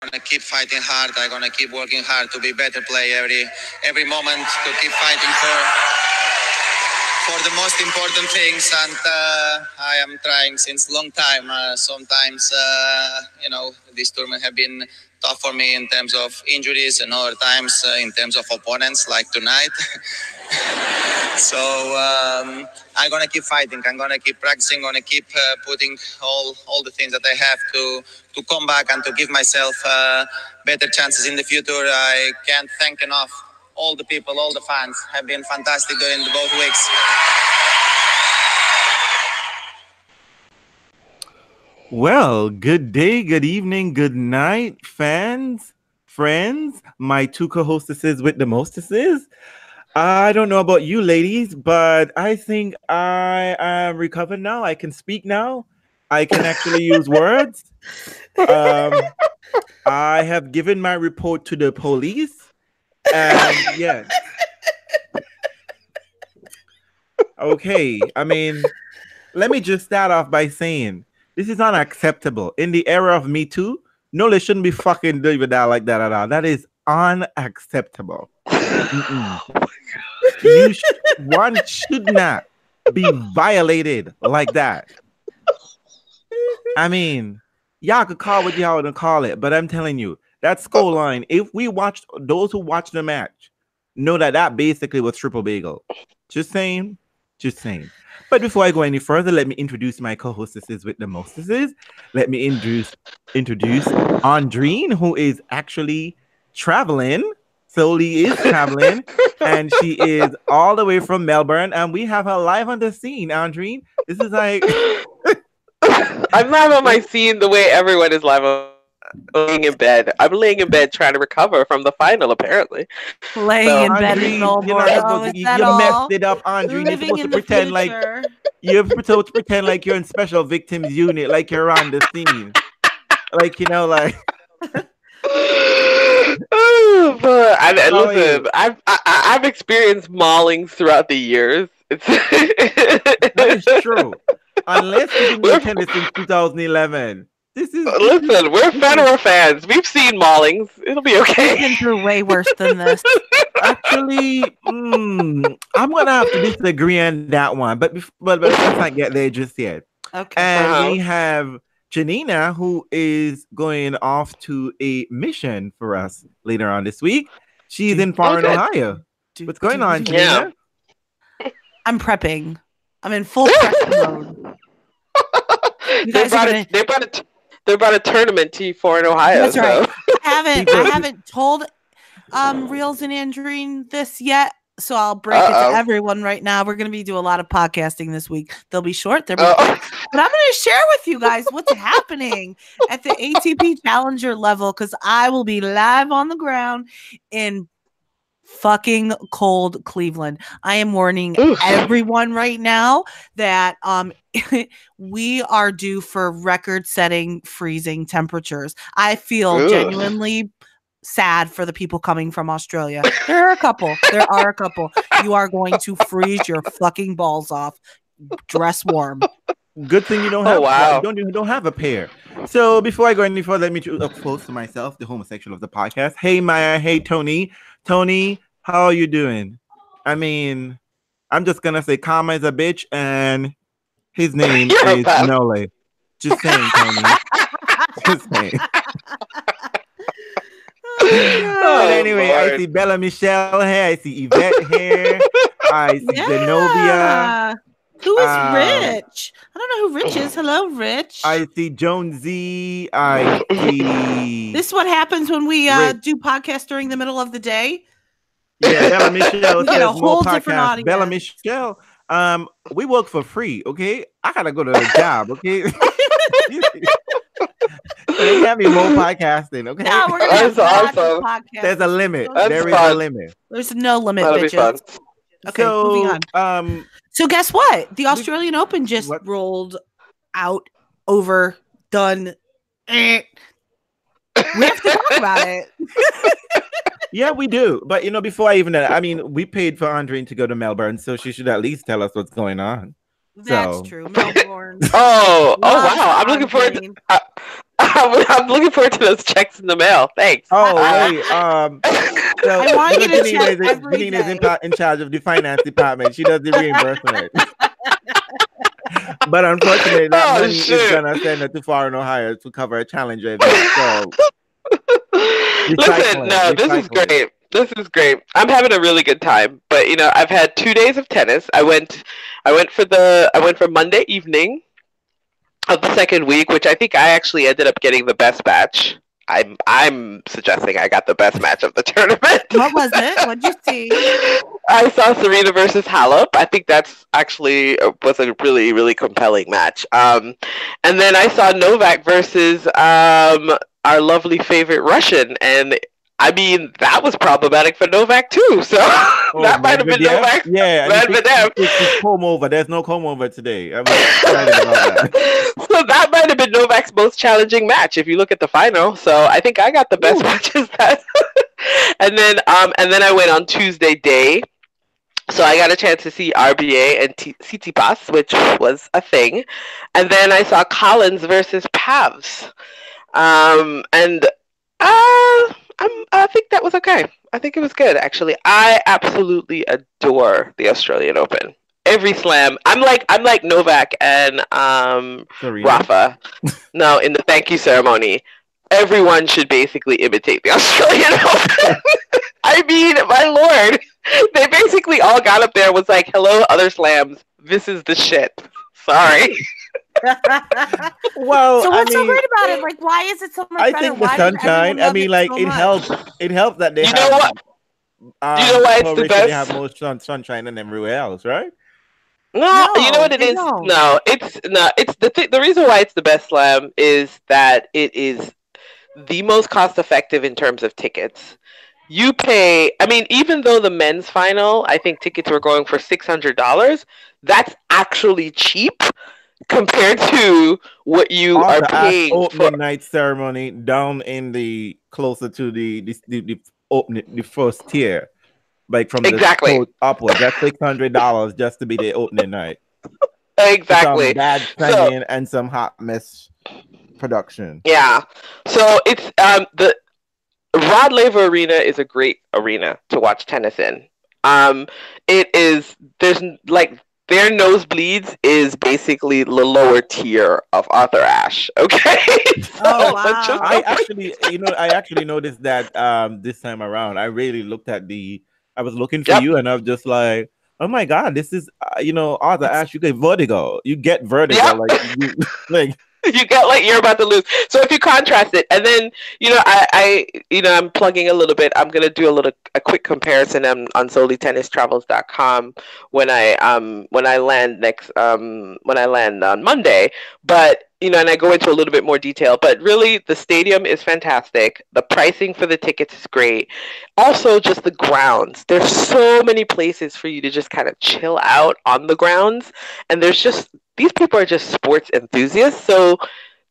gonna keep fighting hard. I'm gonna keep working hard to be better play every every moment to keep fighting for for the most important things. And uh, I am trying since long time. Uh, sometimes uh, you know this tournament have been tough for me in terms of injuries, and other times uh, in terms of opponents like tonight. so um, I'm gonna keep fighting. I'm gonna keep practicing. Gonna keep uh, putting all all the things that I have to to come back and to give myself uh, better chances in the future. I can't thank enough all the people, all the fans have been fantastic during the both weeks. Well, good day, good evening, good night, fans, friends, my two co-hostesses with the mostesses. I don't know about you ladies, but I think I am recovered now. I can speak now. I can actually use words. Um, I have given my report to the police. And yes. Okay. I mean, let me just start off by saying this is unacceptable. In the era of Me Too, no, they shouldn't be fucking doing that like that at all. That is unacceptable. Oh you sh- one should not be violated like that. I mean, y'all could call what y'all want call it, but I'm telling you, that skull line, if we watched those who watched the match, know that that basically was triple bagel. Just saying, just saying. But before I go any further, let me introduce my co-hostesses with the mostesses. Let me introduce introduce Andrine, who is actually traveling. Solely is traveling, and she is all the way from Melbourne, and we have her live on the scene. Andrine, this is like I'm live on my scene the way everyone is live on laying in bed. I'm laying in bed trying to recover from the final, apparently. Laying So, in bed Andrine, in Melbourne. you're not Oh, supposed you, that you all? messed it up, Andrine. You're supposed to in the pretend like you're supposed to pretend like you're in special victims unit, like you're on the scene. Like you know, like Oh, but I, I listen, I've I, I- I've experienced maulings throughout the years. It's that is true. Unless you've been attending since 2011. This is Listen, we're Federer fans. We've seen maulings. It'll be okay. We've okay. been through way worse than this. actually mm, I'm gonna have to disagree on that one, but but but let's not get there just yet. Okay. And Uh-huh. we have Janina, who is going off to a mission for us later on this week. She's in Foreign, Okay. Ohio. Do- What's going do- on, do- Janina? I'm prepping. I'm in full prep mode. they guys are brought gonna- a, they brought a, they brought a tournament T four in Ohio. That's right. I haven't I haven't told um Reels and Andrine this yet. So I'll break it Uh-oh. to everyone right now. We're gonna be doing a lot of podcasting this week. They'll be short, they'll be Uh, but I'm gonna share with you guys what's happening at the ATP Challenger level because I will be live on the ground in fucking cold Cleveland. I am warning Oof. everyone right now that um we are due for record-setting freezing temperatures. I feel Ugh. genuinely sad for the people coming from Australia. There are a couple. There are a couple. You are going to freeze your fucking balls off. Dress warm. Good thing you don't Oh, have wow. you don't you don't have a pair. So before I go any further, let me tr- up close to myself, the homosexual of the podcast. Hey Maya, hey Tony. Tony, how are you doing? I mean, I'm just gonna say Karma is a bitch and his name is bad- Nole. Just saying, Tony. just saying. But Oh, anyway, I see Bella Michelle here, I see Yvette here, I see Zenobia. Yeah. Who is Uh, Rich? I don't know who Rich is. Hello, Rich. I see Jonesy. I see. this is what happens when we uh, do podcasts during the middle of the day. yeah, Bella Michelle We get a says more whole different podcasts. Bella. Michelle, um, we work for free. Okay, I gotta go to a job. Okay, they have me more podcasting. Okay, No, we're gonna That's awesome. podcasts. there's a limit. That's there is a limit. There's no limit, That'll be bitches. Okay, so, moving on. um, So guess what? The Australian Open just What? rolled out, over, done. Eh. We have to talk about it. yeah, we do. But you know, before I even, I mean, we paid for Andrine to go to Melbourne, so she should at least tell us what's going on. That's So- true. Melbourne. Oh, oh wow! I'm looking forward. To, green. I'm, I'm looking forward to those checks in the mail. Thanks. Oh wait, um, so I want you to check is, every is in, in charge of the finance department. She does the reimbursement. but unfortunately, that Oh, money is gonna send her to foreign Ohio to cover a challenger event. So Listen, no, this is great. This is great. I'm having a really good time. But you know, I've had two days of tennis. I went, I went for the, I went for Monday evening of the second week, which I think I actually ended up getting the best match. I'm, I'm suggesting I got the best match of the tournament. What was it? What'd you see? I saw Serena versus Halep. I think that's actually uh, was a really really compelling match. Um, and then I saw Novak versus um, our lovely favorite Russian, and I mean that was problematic for Novak too. So Oh, that might have been Medvedev? Novak. Yeah, Medvedev. It's comb over. There's no comb over today. I'm excited about that. so that might have been Novak's most challenging match if you look at the final. So I think I got the best Ooh. matches that. and then um and then I went on Tuesday day. So I got a chance to see RBA and T- Tsitsipas, which was a thing, and then I saw Collins versus Pavs, um, and uh, I'm, I think that was okay. I think it was good actually. I absolutely adore the Australian Open. Every slam, I'm like I'm like Novak and um. Rafa. no, in the thank you ceremony, everyone should basically imitate the Australian Open. I mean, my lord, they basically all got up there and was like, "Hello, other slams. This is the shit." Sorry. Well, so I what's so great about it? Like, why is it so much I better? think the Why sunshine. I love mean, it like so it much? helps. It helps that they You have. know what? Um, You know why it's the Croatia, They best? have more sun, sunshine than everywhere else, right? No, you know what it they is? don't. No, it's no, it's the th- the reason why it's the best slam is that it is the most cost effective in terms of tickets. You pay, I mean, even though the men's final, I think tickets were going for six hundred dollars. That's actually cheap compared to what you All are the paying opening for. night ceremony down in the closer to the the the, the opening the first tier, like from Exactly. the upwards. That's six hundred dollars just to be the opening night. Exactly. Some bad So- and some hot mess production. Yeah. So it's um the Rod Laver Arena is a great arena to watch tennis in. Um it is there's like their nosebleeds is basically the lower tier of Arthur Ashe. Okay. So Oh, let's just- wow. I actually, you know, I actually noticed that um this time around. I really looked at the. I was looking for Yep. you, and I was just like, "Oh my god, this is uh, you know, Arthur Ashe. You get vertigo. You get vertigo. Yep. Like, you, like you get like you're about to lose. So if you contrast it, and then you know, I, I you know, I'm plugging a little bit. I'm gonna do a little a quick comparison on, on solelytennistravels.com when I um when I land next um when I land on Monday. But you know, and I go into a little bit more detail. But really, the stadium is fantastic. The pricing for the tickets is great. Also, just the grounds. There's so many places for you to just kind of chill out on the grounds, and there's just these people are just sports enthusiasts. So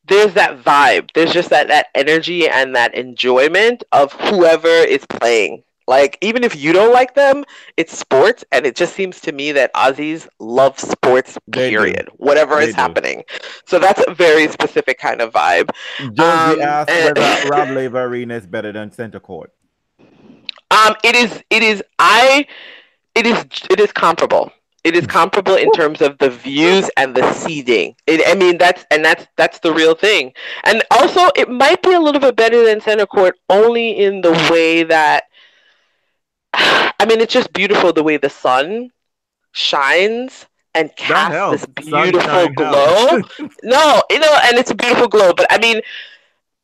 there's that vibe. There's just that that energy and that enjoyment of whoever is playing. Like even if you don't like them, it's sports, and it just seems to me that Aussies love sports. Period. Whatever They is do. happening. So that's a very specific kind of vibe. Josie Um, asked and- whether Rod Laver Arena is better than Center Court. Um, it is. It is. I. It is. It is comparable. It is comparable in terms of the views and the seating. It, I mean, that's and that's that's the real thing. And also, it might be a little bit better than center court, only in the way that. I mean, it's just beautiful the way the sun shines and casts this beautiful glow. No, you know, and it's a beautiful glow. But I mean,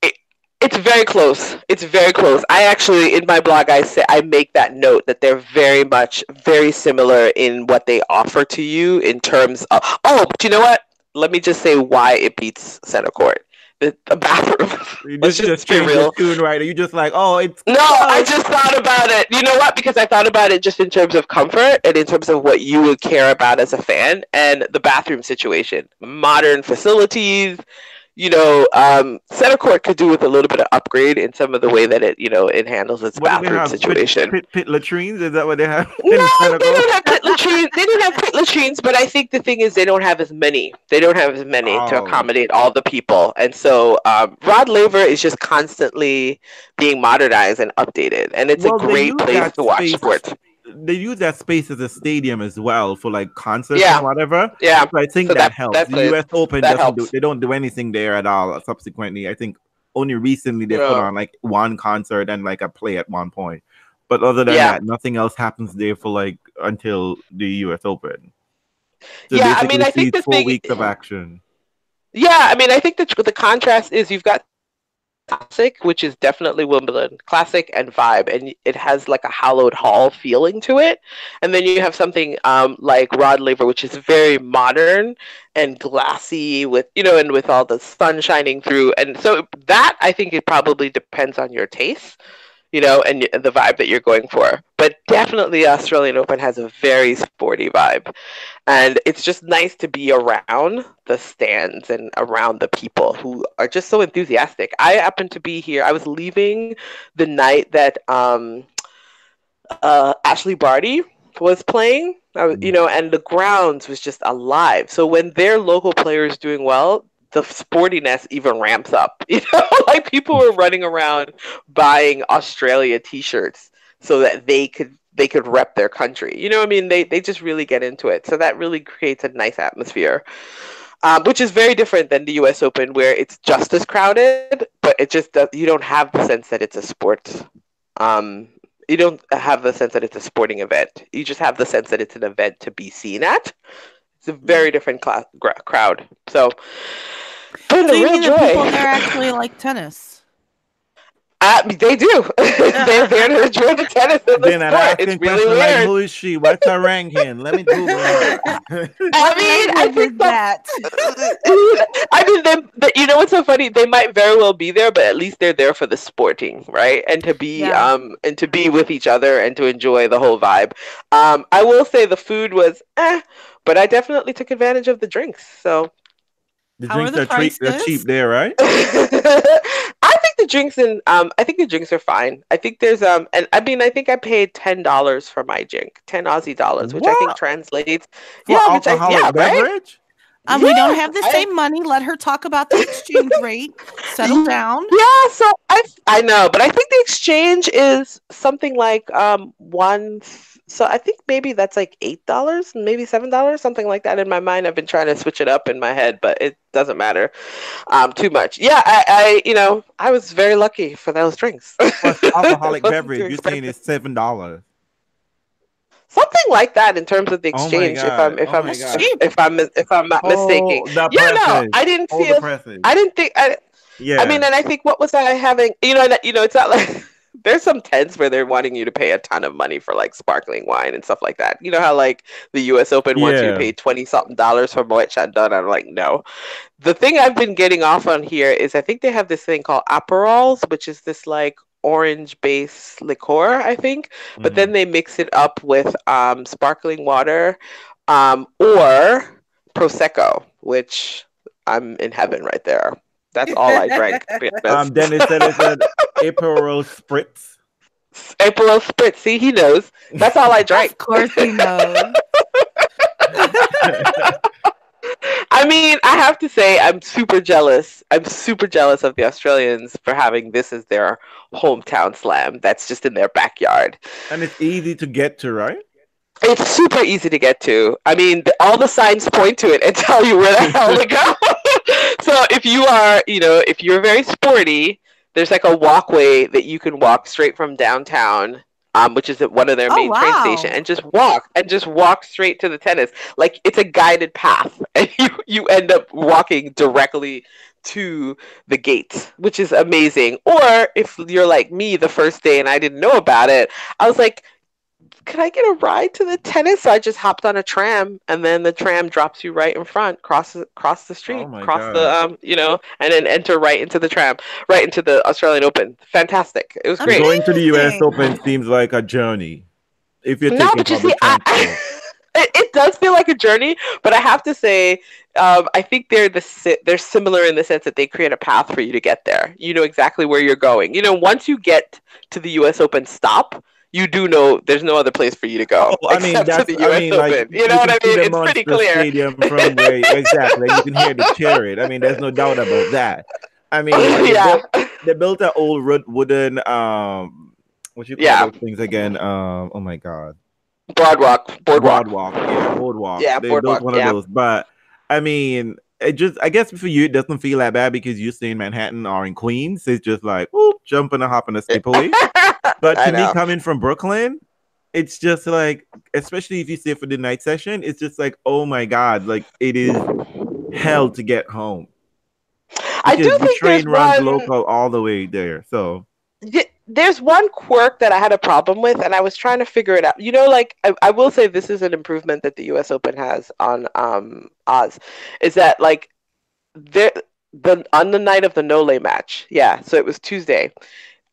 it, it's very close. It's very close. I actually, in my blog, I say I make that note that they're very much very similar in what they offer to you in terms of. Oh, but you know what? Let me just say why it beats center court. The, the bathroom. You just, just be real. tune right. You just like, oh, it's No, I just thought about it. You know what? Because I thought about it just in terms of comfort and in terms of what you would care about as a fan and the bathroom situation. Modern facilities, you know, um, center court could do with a little bit of upgrade in some of the way that it, you know, it handles its what bathroom situation. Pit, pit, pit latrines? Is that what they have? No, they don't have pit latrines. They don't have pit latrines, but I think the thing is they don't have as many. They don't have as many to Oh. accommodate all the people, and so um, Rod Laver is just constantly being modernized and updated, and it's Well, a great place to watch space- sports. They use that space as a stadium as well for like concerts Yeah. and whatever. Yeah, So I think So that, that- helps. that's the. U.S. Open doesn't do. helps. They don't do anything there at all. Subsequently, I think only recently they put on like one concert and like a play at one point. But other than Yeah. that, nothing else happens there for like until the U.S. Open. So Yeah, I mean, I think the four thing- weeks of action. Yeah, I mean, I think the the contrast is you've got classic, which is definitely Wimbledon classic and vibe, and it has like a hallowed hall feeling to it. And then you have something um, like Rod Laver, which is very modern and glassy, with you know, and with all the sun shining through. And so that I think it probably depends on your taste. You know, and the vibe that you're going for. But definitely, Australian Open has a very sporty vibe and it's just nice to be around the stands and around the people who are just so enthusiastic. I happened to be here. I was leaving the night that um, uh, Ashley Barty was playing. I was, you know, and the grounds was just alive. So when their local players doing well, the sportiness even ramps up. You know, like people were running around buying Australia T-shirts so that they could they could rep their country. You know, I mean, they they just really get into it. So that really creates a nice atmosphere, um, which is very different than the U.S. Open, where it's just as crowded, but it just does, you don't have the sense that it's a sport. Um, you don't have the sense that it's a sporting event. You just have the sense that it's an event to be seen at. It's a very different class, gra- crowd. So, but So you mean that people there actually like tennis? Uh, they do. They're there to enjoy the tennis and the Then I'm sport. asking It's really questions like, weird. who is she? What's her ranking? Let me Google her. I mean, I Language think that that. I mean, them, but you know what's so funny? They might very well be there, but at least they're there for the sporting, right? And to be, Yeah. um, and to be with each other and to enjoy the whole vibe. Um, I will say the food was, eh, but I definitely took advantage of the drinks. So The How are drinks the are, cheap, they're cheap there, right? I think the drinks and um, I think the drinks are fine. I think there's um, and I mean, I think I paid ten dollars for my drink, ten Aussie dollars, which I think translates. For yeah, which I, alcoholic yeah, right. beverage? Um, we don't have the I- same money. Let her talk about the exchange rate. Settle down. Yeah, so I I know, but I think the exchange is something like um one. So I think maybe that's like eight dollars, maybe seven dollars, something like that. In my mind, I've been trying to switch it up in my head, but it doesn't matter um too much. Yeah, I, I you know I was very lucky for those drinks. Alcoholic beverage, you're saying it's seven dollars. something like that in terms of the Oh exchange. if I'm if oh I'm if I'm if I'm not mistaken. the Yeah, no. I didn't feel. I didn't think. I, yeah. I mean, and I think what was I having? You know, you know, it's not like there's some tents where they're wanting you to pay a ton of money for like sparkling wine and stuff like that. You know how like the U.S. Open wants you to pay twenty something dollars for Moet Chandon? I'm like, no. The thing I've been getting off on here is I think they have this thing called Aperols, which is this like orange based liqueur, I think but Mhm. then they mix it up with um, sparkling water um, or prosecco, which I'm in heaven right there. That's all I drank. to be honest. um, Dennis said it's an Aperol spritz. Aperol Spritz, see, he knows. That's all I drank. Of course he knows. I mean, I have to say, I'm super jealous. I'm super jealous of the Australians for having this as their hometown slam. That's just in their backyard. and it's easy to get to, right? It's super easy to get to. I mean, the, all the signs point to it and tell you where the hell to go. so if you are, you know, if you're very sporty, there's like a walkway that you can walk straight from downtown, um, which is at one of their Oh, main train wow. station, and just walk and just walk straight to the tennis. Like it's a guided path, and you you end up walking directly to the gates, which is amazing. Or if you're like me, the first day and I didn't know about it, I was like, could I get a ride to the tennis? So I just hopped on a tram, and then the tram drops you right in front, cross cross the street, Oh cross God. the um, you know, and then enter right into the tram, right into the Australian Open. Fantastic! It was great. Going to the U.S. Open seems like a journey. If you're No, taking but you see, I, transport. it, it does feel like a journey, but I have to say, um, I think they're the si- they're similar in the sense that they create a path for you to get there. You know exactly where you're going. You know, once you get to the U.S. Open stop, you do know there's no other place for you to go. Oh, I mean, that's the US I mean, Open. like you know what I mean? It's pretty clear. Stadium from where exactly you can hear the chariot. I mean, there's no doubt about that. I mean, they yeah. built- they built an old wood- wooden um, what you call Yeah. those things again? Um, oh my god, Broadwalk, boardwalk. boardwalk, yeah, boardwalk. Yeah, they boardwalk, built one yeah. of those. But I mean, it just I guess for you it doesn't feel that bad because you stay in Manhattan or in Queens. It's just like whoop, jump and a hop and a skip away. But to me, coming from Brooklyn, it's just like, especially if you stay for the night session, it's just like, oh my god, like it is hell to get home. I do the train runs one, local all the way there. So y- there's one quirk that I had a problem with, and I was trying to figure it out. You know, like I, I will say this is an improvement that the U.S. Open has on um Oz, is that like there the on the night of the Nole match, yeah. So it was Tuesday.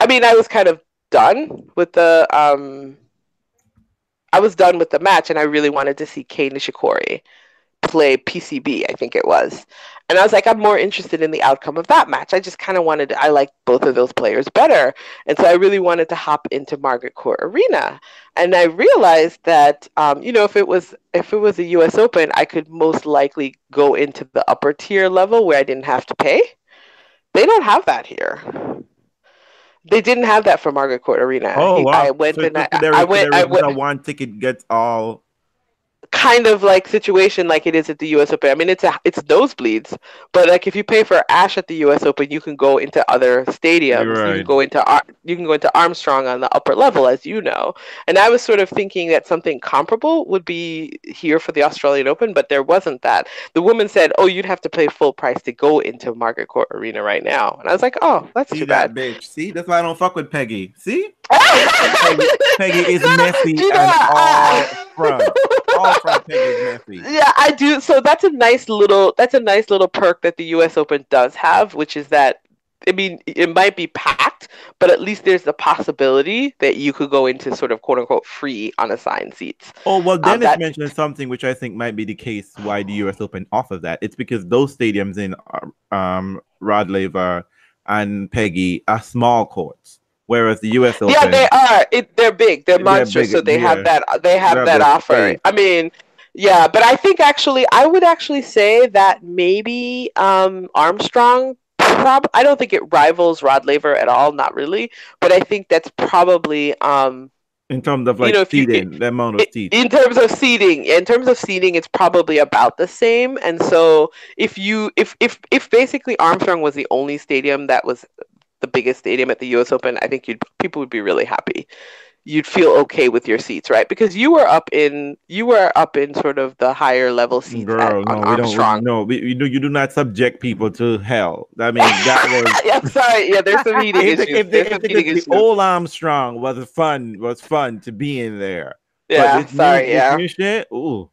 I mean, I was kind of done with the um. I was done with the match, and I really wanted to see Kei Nishikori play PCB. I think it was. And I was like, I'm more interested in the outcome of that match. I just kind of wanted, I like both of those players better. And so I really wanted to hop into Margaret Court Arena. And I realized that, um, you know, if it was if it was a U.S. Open, I could most likely go into the upper tier level where I didn't have to pay. They don't have that here. They didn't have that for Margaret Court Arena. oh wow, I went so and I, there, I went. I went a one ticket gets all. Kind of like situation like it is at the US Open. I mean it's a it's nosebleeds, but like if you pay for Ashe at the US Open, you can go into other stadiums. You can go into Ar- you can go into Armstrong on the upper level as you know. And I was sort of thinking that something comparable would be here for the Australian Open, but there wasn't that. The woman said, "Oh, you'd have to pay full price to go into Margaret Court Arena right now." And I was like, "Oh, that's See too that bad." bitch? See, that's why I don't fuck with Peggy. See, Peggy, Peggy is messy You and all I- front. All front Peggy is messy. Yeah, I do. So that's a nice little that's a nice little perk that the US Open does have, which is that I mean, it might be packed, but at least there's the possibility that you could go into sort of quote unquote free unassigned seats. Oh well, Dennis that- mentioned something which I think might be the case why the U.S. Open offers that. It's because those stadiums in um, Rod Laver and Peggy are small courts, whereas the U.S. Open. Yeah, they are. It, they're big. They're They're monstrous, big, so they have that. They have They have that offer. I mean, yeah, but I think actually, I would actually say that maybe um, Armstrong. Prob- I don't think it rivals Rod Laver at all. Not really, but I think that's probably. Um, in terms of you like know, if you- seating, the amount of seats. in terms of seating in terms of seating it's probably about the same and so if you if if if basically armstrong was the only stadium that was the biggest stadium at the us open i think you'd people would be really happy you'd feel okay with your seats right because you were up in you were up in sort of the higher level seats Girl, at, no, we don't. no, we, you do. You do not subject people to hell. I mean, that was. yeah sorry yeah there's some heating if, the, if, the, if, the, issues the old Armstrong was fun, was fun to be in there. Yeah new- sorry this yeah new shit, ooh.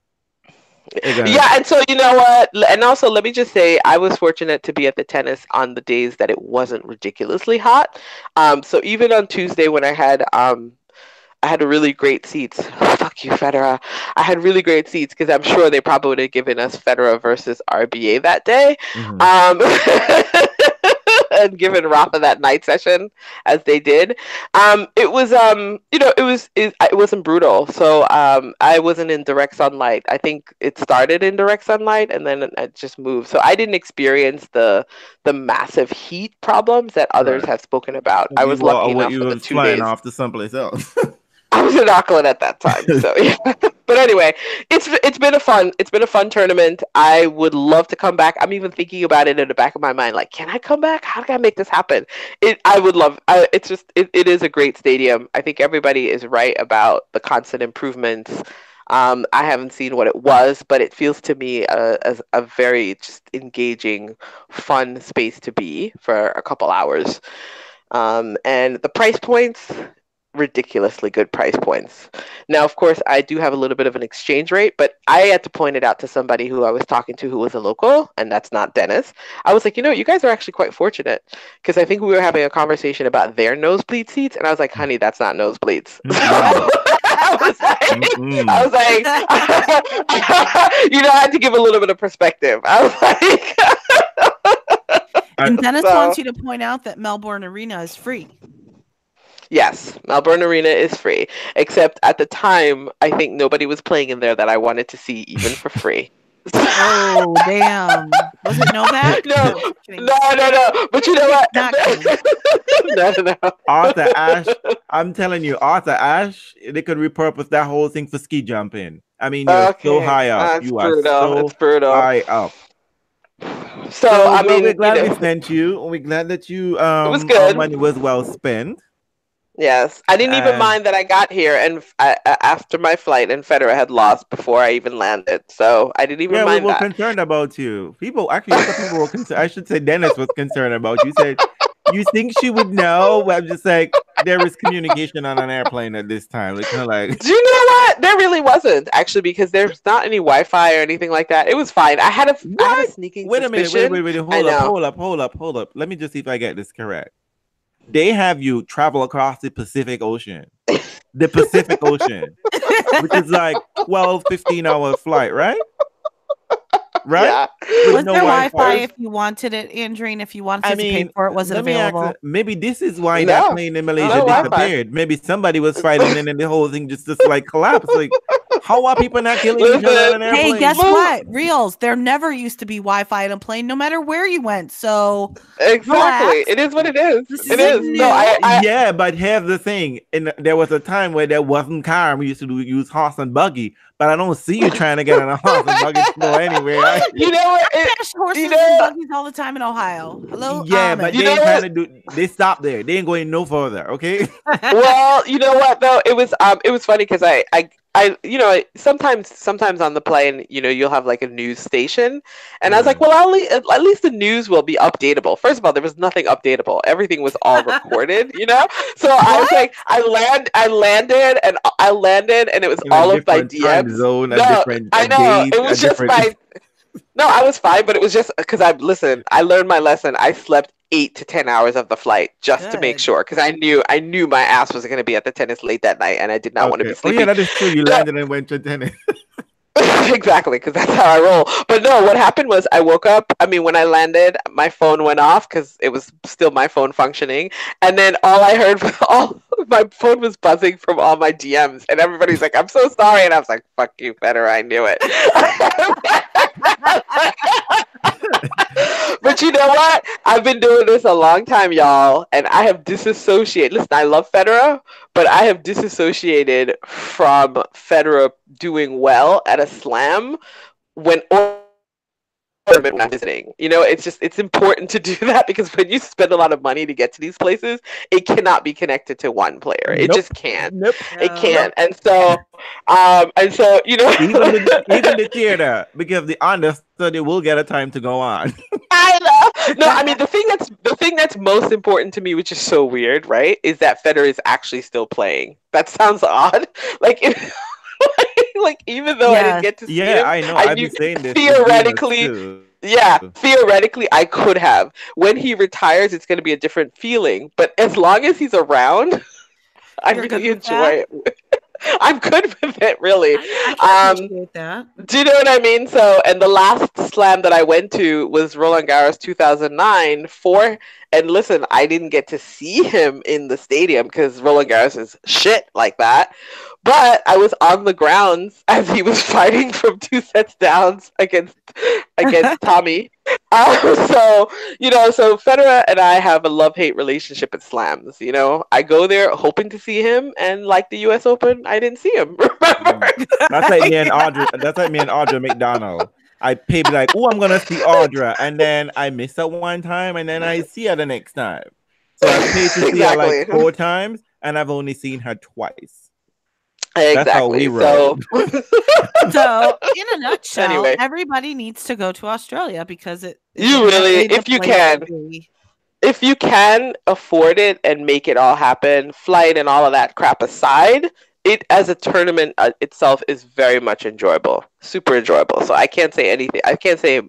Yeah, and so you know what? And also, let me just say, I was fortunate to be at the tennis on the days that it wasn't ridiculously hot. Um, so even on Tuesday when I had um, I had really great seats. Fuck you, Federer. I had really great seats because I'm sure they probably would have given us Federer versus RBA that day. Mhm. Um, and given Rafa that night session as they did. Um, it was, um, you know, it was, it, it wasn't brutal. So um, I wasn't in direct sunlight. I think it started in direct sunlight and then it just moved. So I didn't experience the the massive heat problems that others Right. have spoken about. I was lucky you enough for the two flying days. off to someplace else. I was in Auckland at that time. So yeah. But anyway, it's it's been a fun it's been a fun tournament. I would love to come back. I'm even thinking about it in the back of my mind. Like, can I come back? How can I make this happen? It I would love. I, it's just it, it is a great stadium. I think everybody is right about the constant improvements. Um, I haven't seen what it was, but it feels to me uh, as a very just engaging, fun space to be for a couple hours. Um, and the price points, ridiculously good price points. Now, of course, I do have a little bit of an exchange rate, but I had to point it out to somebody who I was talking to who was a local, and that's not Dennis. I was like, you know, you guys are actually quite fortunate because I think we were having a conversation about their nosebleed seats, and I was like, honey, that's not nosebleeds. I was like. I was like, you know, I had to give a little bit of perspective. I was like, And Dennis So- wants you to point out that Melbourne Arena is free. Yes, Melbourne Arena is free. Except at the time, I think nobody was playing in there that I wanted to see even for free. Oh damn! Was it Novak? No. No, no, no. But you know what? Not no, no, no. Arthur Ashe, I'm telling you, Arthur Ashe, they could repurpose that whole thing for ski jumping. I mean, you're so high up. That's you are brutal. so it's brutal. high up. So, I mean, we're you glad know, we sent you. We're glad that you um was our good. money was well spent. Yes, I didn't even And- mind that I got here and I- after my flight, and Federer had lost before I even landed. So I didn't even Yeah, we were that. concerned about you. People actually, people were concerned. I should say Dennis was concerned about you. Said you think she would know? I'm just like there is communication on an airplane at this time. It's kind of like Do you know what? There really wasn't actually because there's not any Wi-Fi or anything like that. It was fine. I had a, I had a sneaking wait a minute, wait, wait, wait, hold up, hold up, hold up, hold up. Let me just see if I get this correct. They have you travel across the Pacific Ocean, the Pacific Ocean, which is like 12, 15 hour flight, right? Right? Yeah. Was no there Wi-Fi Wi-Fi. if you wanted it, Andrine? If you wanted I to mean, pay for it, was it let me ask available? maybe this is why No. that plane in Malaysia No Wi-Fi. disappeared. Maybe somebody was fighting in and the whole thing just, just like collapsed. Like, how are people not killing each other on an airplane? Hey, guess Well- what? Reals, there never used to be Wi-Fi in a plane, no matter where you went. So Exactly. Relax. It is what it is. This It isn't is. No, I, I yeah, but here's the thing. And there was a time where there wasn't car and we used to do, use horse and buggy. But I don't see you trying to get on a horse and buggy to go anywhere. right? you know what? It, Gosh, horses you know- and buggies all the time in Ohio. Hello, yeah, Ahmed. but You they ain't know trying to do. They stopped there. They ain't going no further. Okay. well, you know what though? It was um it was funny because I I I you know sometimes sometimes on the plane you know you'll have like a news station and I was like Mhm. well at least, at least the news will be updatable. First of all, there was nothing updatable. Everything was all recorded, you know. So I was like I land I landed and I landed and it was In all of my DMs. Zone, No, I know it was just different- my. No, I was fine, but it was just because I listen. I learned my lesson. I slept eight to ten hours of the flight just to make sure, because I knew I knew my ass was going to be at the tennis late that night, and I did not want to Okay. be Oh sleeping. yeah, that is true. You landed and went to tennis. exactly, because that's how I roll. But no, what happened was I woke up. I mean, when I landed, my phone went off because it was still my phone functioning, and then all I heard, was all my phone was buzzing from all my DMs, and everybody's like, "I'm so sorry," and I was like, "Fuck you, better." I knew it. but you know what? I've been doing this a long time, y'all, and I have disassociated. Listen, I love Federer, but I have disassociated from Federer doing well at a slam when or when I'm visiting. You know, it's just it's important to do that because when you spend a lot of money to get to these places, it cannot be connected to one player. It Nope. just can't. Nope. It can't. And so, um, and so you know, Even the, even the theater, because the understudy will get a time to go on. I know. No, I mean the thing that's the thing that's most important to me, which is so weird, right, is that Federer is actually still playing. That sounds odd. Like, if, like even though I didn't get to see Yeah, him, I know. I I've knew- been saying this. theoretically- yeah, theoretically I could have. When he retires, it's going to be a different feeling. But as long as he's around, I You're good really with enjoy it. I'm good with it, really. I, I Um, that. Do you know what I mean? So, and the last slam that I went to was Roland Garros 2009 for, and listen, I didn't get to see him in the stadium because Roland Garros is shit like that. But I was on the grounds as he was fighting from two sets downs against against Tommy. Um, so you know, so Federer and I have a love hate relationship at slams. You know, I go there hoping to see him, and like the U.S. Open, I didn't see him. Remember? That's like me and Audra. That's like me and Audra McDonald. I pay be like, oh, I'm gonna see Audra, and then I miss her one time, and then I see her the next time. So I paid to see her like four times, and I've only seen her twice. Exactly. how we so, So, in a nutshell, Anyway. everybody needs to go to Australia because it. You really- if you can. if you can afford it and make it all happen, flight and all of that crap aside, it as a tournament uh, itself is very much enjoyable, super enjoyable. So I can't say anything. I can't say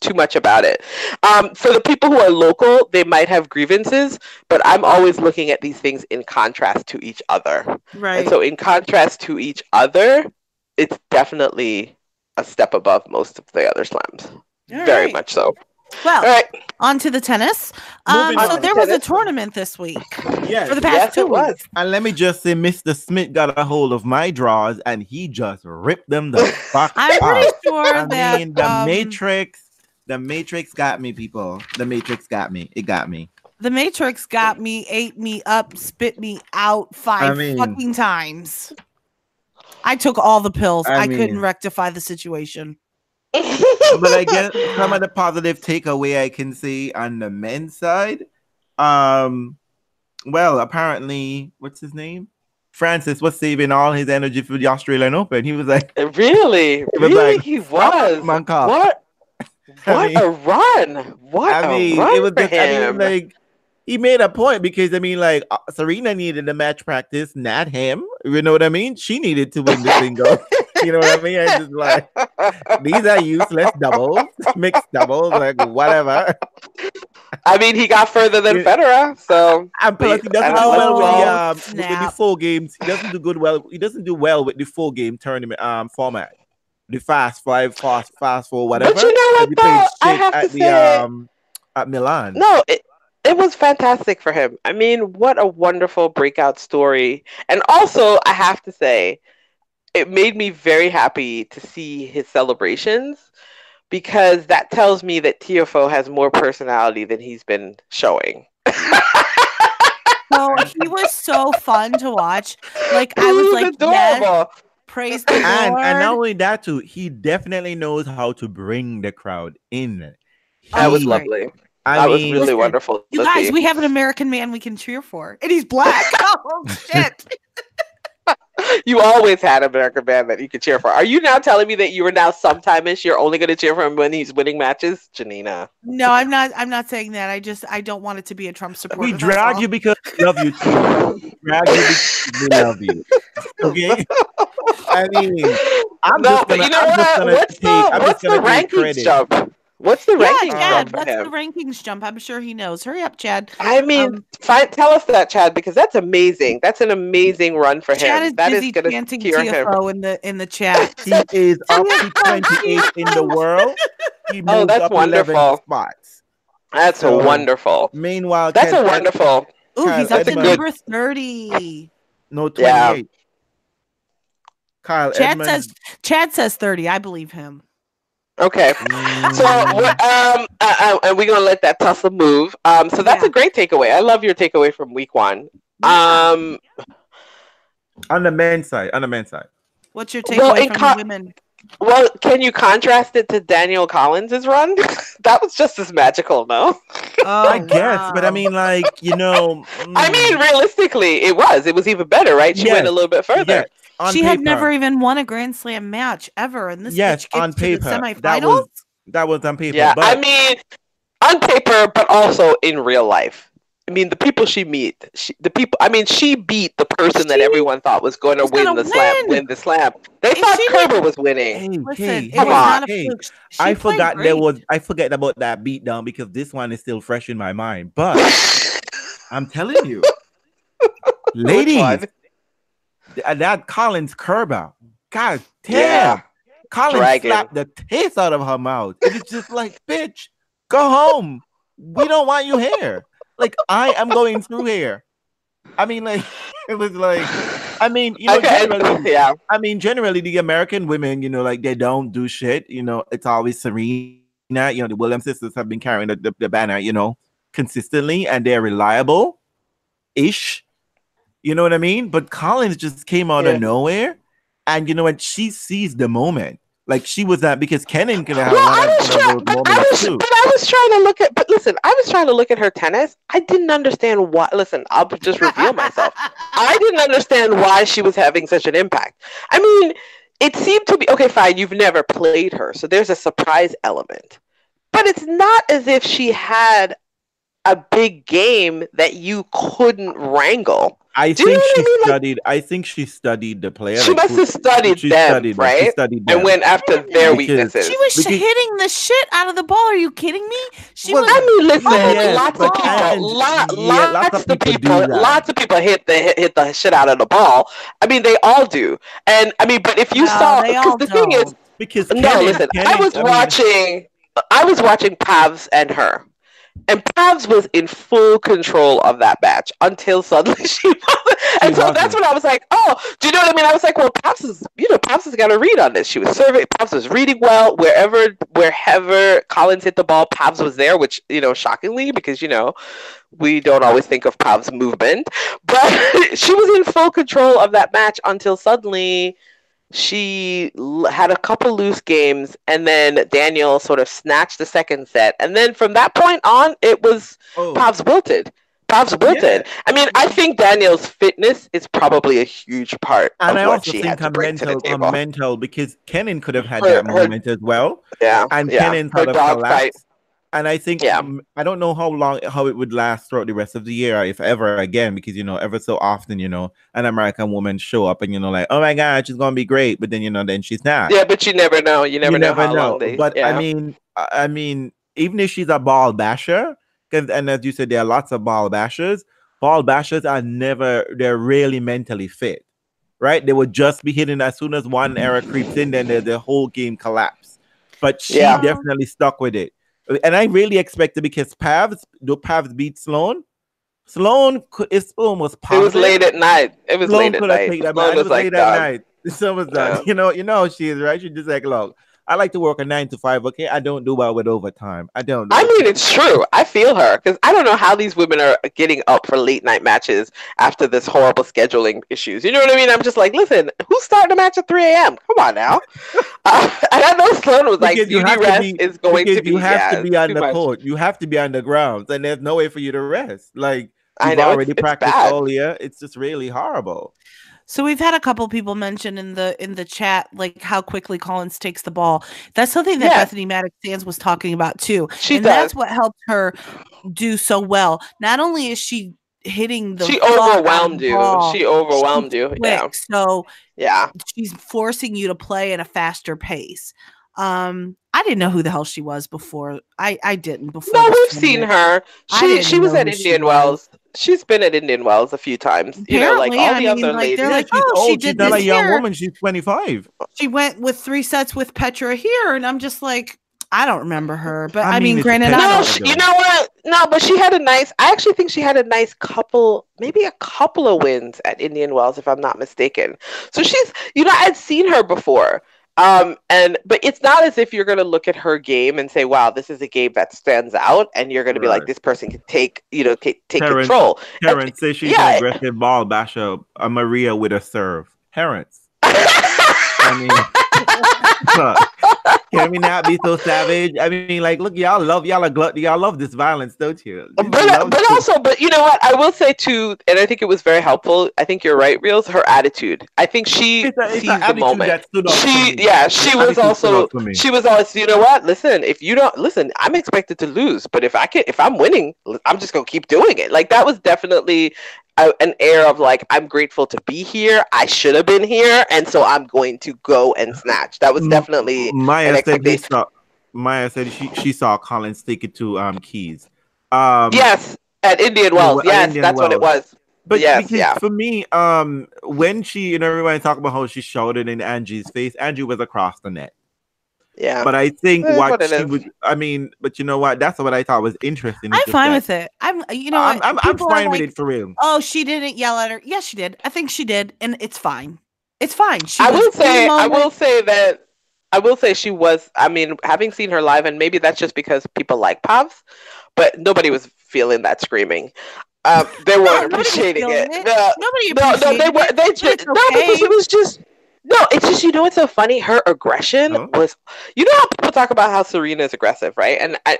too much about it. Um, for the people who are local, they might have grievances, but I'm always looking at these things in contrast to each other. Right. And so, in contrast to each other, it's definitely a step above most of the other slams. All Very right. much so. Well, All right. on to the tennis. Um, so on. there was a tournament this week Yes. for the past Yes, two it was. weeks. And let me just say, Mr. Smith got a hold of my drawers and he just ripped them the fuck out. I'm off. pretty sure I that mean, the um, Matrix, the Matrix got me, people. The Matrix got me. It got me. the Matrix got me, ate me up, spit me out five I mean- fucking times. I took all the pills. I I, couldn't rectify the situation. But I guess some of the positive takeaway I can see on the men's side, um, well, apparently, what's his name? Frances was saving all his energy for the Australian Open. He was like, really, was really, like, he was. "Man, cop." What? I What mean- a run! What I mean, a run it was for just, I him! mean, like he made a point because I mean, like uh, Serena needed the match practice, not him. You know what I mean? She needed to win the single. you know what I mean? I just like these are useless doubles, mixed doubles, like whatever. I mean, he got further than Federer, so And plus, he doesn't do Oh, well with the um with the snap. four games. He doesn't do good well. He doesn't do well with the four game tournament um format, the fast five, fast fast four, whatever. But you know what, though? I have at to the say- um at Milan. no, it it was fantastic for him. I mean, what a wonderful breakout story, and also I have to say, it made me very happy to see his celebrations because that tells me that Tiafoe has more personality than he's been showing. So he was so fun to watch. Like I He was like, yes, adorable. praise the and Lord. and not only that too, he definitely knows how to bring the crowd in. Oh, that was lovely. I that was really Listen, wonderful. you guys, see. we have an American man we can cheer for, and he's black. oh shit! You always had an American man that you could cheer for. Are you now telling me that you are now sometime-ish you're only going to cheer for him when he's winning matches, Janina? No, I'm not. I'm not saying that. I just I don't want it to be a Trump supporter. we drag you because we love you too. We drag you because we love you. Okay. I mean, I'm no, just gonna, you know I'm just what? gonna What's take, the I'm what's just the gonna take credit. jump? What's the Yeah, rankings Chad. jump for What's the rankings jump? I'm sure he knows. Hurry up, Chad. I mean, Um, fi- tell us that, Chad, because that's amazing. That's an amazing run for Chad him. is That is busy going to chanting secure him. In the in the chat. He is up to 28 in the world. He Oh, that's up 11 wonderful. spots. That's So, wonderful. Meanwhile, That's a wonderful. Ooh, Kyle he's up to number thirty. No, Yeah. 28. Kyle Chad Edmonds. says Chad says thirty. I believe him. Okay. So, Mm, um, uh, uh, and we're gonna let that tussle move. Um, so that's Yeah. a great takeaway. I love your takeaway from week one. Um, on the men's side, on the men's side. What's your takeaway Well, from co- the women? well, can you contrast it to Danielle Collins's run? that was just as magical, no? Oh, I guess, but I mean, like, you know, I mm, mean, realistically, it was. It was even better, right? She went a little bit further. yes, on she paper, had never even won a Grand Slam match ever, and this Yes, bitch on to the paper, that semifinals. was- that was on paper. Yeah, but I mean, on paper, but also in real life. I mean, the people she meet, she, the people. I mean, she beat the person that everyone thought was going to win gonna the slam. win. Win the slam. They And thought she Kerber was winning. hey, Listen, hey, it hey, was not a hey, I played forgot there was. I forget about that beatdown because this one is still fresh in my mind. But I'm telling you, ladies, one? th- that Collins curb out. God damn, Yeah. Collins Dragon. slapped the taste out of her mouth. It's just like, bitch, go home. We don't want you here. Like I am going through here. I mean, like it was like, I mean, you know, okay. generally, Yeah. I mean, generally the American women, you know, like they don't do shit. You know, it's always Serena. You know, the Williams sisters have been carrying the, the, the banner, you know, consistently, and they're reliable, ish. You know what I mean? But Collins just came out Yeah. of nowhere, and you know what? She seized the moment. Like she was that because Kenin could have Well, I was of trying, those but I moments was, too. but I was trying to look at. But listen, I was trying to look at her tennis. I didn't understand why. Listen, I'll just reveal myself. I didn't understand why she was having such an impact. I mean, it seemed to be okay. Fine, you've never played her, so there's a surprise element. But it's not as if she had a big game that you couldn't wrangle. I Do you think know she I mean? Like- studied. I think she studied the player. She like, must who- have studied she them, studied them. She right? studied them. And went after their Because- weaknesses. She was Because- hitting the shit out of the ball. Are you kidding me? She well, was. I mean, listen, Yes, lots of people, and- lot, yeah, lots, lots of of people people, lots of people hit the hit, hit the shit out of the ball. I mean, they all do. And I mean, but if you No, saw, they because all the thing is, because no, Kenin- listen, I Kenin- was mean, watching. I was watching Pavs and her. And Pavs was in full control of that match until suddenly she wasn't. And so that's wasn't. when I was like, oh, do you know what I mean? I was like, well, Pavs is, you know, Pavs has got a read on this. She was serving, Pavs was reading well. Wherever, wherever Collins hit the ball, Pavs was there, which, you know, shockingly, because, you know, we don't always think of Pavs movement. But she was in full control of that match until suddenly she had a couple loose games and then Danielle sort of snatched the second set. And then from that point on, it was Oh, Pavs wilted. Pavs wilted. I mean, I think Danielle's fitness is probably a huge part and I also think her bring to the mental, her mental, because Kenin could have had Her- that her- moment as well, yeah, and yeah. Kenin Her sort of dog fight. And I think Yeah. um, I don't know how long how it would last throughout the rest of the year, if ever again, because you know, ever so often, you know, an American woman show up and you know, like, oh my god, she's gonna be great, but then you know, then she's not. Yeah, but you never know. You never you know never how know. long they. but yeah. I mean, I mean, even if she's a ball basher, and as you said, there are lots of ball bashers. Ball bashers are never they're really mentally fit, right? They would just be hitting as soon as one error creeps in, then the, the whole game collapse. But she Yeah. definitely stuck with it, and I really expected because Pavs, do Pavs beat Sloane? Sloane, could, if Sloane was it was late at night. It was Sloane late at night. that Sloane. It was was like, late at night. So was done. Yeah. You know, you know how she is, right? She just like, look, I like to work a nine to five. Okay, I don't do well with overtime. I don't. Know. I mean, it's true. I feel her because I don't know how these women are getting up for late night matches after this horrible scheduling issues. You know what I mean? I'm just like, listen, who's starting a match at 3 a.m.? Come on now. uh, and I know Sloane was like, Because you have to be- is going to be. you have yeah, to be on the much. court. You have to be on the ground, and there's no way for you to rest. Like I you've know, already it's practiced bad. all year. It's just really horrible. So we've had a couple people mention in the in the chat like how quickly Collins takes the ball. That's something that Yeah. Bethanie Mattek-Sands was talking about too. She and does. that's what helped her do so well. Not only is she hitting the she fuck out of overwhelmed you. ball, She overwhelmed you. quick, Yeah. So Yeah. she's forcing you to play at a faster pace. Um, I didn't know who the hell she was before. I I didn't before. No, we've seen her. She she was at Indian was. Wells. She's been at Indian Wells a few times. You know, like Apparently, all I the mean, other like, ladies. they're Yeah, like, she's oh, she old. did she's not a young here. woman. She's 25. She went with three sets with Petra here, and I'm just like, I don't remember her. But I I, mean, mean, granted, Petra. I No, don't. she, you know what? No, but she had a nice. I actually think she had a nice couple, maybe a couple of wins at Indian Wells, if I'm not mistaken. So she's, you know, I'd seen her before. Um, and but it's not as if you're gonna look at her game and say, "Wow, this is a game that stands out," and you're gonna be like, "This person can take, you know, take, take Terrence. control." Terrence says she's yeah. an aggressive ball basher. A Maria with a serve. Terrence. I mean, look, can we not be so savage? I mean, like, look, y'all love y'all are glut, y'all love this violence, don't you? But but this. also but you know what i will say too and i think it was very helpful i think you're right reels her attitude i think she It's a- it's sees the moment that stood out for she yeah she was also out for me. she was always you know what listen if you don't listen i'm expected to lose but if i can if i'm winning i'm just gonna keep doing it like that was definitely a, an air of like i'm grateful to be here i should have been here and so i'm going to go and snatch that was definitely Maya said saw, Maya said she, she saw Collins take it to um Keys. Um, yes at indian wells yes Indian that's what it was But Yes, yeah. for me, um, when she, you know, everybody talk about how she shouted in Angie's face, Angie was across the net. Yeah But I think It is what what she is. was, I mean, but you know what? That's what I thought was interesting. I'm fine with it. I'm, you know, I'm. I'm, I'm People are fine with it for real. Oh, she didn't yell at her. Yes, she did. I think she did, and it's fine. It's fine. She I will say, I will say that, I will say she was. I mean, having seen her live, and maybe that's just because people like Pavs, but nobody was feeling that screaming. Um, they weren't nobody was appreciating it. it. No, Nobody no, no, they were. They just it's no, because it was just. No, it's just you know what's so funny. Her aggression Huh? was, you know how people talk about how Serena is aggressive, right? And I,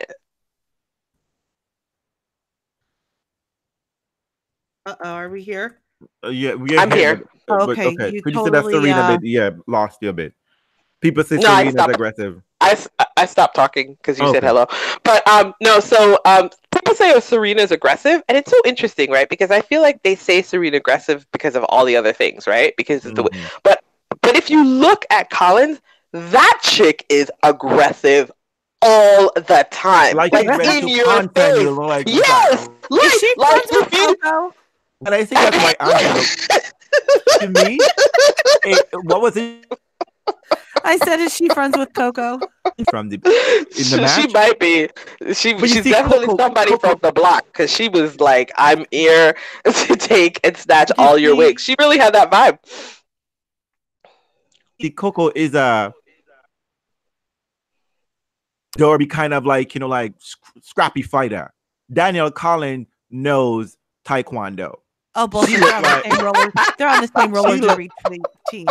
Uh oh, are we here? Uh, yeah, we I'm here. but- but- Okay, okay. you Could you say that totally, Serena uh, did? Yeah, lost you a bit. People say No, I Serena's stopped. aggressive. I, s- I stopped talking because you said hello. But um no, so um people say oh, Serena's aggressive, and it's so interesting, right? Because I feel like they say Serena aggressive because of all the other things, right? Because of the way. Mhm. But if you look at Collins, that chick is aggressive all the time, Like, like, ready in to your face. and you're like, Yes, like, Is she like friends with if you- Coco? And I think that's why Angie, to me, it, what was it? I said, is she friends with Coco? from the in she, the she might be. She But she's see, definitely Coco- somebody Coco- from the block because she was like, "I'm here to take and snatch all your wigs." She really had that vibe. The Coco is uh, a Darby kind of like you know like sc- scrappy fighter. Danielle Collins knows Taekwondo. Oh, bullshit. She They're on the same roller. They're on the same roller derby team.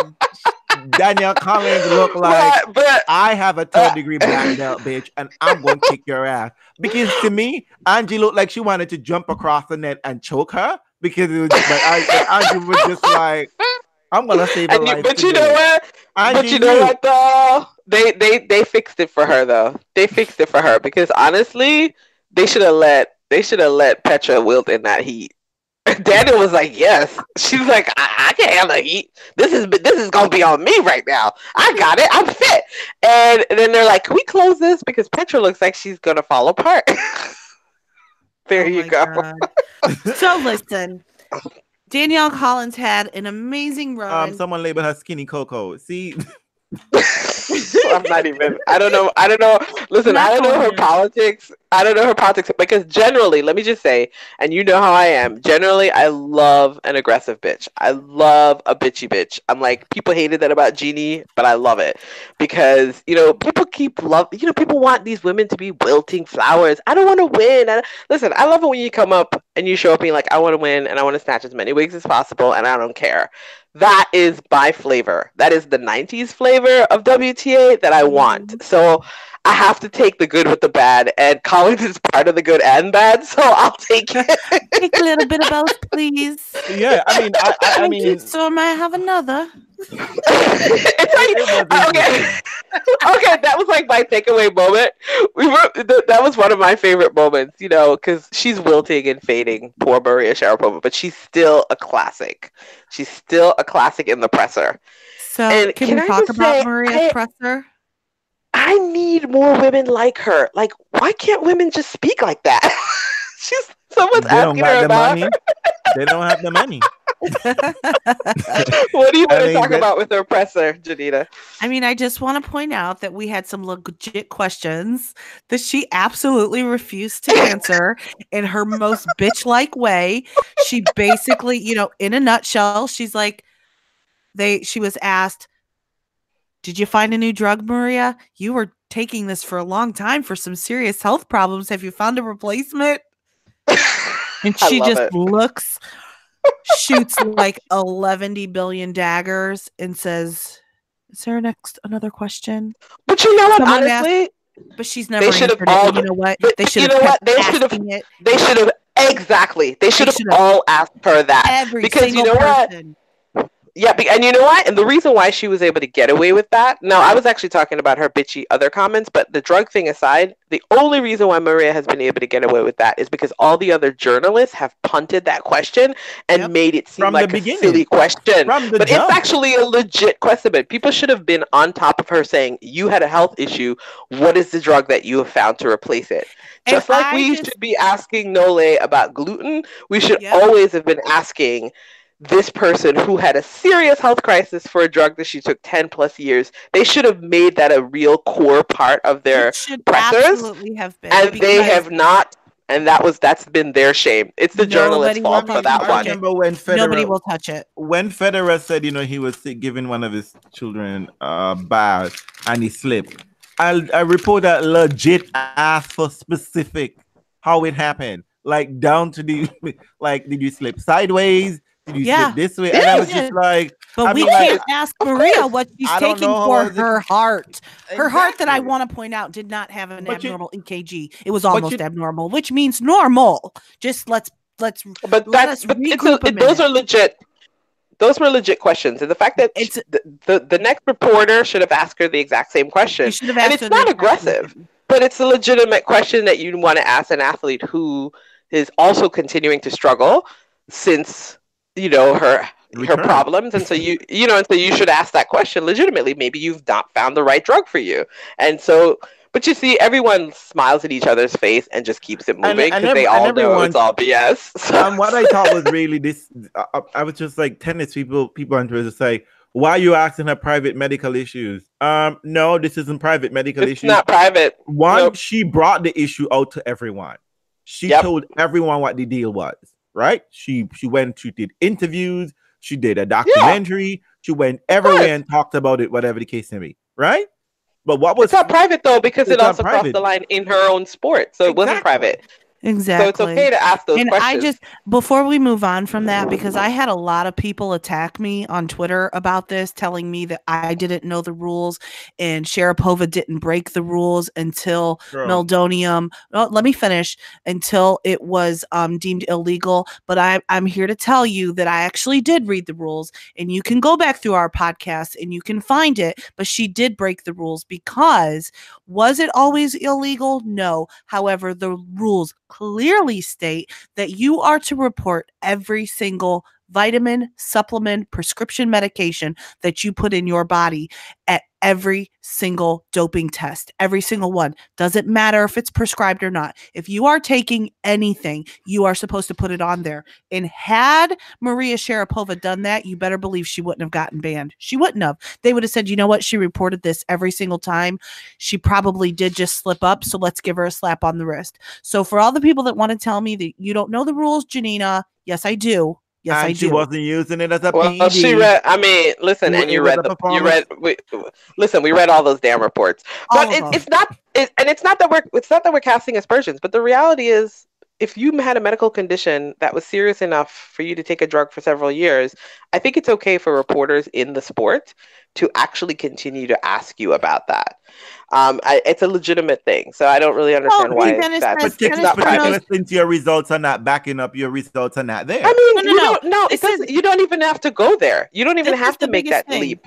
Danielle Collins look like but, but I have a third uh, degree black belt, bitch, and I'm going to kick your ass. Because to me, Angie looked like she wanted to jump across the net and choke her because it was just like I, Angie was just like, I'm gonna save a and life. but you today." know what? Angie but you know knew. what though? They they they fixed it for her though. They fixed it for her because honestly, they should have let they should have let Petra wilt in that heat. Danielle was like, "Yes." She's like, I, "I can't handle heat. This is this is gonna be on me right now. I got it. I'm fit." And then they're like, "Can we close this because Petra looks like she's gonna fall apart." there Oh you go. So listen, Danielle Collins had an amazing run. Um, someone labeled her skinny Coco. See, I'm not even. I don't know. I don't know. Listen, Not I don't know her politics. I don't know her politics because generally, let me just say, and you know how I am. Generally, I love an aggressive bitch. I love a bitchy bitch. I'm like people hated that about Jeannie, but I love it because you know people keep love. You know people want these women to be wilting flowers. I don't want to win. I, listen, I love it when you come up and you show up being like, I want to win and I want to snatch as many wigs as possible, and I don't care. That is by flavor. That is the 90s flavor of WTA that I want. Mm-hmm. So I have to take the good with the bad, and Collins is part of the good and bad, so I'll take it. Take a little bit of both, please. yeah, I mean, I, I, I mean, so I might have another. it's like, okay, okay, that was like my takeaway moment. We were th- that was one of my favorite moments, you know, because she's wilting and fading, poor Maria Sharapova, but she's still a classic. She's still a classic in the presser. So And can, can we I talk about say, Maria I- Presser? I need more women like her. Like, why can't women just speak like that? She's someone's they asking her the about. money. They don't have the money. What do you I want to talk that- about with her presser, Janita? I mean, I just want to point out that we had some legit questions that she absolutely refused to answer in her most bitch like way. She basically, you know, in a nutshell, she's like, they, she was asked, Did you find a new drug, Maria? You were taking this for a long time for some serious health problems. Have you found a replacement? And she just it. looks, shoots like 11 billion daggers and says, Is there next another question? But you know what? Someone asked- Honestly, But she's never they should have all- You know what? They should you have know what? They should have- they should have exactly. They should have all asked her that. Every because you know what? Yeah, and you know what? And the reason why she was able to get away with that. Now, I was actually talking about her bitchy other comments, but the drug thing aside, the only reason why Maria has been able to get away with that is because all the other journalists have punted that question and Yep. made it seem From like a beginning. silly question. But jump. it's actually a legit question. But People should have been on top of her saying, You had a health issue. What is the drug that you have found to replace it? Just like I we just- should be asking Nole about gluten, we should Yep. always have been asking this person who had a serious health crisis for a drug that she took 10 plus years. They should have made that a real core part of their It should pressers, absolutely have been. and they have not and that was that's been their shame. It's the journalist's fault for that one. remember when Federer, Nobody will touch it. when Federer said, you know, he was giving one of his children a bath and he slipped. I, I report that legit asked for specific how it happened, like down to the like, did you slip sideways? Did you Yeah. slip this way? And I was just like, But I we like, can't ask Maria what she's taking for how it- her heart. Her heart that I want to point out did not have an But you- abnormal EKG. It was almost you- abnormal, which means normal. Just let's let's But Let that's us but it's regroup a, a those are legit. Those were legit questions, and the fact that It's- the, the the next reporter should have asked her the exact same question. you should have And it's her not exact aggressive. question. But it's a legitimate question that you want to ask an athlete who is also continuing to struggle since you know her her problems, and so you you know, and so you should ask that question legitimately. Maybe you've not found the right drug for you, and so. But you see, everyone smiles at each other's face and just keeps it moving because they all and know it's all BS. So- and what I thought was really this, I, I was just like tennis people. People on Twitter say, Why are you asking her private medical issues? Um, no, this isn't private medical It's issues. not private. One, Nope. she brought the issue out to everyone. She Yep. told everyone what the deal was, right? She she went, she did interviews, she did a documentary, she went everywhere and talked about it, whatever the case may be, right? But what was It's not private though because it also crossed the line in her own sport, so it wasn't private. Exactly. So it's okay to ask those and questions. I just before we move on from that, because I had a lot of people attack me on Twitter about this, telling me that I didn't know the rules and Sharapova didn't break the rules until Girl. meldonium. Oh, let me finish until it was um, deemed illegal. But I, I'm here to tell you that I actually did read the rules, and you can go back through our podcast and you can find it. But she did break the rules because was it always illegal? No. However, the rules clearly state that you are to report every single vitamin, supplement, prescription medication that you put in your body at every single doping test. Every single one. Doesn't matter if it's prescribed or not. If you are taking anything, you are supposed to put it on there. And had Maria Sharapova done that, you better believe she wouldn't have gotten banned. She wouldn't have. They would have said, you know what? She reported this every single time. She probably did just slip up. So let's give her a slap on the wrist. So for all the people that want to tell me that you don't know the rules, Janina, yes, I do. Yes, and I she do. wasn't using it as a well, PD. she read. I mean, listen, It and you read a the. You read. We, listen, we read all those damn reports, All but it, it's not. It, and it's not that we're. It's not that we're casting aspersions, but the reality is, if you had a medical condition that was serious enough for you to take a drug for several years, I think it's okay for reporters in the sport to actually continue to ask you about that. Um, I, it's a legitimate thing, so I don't really understand Well, why Dennis that's has- it's Particularly, Dennis not knows- private. particularly since your results are not backing up your results are not there. I mean, No, no, you no. don't. No, it This is- doesn't. You don't even have to go there. You don't even have to make that thing. leap.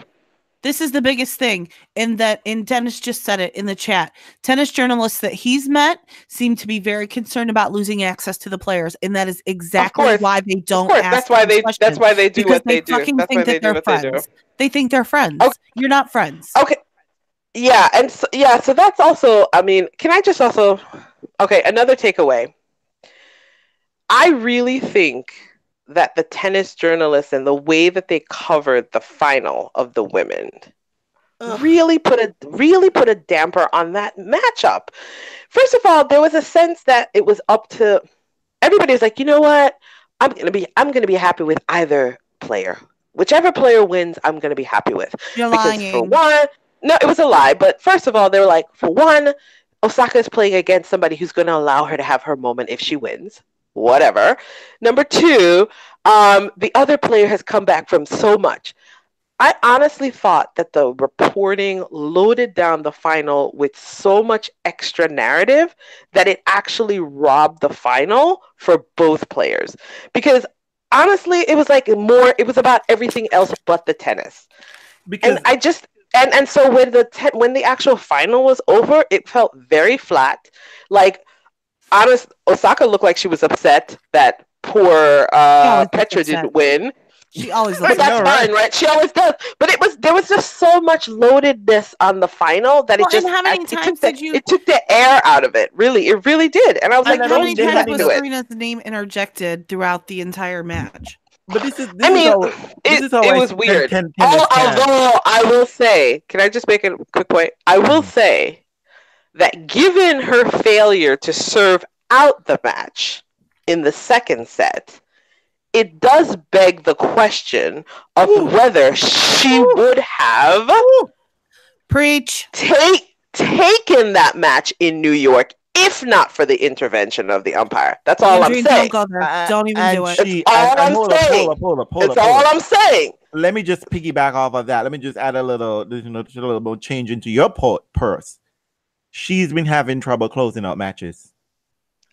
This is the biggest thing in that and Dennis just said it in the chat. Tennis journalists that he's met seem to be very concerned about losing access to the players, and that is exactly why they don't ask that's why they. questions, That's why they do because what they, do. fucking That's think why they that do they do. friends. They think they're friends. Okay. You're not friends. Okay. Yeah, and so, yeah, so that's also. I mean, can I just also? Okay, another takeaway. I really think that the tennis journalists and the way that they covered the final of the women Ugh. really put a really put a damper on that matchup. First of all, there was a sense that it was up to everybody was like, you know what? I'm gonna be I'm gonna be happy with either player. Whichever player wins, I'm gonna be happy with. You're Because lying. for one, no, it was a lie. But first of all, they were like, for one, Osaka is playing against somebody who's going to allow her to have her moment if she wins. Whatever. Number two, um, the other player has come back from so much. I honestly thought that the reporting loaded down the final with so much extra narrative that it actually robbed the final for both players. Because honestly, it was like more, it was about everything else but the tennis because and I just and and so when the te- when the actual final was over, it felt very flat. Like honest, Osaka looked like she was upset that poor uh, Petra upset. didn't win. She always But that's know, fine, right? She always does. But it was there was just so much loadedness on the final that Well, it just how many it took times the- did you- it took the air out of it. Really, it really did. And I was And like, how many times was. Serena's name interjected throughout the entire match? but this is this I is mean, how, this It, is how it I was weird. ten- tennis Al- can. although I will say, can I just make a quick point? I will Mhm. say that given her failure to serve out the match in the second set, it does beg the question of Ooh. whether she Ooh. would have Preach. take, taken that match in New York if not for the intervention of the umpire. That's all I'm saying. Don't go there. Uh, don't even and do it. She, That's all and- and I'm saying. hold up, hold up, hold That's up, hold all. I'm saying. Let me just piggyback off of that. Let me just add a little, you know, just a little more change into your po- purse. She's been having trouble closing out matches.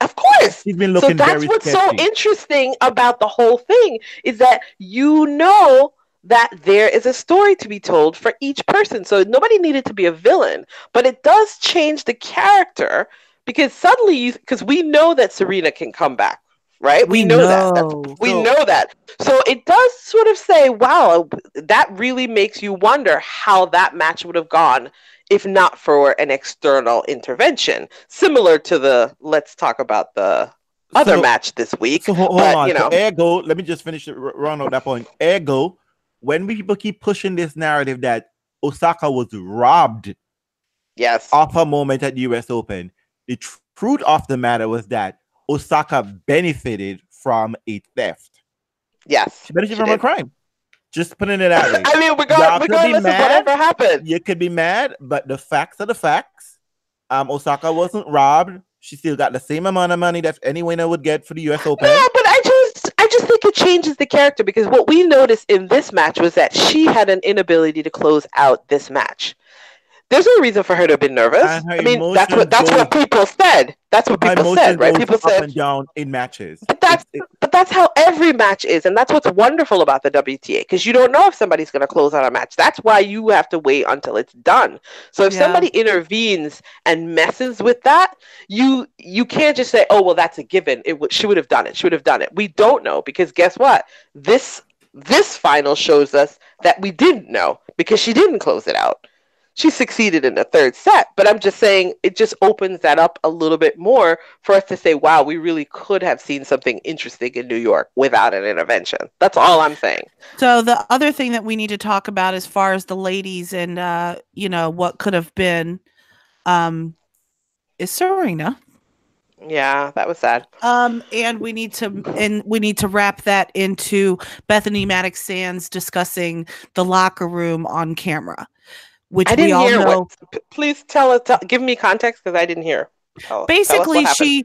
Of course. She's been looking So that's what's sketchy. so interesting about the whole thing is that you know that there is a story to be told for each person. So nobody needed to be a villain, but it does change the character because suddenly because we know that Serena can come back, right? We, know, that. That's, we So- know that. So it does sort of say, wow, that really makes you wonder how that match would have gone if not for an external intervention, similar to the let's talk about the other So- match this week. So hold, but, on. you know, So ergo, let me just finish it, r- run out that point. Ergo, when people keep pushing this narrative that Osaka was robbed Yes. of a moment at the US Open, the tr- truth of the matter was that Osaka benefited from a theft. Yes. She benefited she from a crime. Just putting it out. I mean, Y'all regard, could be regardless of mad. whatever happened. you could be mad, but the facts are the facts. Um, Osaka wasn't robbed. She still got the same amount of money that any winner would get for the US Open. Yeah, but I just I just think it changes the character because what we noticed in this match was that she had an inability to close out this match. There's no reason for her to be nervous. I mean, that's what that's what people said. That's what people said, right? People up said and down in matches. But that's- it- But that's how every match is, and that's what's wonderful about the WTA because you don't know if somebody's going to close out a match. That's why you have to wait until it's done. So if Yeah. somebody intervenes and messes with that, you you can't just say, "Oh, well, that's a given." It would she would have done it. She would have done it. We don't know because guess what? This this final shows us that we didn't know because she didn't close it out. She succeeded in the third set, but I'm just saying it just opens that up a little bit more for us to say, wow, we really could have seen something interesting in New York without an intervention. That's all I'm saying. So the other thing that we need to talk about as far as the ladies and uh, you know, what could have been um is Serena. Yeah, that was sad. Um, and we need to and we need to wrap that into Bethanie Mattek-Sands discussing the locker room on camera, which I didn't all hear know. what. Please tell us. Tell, give me context because I didn't hear. Tell- tell us what Basically, happened. she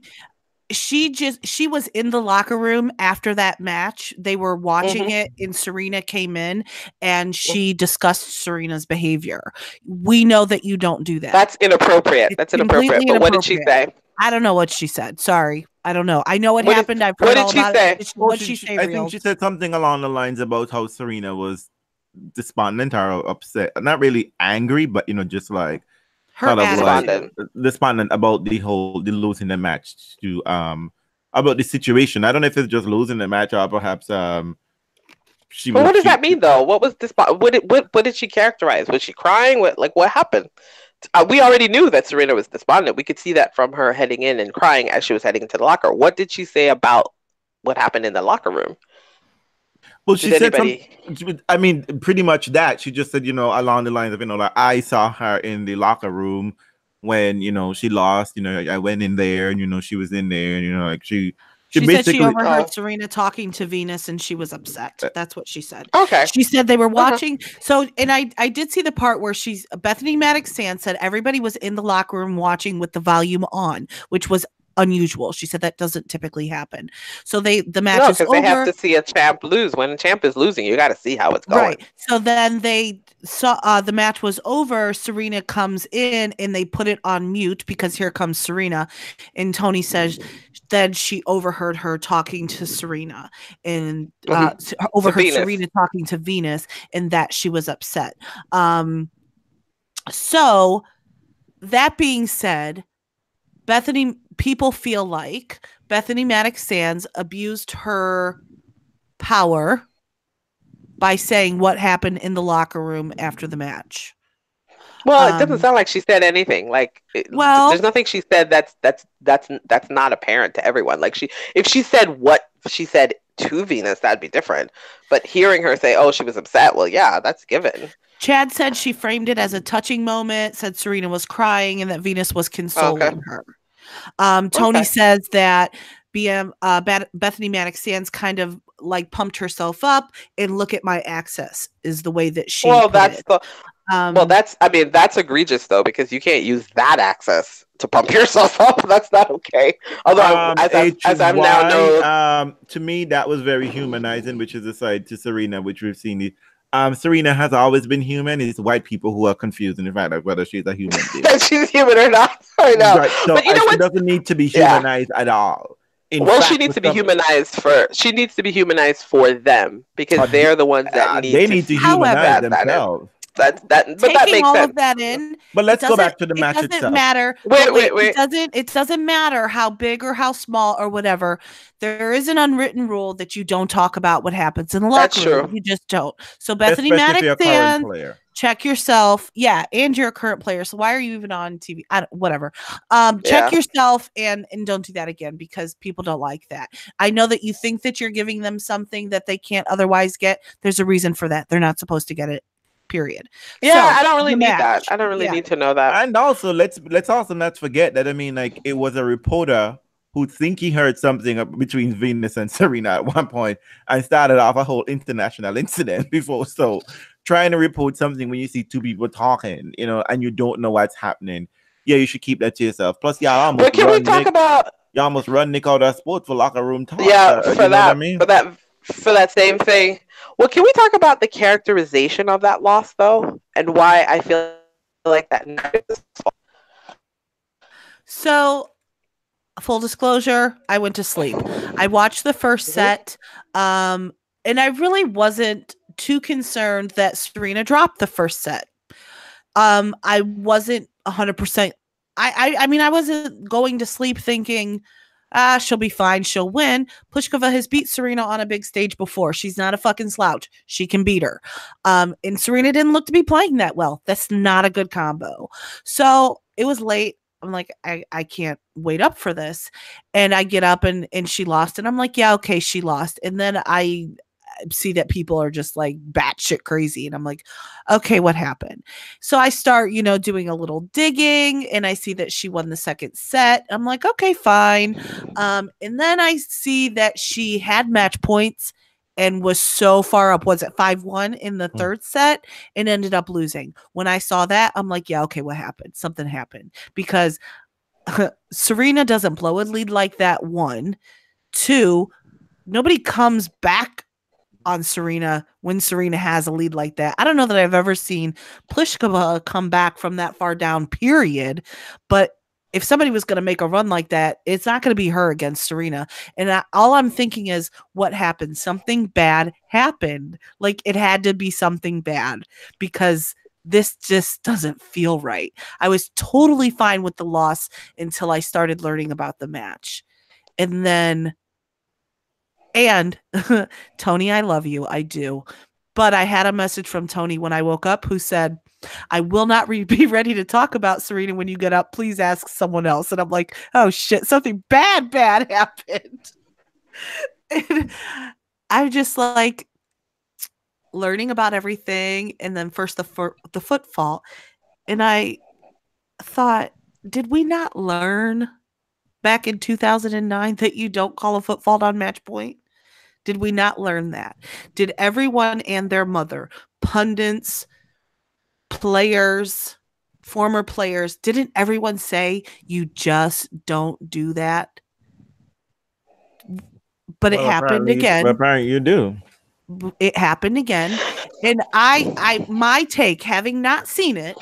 she just she was in the locker room after that match. They were watching Mhm. it, and Serena came in and she discussed Serena's behavior. We know that you don't do that. That's inappropriate. It's That's inappropriate. completely But what did she say? I don't know what she said. Sorry, I don't know. I know what, What did- happened. I've heard what did all she about say? it. Well, What did she, say? I Real? think she said something along the lines about how Serena was despondent or upset. Not really angry, but you know, just like Her of attitude. like Despondent. despondent about the whole the losing the match to um about the situation. I don't know if it's just losing the match or perhaps um she But was what does she- that mean, though? What was this? What did what, what did she characterize? Was she crying? What like what happened? Uh, we already knew that Serena was despondent. We could see that from her heading in and crying as she was heading into the locker. What did she say about what happened in the locker room? Well, she said some, anybody? she would- I mean, pretty much that. She just said, you know, along the lines of, you know, like I saw her in the locker room when, you know, she lost. You know, I went in there and, you know, she was in there and, you know, like she, she, She, said she overheard Oh. Serena talking to Venus and she was upset. Uh, That's what she said. Okay. She said they were watching. So, and I, I did see the part where she's Bethanie Mattek-Sand said everybody was in the locker room watching with the volume on, which was unusual. She said that doesn't typically happen. So they, the match No, is because over. they have to see a champ lose. When a champ is losing, you got to see how it's going. Right. So then they saw uh, the match was over. Serena comes in and they put it on mute because here comes Serena. And Tony says then she overheard her talking to Serena and uh, s- overheard. Serena talking to Venus and that she was upset. Um, so that being said, Bethanie, people feel like Bethanie Mattek-Sands abused her power by saying what happened in the locker room after the match. Well, it Um, doesn't sound like she said anything. Like, Well- there's nothing she said that's that's that's that's not apparent to everyone. Like, she if she said what she said to Venus, that'd be different. But hearing her say, "Oh, she was upset," well, yeah, that's given. Chad said she framed it as a touching moment, said Serena was crying and that Venus was consoling her. Um, Tony Okay. says that BM uh, Beth- Bethanie Mattek-Sands kind of like pumped herself up and look at my access is the way that she well, that's it. the Um, well, that's I mean, that's egregious though because you can't use that access to pump yourself up. That's not okay. Although, Um, as, I, as I'm now HY, know, um, to me, that was very humanizing, which is aside to Serena, which we've seen. Um, Serena has always been human. It's white people who are confused in the fact of whether she's a human she's human or not. I know. Right, so But you uh, know she what? doesn't need to be Yeah. humanized at all. In well, fact, she needs to be humanized for. She needs to be humanized for them because they're the ones that uh, need. they to need to However- humanize that that is. themselves. That that but that taking makes all sense. of that in, But let's go back to the it match doesn't itself. matter. Wait, wait, wait. It doesn't. It doesn't matter how big or how small or whatever. There is an unwritten rule that you don't talk about what happens in the locker That's room. You just don't. So Bethanie Especially if you're a Mattek current fans, player. check yourself. Yeah, and you're a current player. So why are you even on TV? I don't, whatever. Um, check Yeah. yourself and and don't do that again because people don't like that. I know that you think that you're giving them something that they can't otherwise get. There's a reason for that. They're not supposed to get it. Period. Yeah, So, I don't really need that. I don't really Yeah. need to know that. And also, let's let's also not forget that I mean, like it was a reporter who think he heard something between Venus and Serena at one point, and started off a whole international incident before. So, trying to report something when you see two people talking, you know, and you don't know what's happening, yeah, you should keep that to yourself. Plus, y'all almost But can we run talk Nick, about you almost run Nick out of sport for locker room talk. yeah uh, for you know what that I mean? for that for that same thing? Well, can we talk about the characterization of that loss though, and why I feel like that? So, full disclosure, I went to sleep. I watched the 1st Mhm. set, um, and I really wasn't too concerned that Serena dropped the first set. Um, I wasn't hundred percent. I, I, I mean, I wasn't going to sleep thinking, ah, she'll be fine, she'll win. Pliskova has beat Serena on a big stage before. She's not a fucking slouch. She can beat her. Um, and Serena didn't look to be playing that well. That's not a good combo. So it was late. I'm like, I, I can't wait up for this. And I get up and and she lost. And I'm like, yeah, okay, she lost. And then I see that people are just like batshit crazy. And I'm like, okay, what happened? So I start, you know, doing a little digging and I see that she won the second set. I'm like, okay, fine. Um, and then I see that she had match points and was so far up. Was it 5 1 in the Mm. third set and ended up losing? When I saw that, I'm like, yeah, okay, what happened? Something happened because Serena doesn't blow a lead like that. One, two, nobody comes back on Serena when Serena has a lead like that. I don't know that I've ever seen Pliskova come back from that far down, period. But if somebody was going to make a run like that, it's not going to be her against Serena. And I, all I'm thinking is, what happened? Something bad happened. Like it had to be something bad because this just doesn't feel right. I was totally fine with the loss until I started learning about the match. And then, and Tony, I love you. I do. But I had a message from Tony when I woke up who said, I will not re- be ready to talk about Serena when you get up. Please ask someone else. And I'm like, oh shit, something bad, bad happened. And I'm just like learning about everything. And then first the, fir- the foot fault. And I thought, did we not learn back in 2009 that you don't call a foot fault on match point? Did we not learn that? Did everyone and their mother, pundits, players, former players, didn't everyone say you just don't do that? But it happened again apparently you do. it happened again and i i my take having not seen it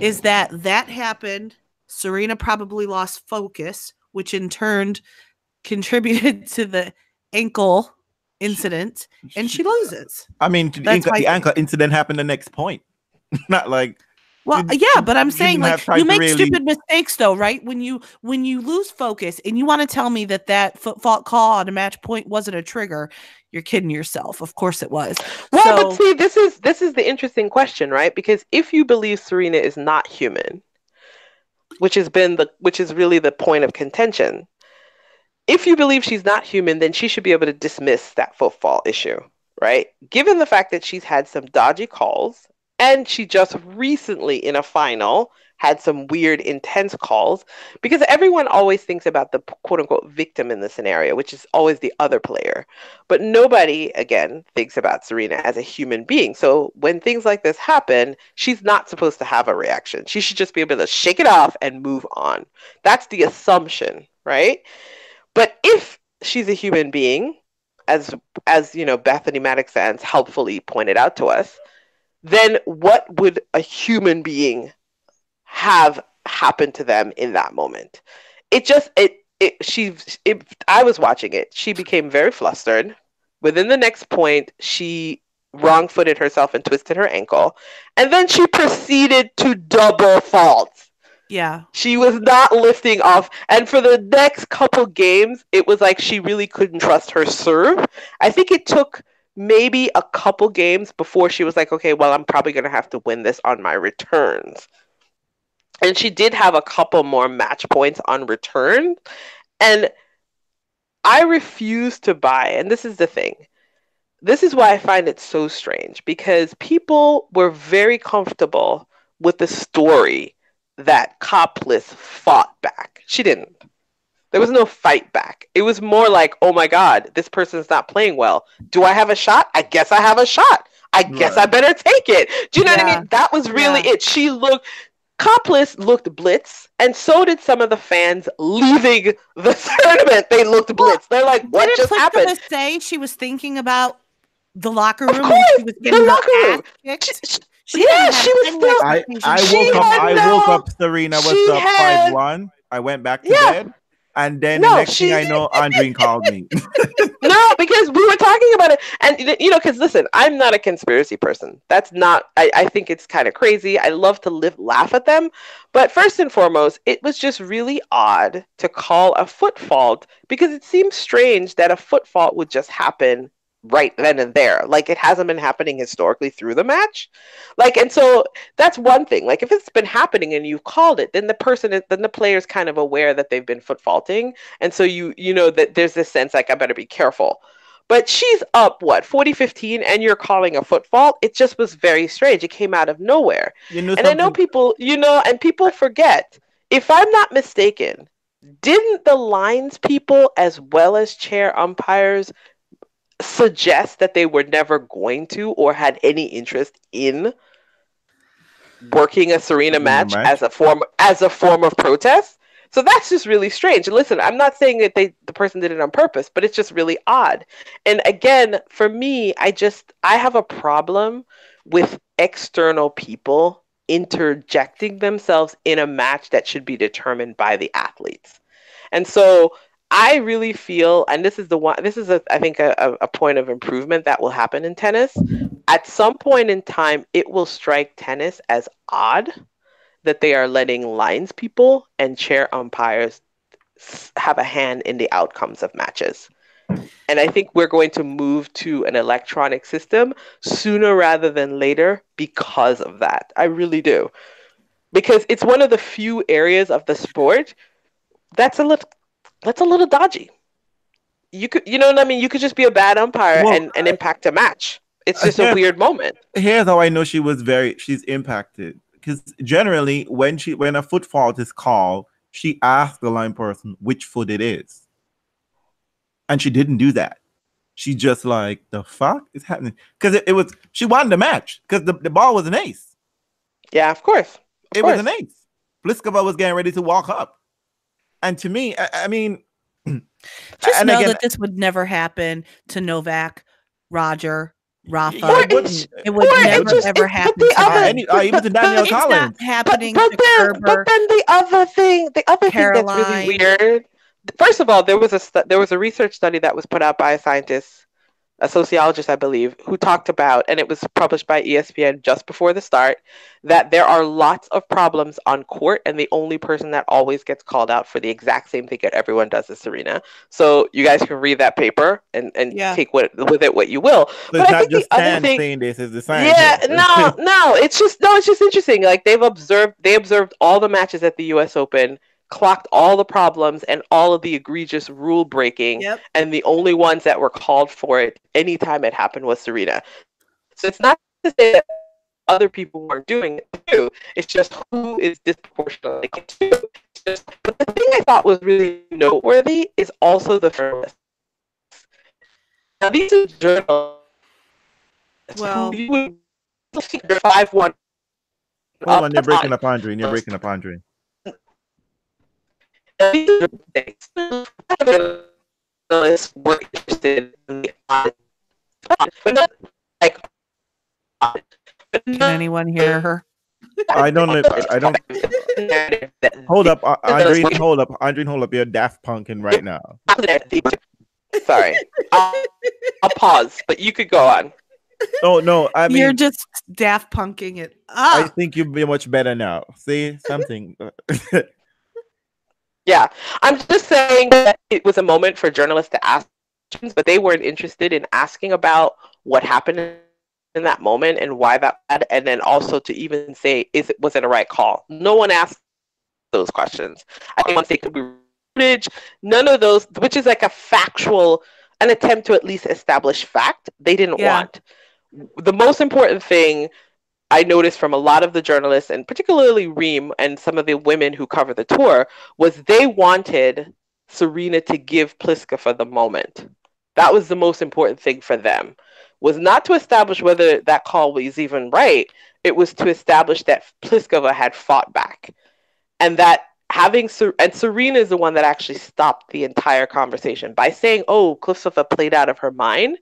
is that that happened serena probably lost focus which in turn contributed to the ankle incident and she loses I mean, the That's the thing. ankle incident happened the next point. Not like well You- yeah but i'm saying like you make really- stupid mistakes though right when you when you lose focus and you want to tell me that that foot fault call on a match point wasn't a trigger you're kidding yourself of course it was Well, So- but see, this is this is the interesting question, right? Because if you believe Serena is not human, which has been the which is really the point of contention, if you believe she's not human, then she should be able to dismiss that foot fault issue, right? Given the fact that she's had some dodgy calls and she just recently in a final had some weird intense calls because everyone always thinks about the quote unquote victim in the scenario, which is always the other player. But nobody, again, thinks about Serena as a human being. So when things like this happen, she's not supposed to have a reaction. She should just be able to shake it off and move on. That's the assumption, right? But if she's a human being, as as you know, Bethanie Mattek-Sands helpfully pointed out to us, then what would a human being have happened to them in that moment? It just it it she it, I was watching it. She became very flustered. Within the next point, she wrong footed herself and twisted her ankle. And then she proceeded to double fault. Yeah. She was not lifting off. And for the next couple games, it was like she really couldn't trust her serve. I think it took maybe a couple games before she was like, okay, well, I'm probably going to have to win this on my returns. And she did have a couple more match points on return. And I refuse to buy, and this is the thing. This is why I find it so strange because people were very comfortable with the story that Copless fought back. She didn't. There was no fight back. It was more like, oh my God, this person's not playing well. Do I have a shot? I guess I have a shot. I guess I better take it. Do you know what I mean? That was really Yeah. it. She looked, Copless looked blitz, and so did some of the fans leaving the tournament. They looked blitz. They're like, what Didn't just Pliskova happened? say she was thinking about the locker Of room when she course, was the locker room. ass kicked? She- She yeah, she was still- I. I woke up. had I no- woke up. Serena was up had- five one. I went back to Yeah. bed, and then No, the next she- thing I know, Andrine called me. no, because we were talking about it, and you know, because listen, I'm not a conspiracy person. That's not. I, I think it's kind of crazy. I love to live, laugh at them, but first and foremost, it was just really odd to call a foot fault because it seems strange that a foot fault would just happen right then and there. Like it hasn't been happening historically through the match. Like, and so that's one thing. Like, if it's been happening and you've called it, then the person, is, then the player's kind of aware that they've been foot faulting, and so you, you know that there's this sense like I better be careful. But she's up what 40 15 and you're calling a foot fault. It just was very strange. It came out of nowhere. You know And I know people, you know, and people forget. If I'm not mistaken, didn't the lines people as well as chair umpires suggest that they were never going to or had any interest in working a Serena match, match? as a form as a form of protest? So that's just really strange. And listen, I'm not saying that they the person did it on purpose, but it's just really odd. And again, for me, I just I have a problem with external people interjecting themselves in a match that should be determined by the athletes. And so I really feel, and this is the one, this is, a, I think, a, a- point of improvement that will happen in tennis. At some point in time, it will strike tennis as odd that they are letting lines people and chair umpires have a hand in the outcomes of matches. And I think we're going to move to an electronic system sooner rather than later because of that. I really do. Because it's one of the few areas of the sport that's a little that's a little dodgy. You could you know what I mean? You could just be a bad umpire Well, and, and impact a match. It's just a weird moment. Here's how I know she was very. She's impacted because generally, when she when a foot fault is called, she asks the line person which foot it is, and she didn't do that. She just like the fuck is happening because it, it was she won the match because the, the ball was an ace. Yeah, of course. Of it course. was an ace. Pliskova was getting ready to walk up, and to me, I, I mean, Just know again- that this would never happen to Novak, Roger, Rafa. It wouldn't. it would or it never just- ever it- happen. the to other- any, uh, even to Danielle it's Collins. not happening but, but then, Kerber. but then the other thing, the other thing that's really weird. First of all, there was a there was a research study that was put out by a scientist, a sociologist, I believe, who talked about, and it was published by ESPN just before the start, that there are lots of problems on court, and the only person that always gets called out for the exact same thing that everyone does is Serena. So you guys can read that paper and and Yeah. take what with it what you will. So But it's I not think the just other thing- saying this; it's the same. Yeah, no, no. It's just no. It's just interesting. Like they've observed, they observed all the matches at the U.S. Open, clocked all the problems and all of the egregious rule breaking, Yep. and the only ones that were called for it anytime it happened was Serena. So it's not to say that other people weren't doing it too. It's just who is disproportionately to. Just- But the thing I thought was really noteworthy is also the journalists. Now these are journalists. Well- who you would five one. Hold on, you're breaking up, Andre. You're breaking up, Andre. Journalists were interested in the audit, but not like. audit. But Can anyone hear her? I don't know. I don't. Hold up, uh, Andre. Hold up, Andre. Hold up. You're Daft Punkin right now. Sorry, I'll, I'll pause, but you could go on. Oh no, I mean, You're just daft punking it I think you'd be much better now. See something. Yeah, I'm just saying that it was a moment for journalists to ask questions, but they weren't interested in asking about what happened in that moment and why that, and then also to even say, is it was it a right call? No one asked those questions. I think once they could be footage, none of those, which is like a factual, an attempt to at least establish fact, they didn't Yeah. want. The most important thing I noticed from a lot of the journalists, and particularly Reem and some of the women who cover the tour, was they wanted Serena to give Pliskova the moment. That was the most important thing for them. Was not to establish whether that call was even right. It was to establish that Pliskova had fought back, and that having Ser- and Serena is the one that actually stopped the entire conversation by saying, "Oh, Pliskova played out of her mind."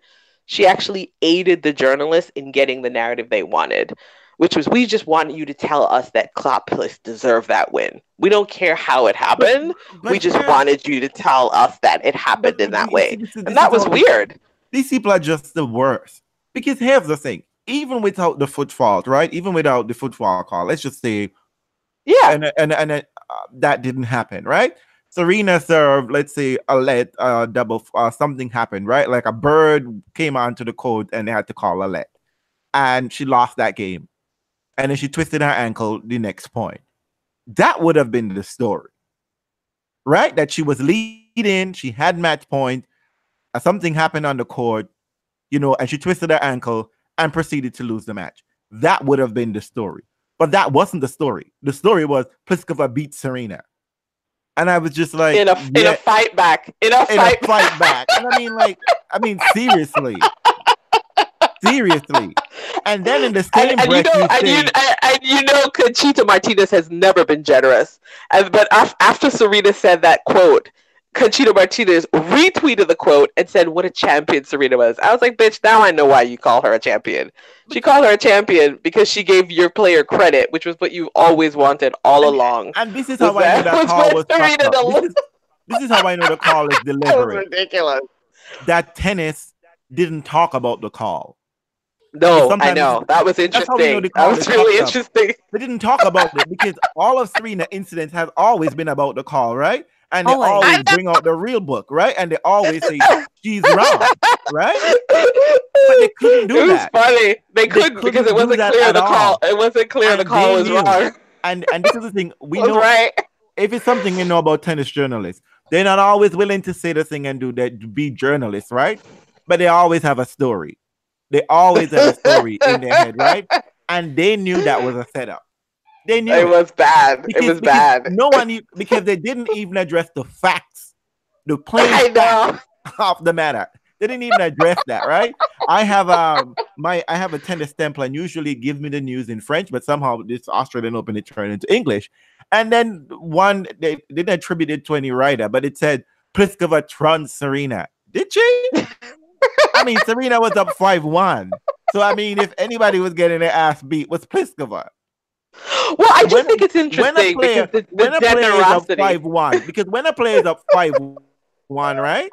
She actually aided the journalists in getting the narrative they wanted which was we just want you to tell us that Klopplis deserved that win. We don't care how it happened. But we just wanted you to tell us that it happened but in that way. this this And that was weird. These people are just the worst. Because here's the thing: even without the foot fault, right? Even without the football call, let's just say, Yeah. and and and uh, that didn't happen, right? Serena served, let's say, a let uh, double, uh, something happened, right? Like a bird came onto the court and they had to call a let, and she lost that game, and then she twisted her ankle the next point. That would have been the story, right? That she was leading, she had match point, uh, something happened on the court, you know, and she twisted her ankle and proceeded to lose the match. That would have been the story. But that wasn't the story. The story was Pliskova beat Serena. And I was just like, in a in a fight back. In a in fight, a fight back. And I mean, like, I mean, seriously. Seriously. And then in the same And, and you know, and you, and, and you know, Conchita Martinez has never been generous. And but af- after Serena said that quote, Conchita Martinez retweeted the quote and said, "What a champion Serena was." I was like, "Bitch, now I know why you call her a champion. She called her a champion because she gave your player credit, which was what you always wanted all And- along." and this is Was how I know that- that call was Serena the This is, this is how I know the call is That was ridiculous. That tennis didn't talk about the call. No, I know that was that's how we know interesting. That was really fucked up. interesting. They didn't talk about it because all of Serena incidents has always been about the call, right? And they Always. Always know. bring out the real book, right? And they always say she's wrong, right? But they couldn't do it was that. funny. They couldn't, because couldn't it wasn't clear the call. all. It wasn't clear the call was knew. wrong. And and this is the thing we know right. if it's something you know about tennis journalists, they're not always willing to say the thing and do that, be journalists, right? But they always have a story. They always have a story in their head, right? And they knew that was a setup. They knew It was bad. Because- it was bad. No one because they didn't even address the facts, the plain facts of the matter. They didn't even address that, right? I have um my I have a tennis template and usually give me the news in French, but somehow this Australian Open it turned into English. And then one they didn't attribute it to any writer, but it said Pliskova truns Serena. Did she? I mean, Serena was up 5-1. So I mean, if anybody was getting their ass beat, was Pliskova. Well, I just When- think it's interesting when a player- the, the when a player is up five one, because when a player is up five one, right?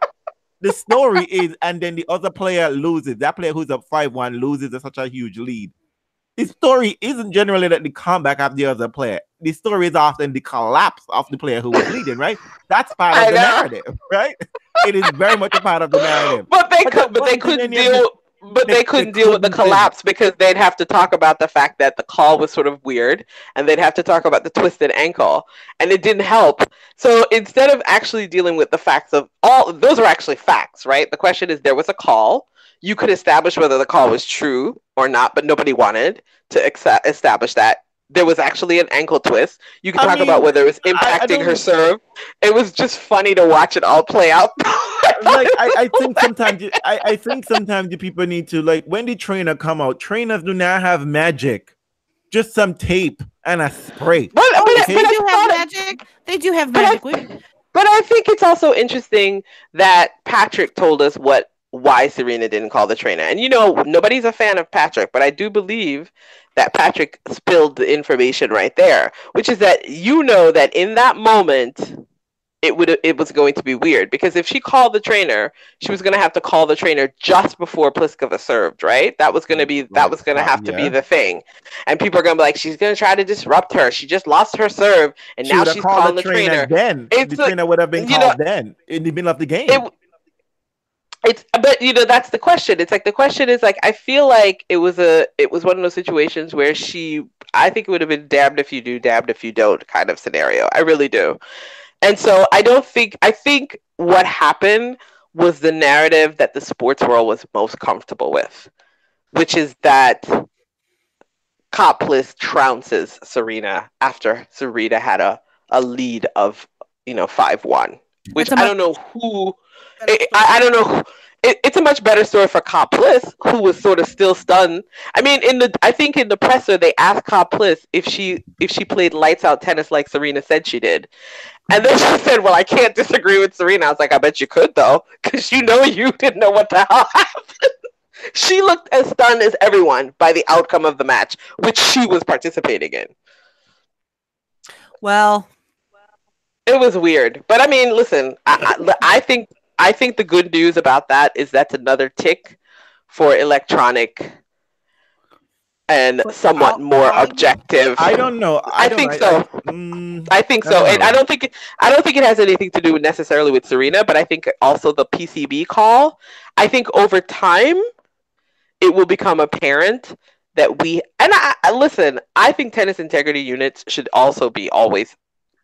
The story is, and then the other player loses. That player who's up five one loses at such a huge lead. The story isn't generally that the comeback of the other player. The story is often the collapse of the player who was leading, right? That's part of the narrative, right? It is very much a part of the narrative. But they But could, but they couldn't deal. But they- they they couldn't deal with the couldn't say that. collapse because they'd have to talk about the fact that the call was sort of weird, and they'd have to talk about the twisted ankle, and it didn't help. So instead of actually dealing with the facts of all, those are actually facts, right? The question is, there was a call. You could establish whether the call was true or not, but nobody wanted to exa- establish that. There was actually an ankle twist. You can I talk about whether it was I- I impacting her serve. It was just funny to watch it all play out. like I, I think sometimes you- I, I think sometimes the people need to like when the trainer come out, trainers do not have magic. Just some tape and a spray. But, but, oh, Okay. They but I do have magic. They do have But I- magic. But I think it's also interesting that Patrick told us what why Serena didn't call the trainer. And you know, nobody's a fan of Patrick, but I do believe that Patrick spilled the information right there, which is that you know that in that moment it would it was going to be weird because if she called the trainer, she was going to have to call the trainer just before Pliskova served, right? That was going to be that was going to have to be the thing, and people are going to be like, she's going to try to disrupt her. She just lost her serve, and She now she's called calling the trainer. then. It's the like- trainer would have been you called then in the middle of the game. It, it's but you know that's the question. It's like the question is like I feel like it was a it was one of those situations where she I think it would have been damned if you do, damned if you don't kind of scenario. I really do. And so I don't think I think what happened was the narrative that the sports world was most comfortable with, which is that Coplis trounces Serena after Serena had a, a lead of you know five one, which That's a I don't know who I, I I don't know. It, it's a much better story for Coplis, who was sort of still stunned. I mean, in the I think in the presser they asked Coplis if she if she played lights out tennis like Serena said she did, and then she said, "Well, I can't disagree with Serena." I was like, "I bet you could though, because you know you didn't know what the hell happened." she looked as stunned as everyone by the outcome of the match, which she was participating in. Well, It was weird, but I mean, listen, I, I, I think I think the good news about that is that's another tick for electronic and But somewhat I- more I- objective. I don't know. I, I don't think know. so. mm, I think so, don't and. I don't think it, I don't think it has anything to do necessarily with Serena, but I think also the PCB call. I think over time, it will become apparent that we and I, I listen. I think tennis integrity units should also be always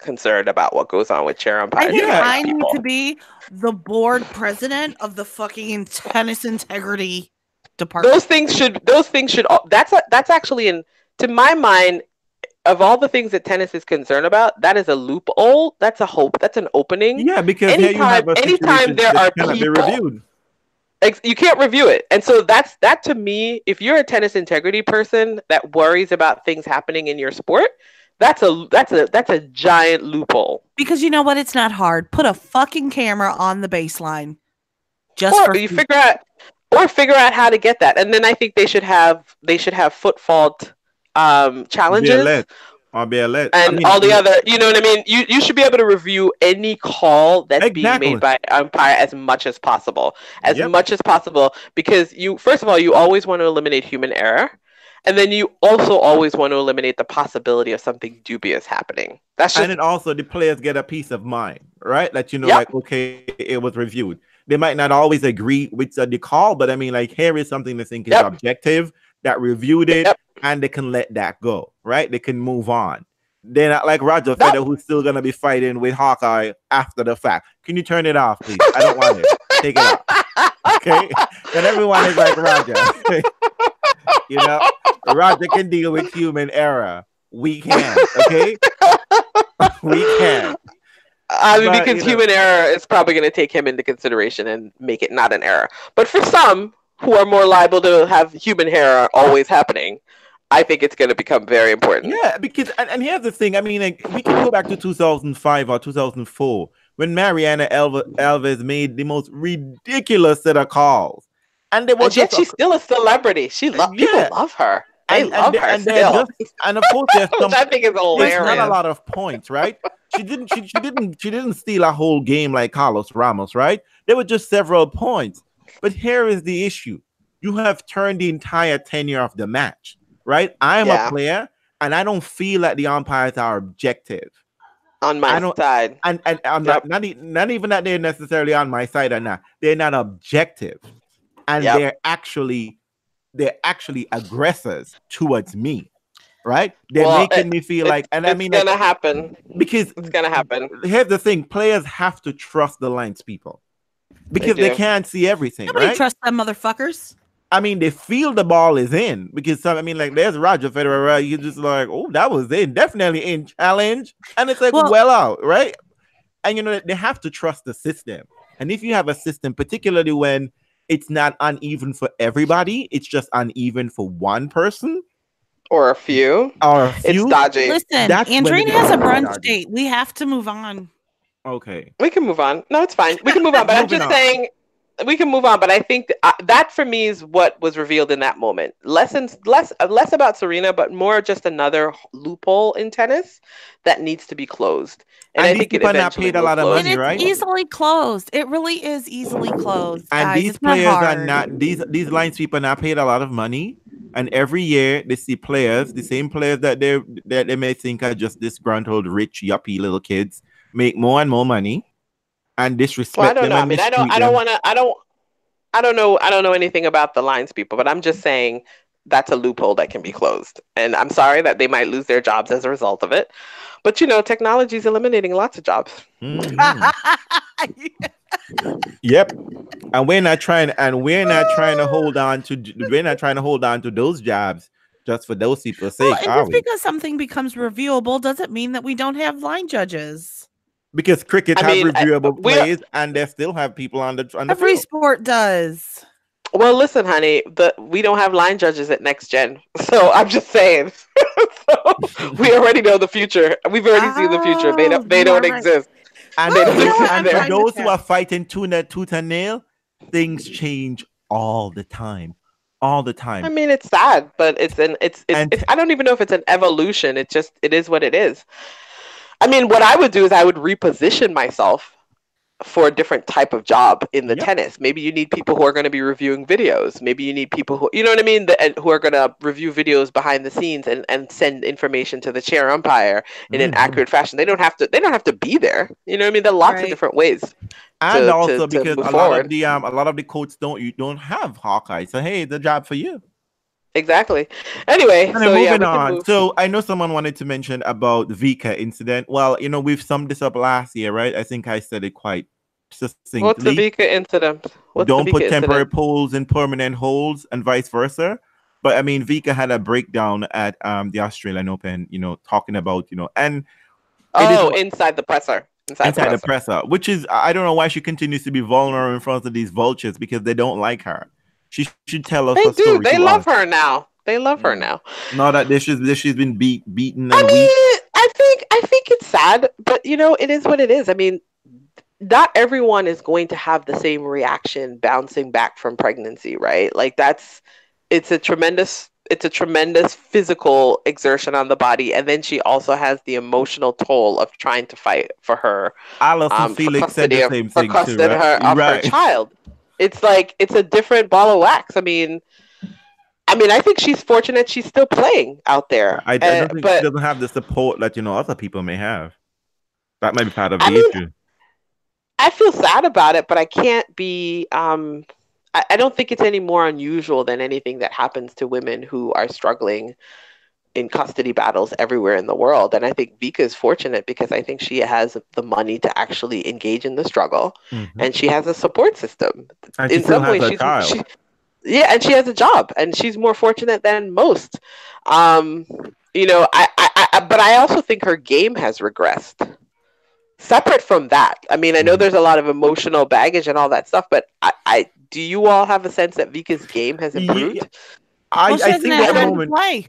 concerned about what goes on with chair umpires. Yeah. I need to be the board president of the fucking tennis integrity department. those things should those things should that's a, that's actually in to my mind of all the things that tennis is concerned about that is a loophole that's a hope that's an opening Yeah, because here you have Anytime- anytime there are people- you can't review it and so that's that to me if you're a tennis integrity person that worries about things happening in your sport that's a that's a that's a giant loophole because you know what? It's not hard. Put a fucking camera on the baseline. Just or for you figure out or figure out how to get that and then i think they should have they should have foot fault um Be challenges alert. Or be alert. I and mean, all the other you know what i mean you you should be able to review any call that's Exactly. being made by umpire as much as possible as Yep. much as possible because you first of all you always want to eliminate human error and then you also always want to eliminate the possibility of something dubious happening that's just and then also the players get a peace of mind, right? That you know, Yep. like okay, it was reviewed. They might not always agree with uh, the call, but I mean, like here is something they think is Yep. objective that reviewed it, Yep. and they can let that go, right? They can move on. They're not like Roger Federer, who's still gonna be fighting with Hawkeye after the fact. Can you turn it off, please? I don't want it. Take it off. Okay. And everyone is like Roger. you know, Roger can deal with human error. We can, okay? we can. I mean, But, because you know- human error is probably going to take him into consideration and make it not an error. But for some who are more liable to have human error always happening, I think it's going to become very important. Yeah, because and, and here's the thing. I mean, like, we can go back to 2005 or 2004 when Mariana Alves made the most ridiculous set of calls, and But yet she's still a celebrity. She lo- Yeah. people love her. They and, love and, her and still, just and of course there's some I think is hilarious. not a lot of points, right? She didn't. She, she didn't. She didn't steal a whole game like Carlos Ramos, right? There were just several points. But here is the issue: you have turned the entire tenure of the match, right? I'm Yeah. a player, and I don't feel that the umpires are objective, On my side, and and I'm Yep. not not, not even that they're necessarily on my side or not. They're not objective, and Yep. they're actually they're actually aggressors towards me, right? They're Well, making me feel like, and I mean, it's gonna happen. because It's gonna happen. here's the thing players have to trust the lines people because they, do. can't see everything Nobody right trusts them motherfuckers. i mean they feel the ball is in because some, i mean like there's roger federer right You're just like oh that was in definitely in challenge and it's like Well- well out right and you know they have to trust the system and if you have a system particularly when it's not uneven for everybody it's just uneven for one person Or a few. or a It's few dodgy. Listen, That's when Andrine has a gets brunch dodgy. date. We have to move on. okay We can move on. No, it's fine. We can move on. But I'm just on. saying, we can move on, but I think th- uh, that for me is what was revealed in that moment. Lessons less uh, less about Serena, but more just another loophole in tennis that needs to be closed. And, And I these think it are not paid a lot of close. and money, it's right? easily closed. It really is easily closed. and guys. these It's not players are not these these lines people are not paid a lot of money and every year they see players the same players that they that they may think are just disgruntled rich yuppie little kids make more and more money and disrespect Well, I don't them know. I mean, I don't. I don't want to. I don't. I don't know. I don't know anything about the lines people, but I'm just saying that's a loophole that can be closed. And I'm sorry that they might lose their jobs as a result of it. But you know, technology is eliminating lots of jobs. Mhm. yep and we're not trying and we're not trying to hold on to we're not trying to hold on to those jobs just for those people's Well, sake and are just we? because something becomes reviewable doesn't mean that we don't have line judges. Because cricket I have mean, uh, reviewable we are- plays and they still have people on the on the Every field. sport does. Well, listen, honey, the we don't have line judges at Next Gen, so I'm just saying. so we already know the future. We've already seen the future. They Oh, don't. They ah, don't right. exist. And, Well, then you know what? and I'm for those who are fighting tooth and tooth and nail, things change all the time, all the time. I mean, it's sad, but it's an it's it's, And- it's I don't even know if it's an evolution. It just it is what it is. I mean, what I would do is I would reposition myself for a different type of job in the Yep. tennis. Maybe you need people who are going to be reviewing videos. Maybe you need people who you know what I mean, the, and who are going to review videos behind the scenes and, and send information to the chair umpire in an Mhm. accurate fashion. They don't have to. They don't have to be there. You know what I mean? There are lots Right. of different ways. and to- also to- to because move a lot of the um a lot of the coaches don't you don't have Hawkeye, so hey, the job for you. Exactly. Anyway, And so then yeah, moving on. move. So I know someone wanted to mention about Vika incident. Well, you know, we've summed this up last year, right? I think I said it quite succinctly. What's the Vika incident? What's don't the put temporary incident? poles in permanent holes and vice versa. But I mean, Vika had a breakdown at um, the Australian Open, you know, talking about, you know, and Oh, what- inside the presser. Inside, inside the the presser. presser, which is, I don't know why she continues to be vulnerable in front of these vultures because they don't like her. She should tell us They do. story They love us. her now. They love her Mm. now. Now that this is this she's been beat, beaten, I mean, weak. I think I think it's sad, but you know, it is what it is. I mean, not everyone is going to have the same reaction bouncing back from pregnancy, right? Like that's it's a tremendous it's a tremendous physical exertion on the body and then she also has the emotional toll of trying to fight for her Allyson um, for Felix said the same thing too, right? her, of right. her child. It's like it's a different ball of wax. I mean, I mean, I think she's fortunate she's still playing out there. I, I Uh, don't think but she doesn't have the support that you know other people may have. That might be part of the I mean, issue. I feel sad about it, but I can't be. Um, I, I don't think it's any more unusual than anything that happens to women who are struggling in custody battles everywhere in the world. And I think Vika is fortunate because I think she has the money to actually engage in the struggle, Mhm. and she has a support system. And in still some has ways, she's child. she, yeah, and she has a job, and she's more fortunate than most. Um, you know, I, I, I, but I also think her game has regressed. Separate from that, I mean, I know Mhm. there's a lot of emotional baggage and all that stuff, but I, I do you all have a sense that Vika's game has Ye- improved? I, well, I think had at the time to moment. play.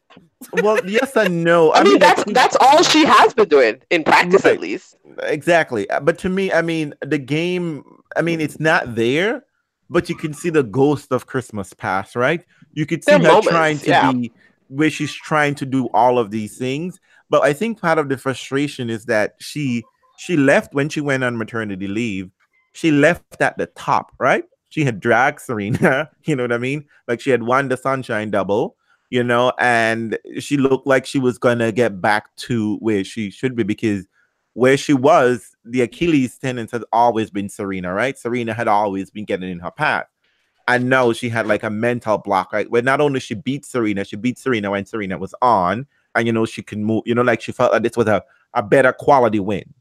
Well, yes and no. I, mean, I that's that's all she has been doing in practice, Right. at least. exactly. Uh, But to me, I mean, the game. I mean, it's not there, but you can see the ghost of Christmas past, right? You could see There her moments, trying to yeah. be where she's trying to do all of these things. But I think part of the frustration is that she she left when she went on maternity leave. She left at the top, right? She had dragged Serena, you know what I mean? Like she had won the sunshine double, you know, and she looked like she was gonna get back to where she should be because where she was, the Achilles tendon has always been Serena, right? Serena had always been getting in her path. And now she had like a mental block, right? Where not only she beat Serena, she beat Serena when Serena was on, and you know, she can move, you know, like she felt like this was a, a better quality win.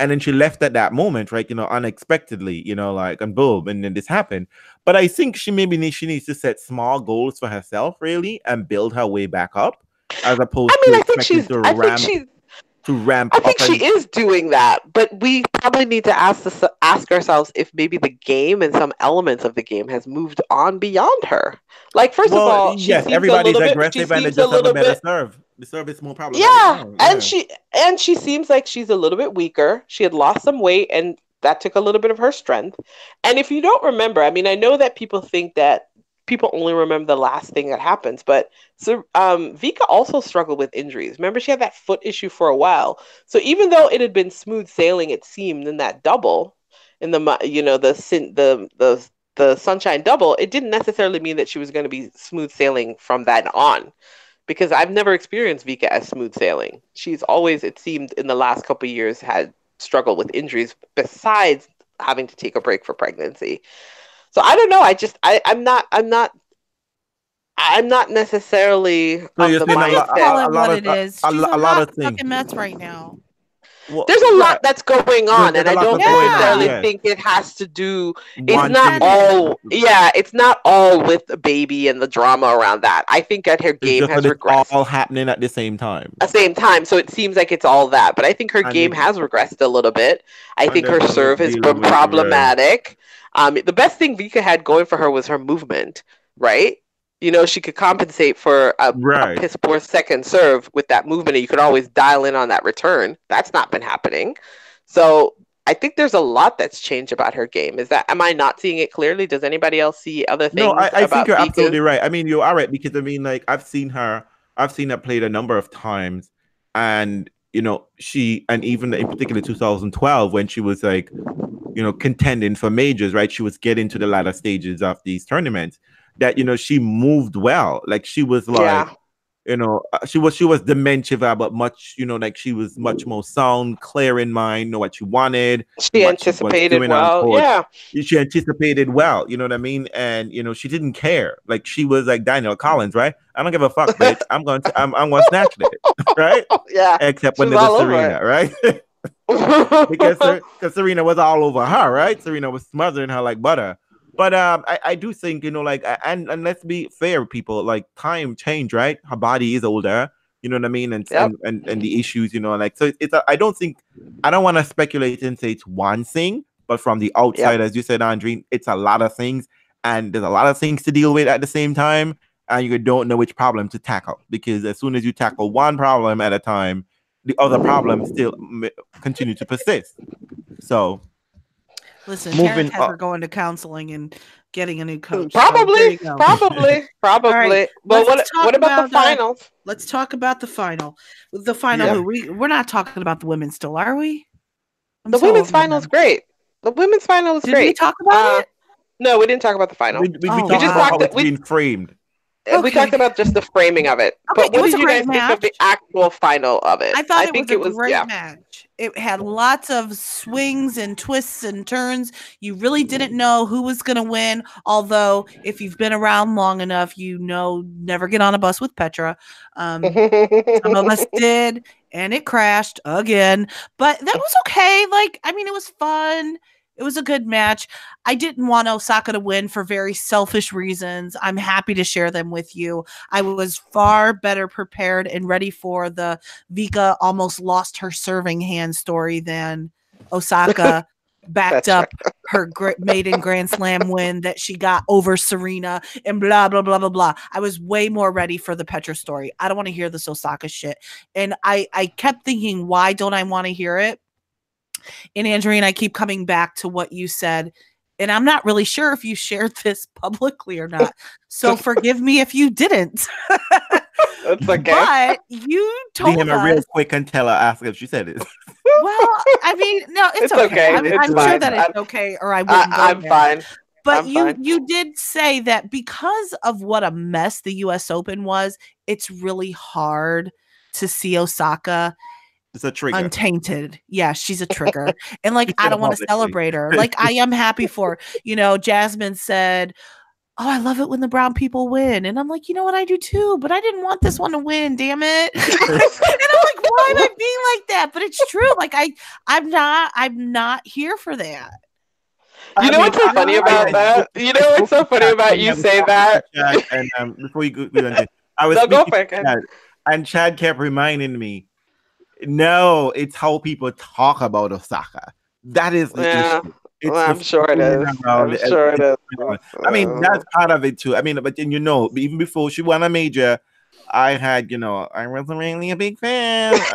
And then she left at that moment, right? You know, unexpectedly, you know, like and boom, and then this happened. But I think she maybe needs she needs to set small goals for herself, really, and build her way back up, as opposed I mean, to I think she's. to I think she's. to ramp I think she and- is doing that, but we probably need to ask this, ask ourselves if maybe the game and some elements of the game has moved on beyond her. Like, first well, of all, she yes, everybody's little bit- aggressive and they just have a better bit- serve. The service more problematic. Yeah, now, and she and she seems like she's a little bit weaker. She had lost some weight, and that took a little bit of her strength. And if you don't remember, I mean, I know that people think that people only remember the last thing that happens, but so um, Vika also struggled with injuries. Remember, she had that foot issue for a while. So even though it had been smooth sailing, it seemed in that double, in the you know the the the the sunshine double, it didn't necessarily mean that she was going to be smooth sailing from that on. Because I've never experienced Vika as smooth sailing. She's always, it seemed, in the last couple years, had struggled with injuries besides having to take a break for pregnancy. So I don't know. I just I, I'm not I'm not I'm not necessarily So of you're the saying a mindset. lot- Tell a her lot what of- it is. a She's lo- a, a lot hot of things. fucking mess right now. Well, There's a lot that's going on, and I don't necessarily yes. think it has to do. It's one not all. Yeah, it's not all with the baby and the drama around that. I think that her game has it's regressed all happening at the same time. at the same time. So it seems like it's all that. But I think her I game mean- has regressed a little bit. I think her serve has been problematic. Um, the best thing Vika had going for her was her movement, right? You know, she could compensate for a, Right. a piss poor second serve with that movement, and you could always dial in on that return. That's not been happening. So I think there's a lot that's changed about her game. Is that am I not seeing it clearly? Does anybody else see other things? No, I, I think you're absolutely right. I mean, you're all right because I mean, like I've seen her, I've seen her played a number of times, and you know, she and even in particular 2012 when she was like, you know, contending for majors, right? She was getting to the latter stages of these tournaments. That you know, she moved well. Like she was like, Yeah. you know, uh, she was she was dementia, but much, you know, like she was much more sound, clear in mind, know what she wanted. She she anticipated on well. Yeah. she anticipated well, you know what I mean? And you know, she didn't care. Like she was like Danielle Collins, right? I don't give a fuck, bitch. I'm going to I'm I'm gonna snatch it, right? Yeah. Except when She it was was all over Serena, right? because Ser- because Serena was all over her, right? Serena was smothering her like butter. But um, I, I do think you know, like, and and let's be fair, people. Like, time change, right? Her body is older. You know what I mean? And Yep. and, and and the issues, you know, like so. It's I don't think I don't want to speculate and say it's one thing, but from the outside, as you said, Andre, it's a lot of things, and there's a lot of things to deal with at the same time, and you don't know which problem to tackle because as soon as you tackle one problem at a time, the other problems still continue to persist. So Listen, Moving Terrence has up. going to counseling and getting a new coach. Probably, you go. probably, probably. right, But what what about, the about, uh, finals? Let's talk about the final. The final. Yeah. We we're not talking about the women still, are we? I'm The so women's over final is great. The women's final is great. Did we great. talk about Uh, it? No, we didn't talk about the final. we, we, we Oh, talked we just about how talked- it's being framed. Uh, We talked about just the framing of it. Okay, but it what was did a you guys great think of the actual final of it? I thought it think was a it was great yeah. match. It had lots of swings and twists and turns. You really didn't know who was going to win. Although, if you've been around long enough, you know never get on a bus with Petra. Um, some of us did, and it crashed again. But that was okay. Like, I mean, it was fun. It was a good match. I didn't want Osaka to win for very selfish reasons. I'm happy to share them with you. I was far better prepared and ready for the Vika almost lost her serving hand story than Osaka backed up her maiden Grand Slam win that she got over Serena and blah blah blah blah blah. I was way more ready for the Petra story. I don't want to hear this Osaka shit. And I I kept thinking, why don't I want to hear it? And Andrea and I keep coming back to what you said. And I'm not really sure if you shared this publicly or not. So forgive me if you didn't. It's okay. But you told DM her us real quick and tell her, ask if she said it. well, I mean, no, it's, It's okay. okay. I'm, It's I'm sure that it's I'm- okay, or I wouldn't. I, I'm fine. But I'm you fine. you did say that because of what a mess the U.S. Open was, it's really hard to see Osaka It's a trigger. untainted. Yeah, she's a trigger, and like I don't want to celebrate her. Like I am happy for her. you know. Jasmine said. Oh, I love it when the brown people win. And I'm like, you know what? I do too, but I didn't want this one to win, damn it. and I'm like, why am I being like that? But it's true. Like I I'm not I'm not here for that. You know what's so funny about that? You know what's so funny about you say that? And um, before you go, go on, I was No, go speaking for it. to and Chad kept reminding me, no, it's how people talk about Osaka. That is the Yeah. issue. Well, I'm sure it is. I'm and- sure it is. I mean, that's uh. part of it too. I mean, but then you know, even before she won a major, I had, you know, I wasn't really a big fan.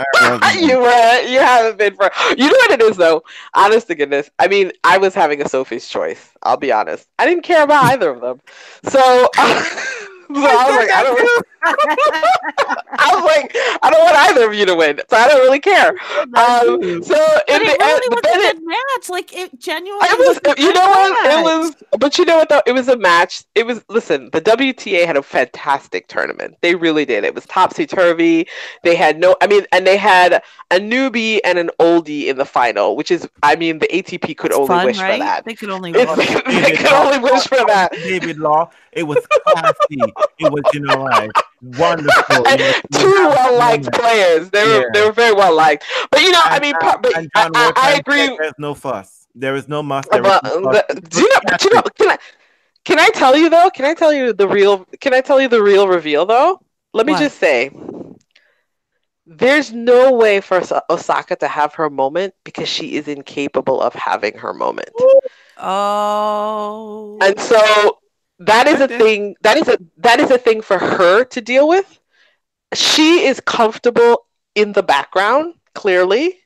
You were you haven't been for you know what it is though honest to goodness i mean i was having a sophie's choice i'll be honest i didn't care about either of them so, so i was like i don't i was like i don't want either of you to win so i don't really care um, so But in it the really but was then a good match. Like it genuinely. it was, a you good know what? It was, but you know what though? It was a match. It was, listen, the WTA had a fantastic tournament. They really did. It was topsy turvy. They had no, I mean, and they had a newbie and an oldie in the final, which is, I mean, the ATP could It's only fun, wish right? for that. They could only. Wish. they could only wish for that. David Law. It was classy. it was, you know, like wonderful. And It was- two well liked players. They were Yeah. they were very well liked. But you know, I mean, uh, And, but and I, John I, Wall I agree. There's no fuss. There is no must. There is But, no fuss. the- do you know? But you know? Can I? Can I tell you though? Can I tell you the real? Can I tell you the real reveal though? Let me What? just say, there's no way for Osaka to have her moment because she is incapable of having her moment, Oh. and so that is a thing. That is a that is a thing for her to deal with. She is comfortable in the background, clearly.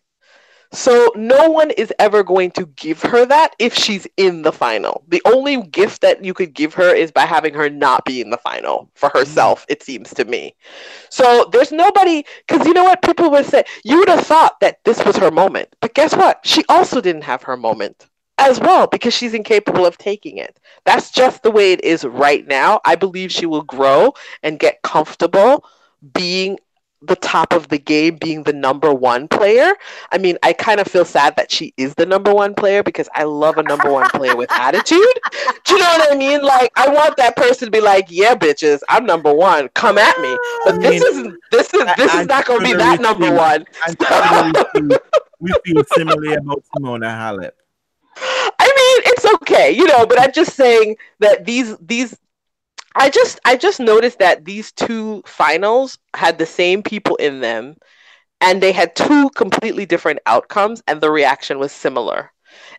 So no one is ever going to give her that if she's in the final. The only gift that you could give her is by having her not be in the final for mm-hmm. herself, it seems to me. So there's nobody because you know what people would say, you would have thought that this was her moment. But guess what? She also didn't have her moment as well because she's incapable of taking it. That's just the way it is right now. I believe she will grow and get comfortable being the top of the game, being the number one player. I mean, I kind of feel sad that she is the number one player because I love a number one player with attitude. Do you know what I mean? Like, I want that person to be like, "Yeah, bitches, I'm number one. Come at me." But this mean, isn't. This is. This I- is not going to be that number feel- one. We feel similarly about Simona Halep. I mean, it's okay, you know, but I'm just saying that these these I just I just noticed that these two finals had the same people in them and they had two completely different outcomes and the reaction was similar.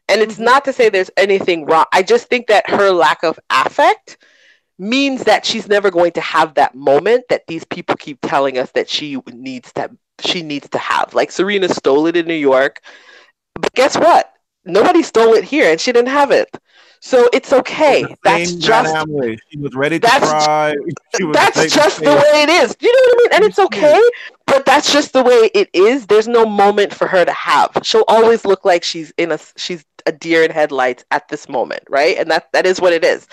And it's Mhm. not to say there's anything wrong. I just think that her lack of affect means that she's never going to have that moment that these people keep telling us that she needs to she needs to have. Like Serena stole it in New York. But guess what? Nobody stole it here and she didn't have it. So it's okay. That's just. She was ready to That's- cry. She was that's just the way it is. You know what I mean? And it's okay, but that's just the way it is. There's no moment for her to have. She'll always look like she's in a she's a deer in headlights at this moment, right? And that that is what it is.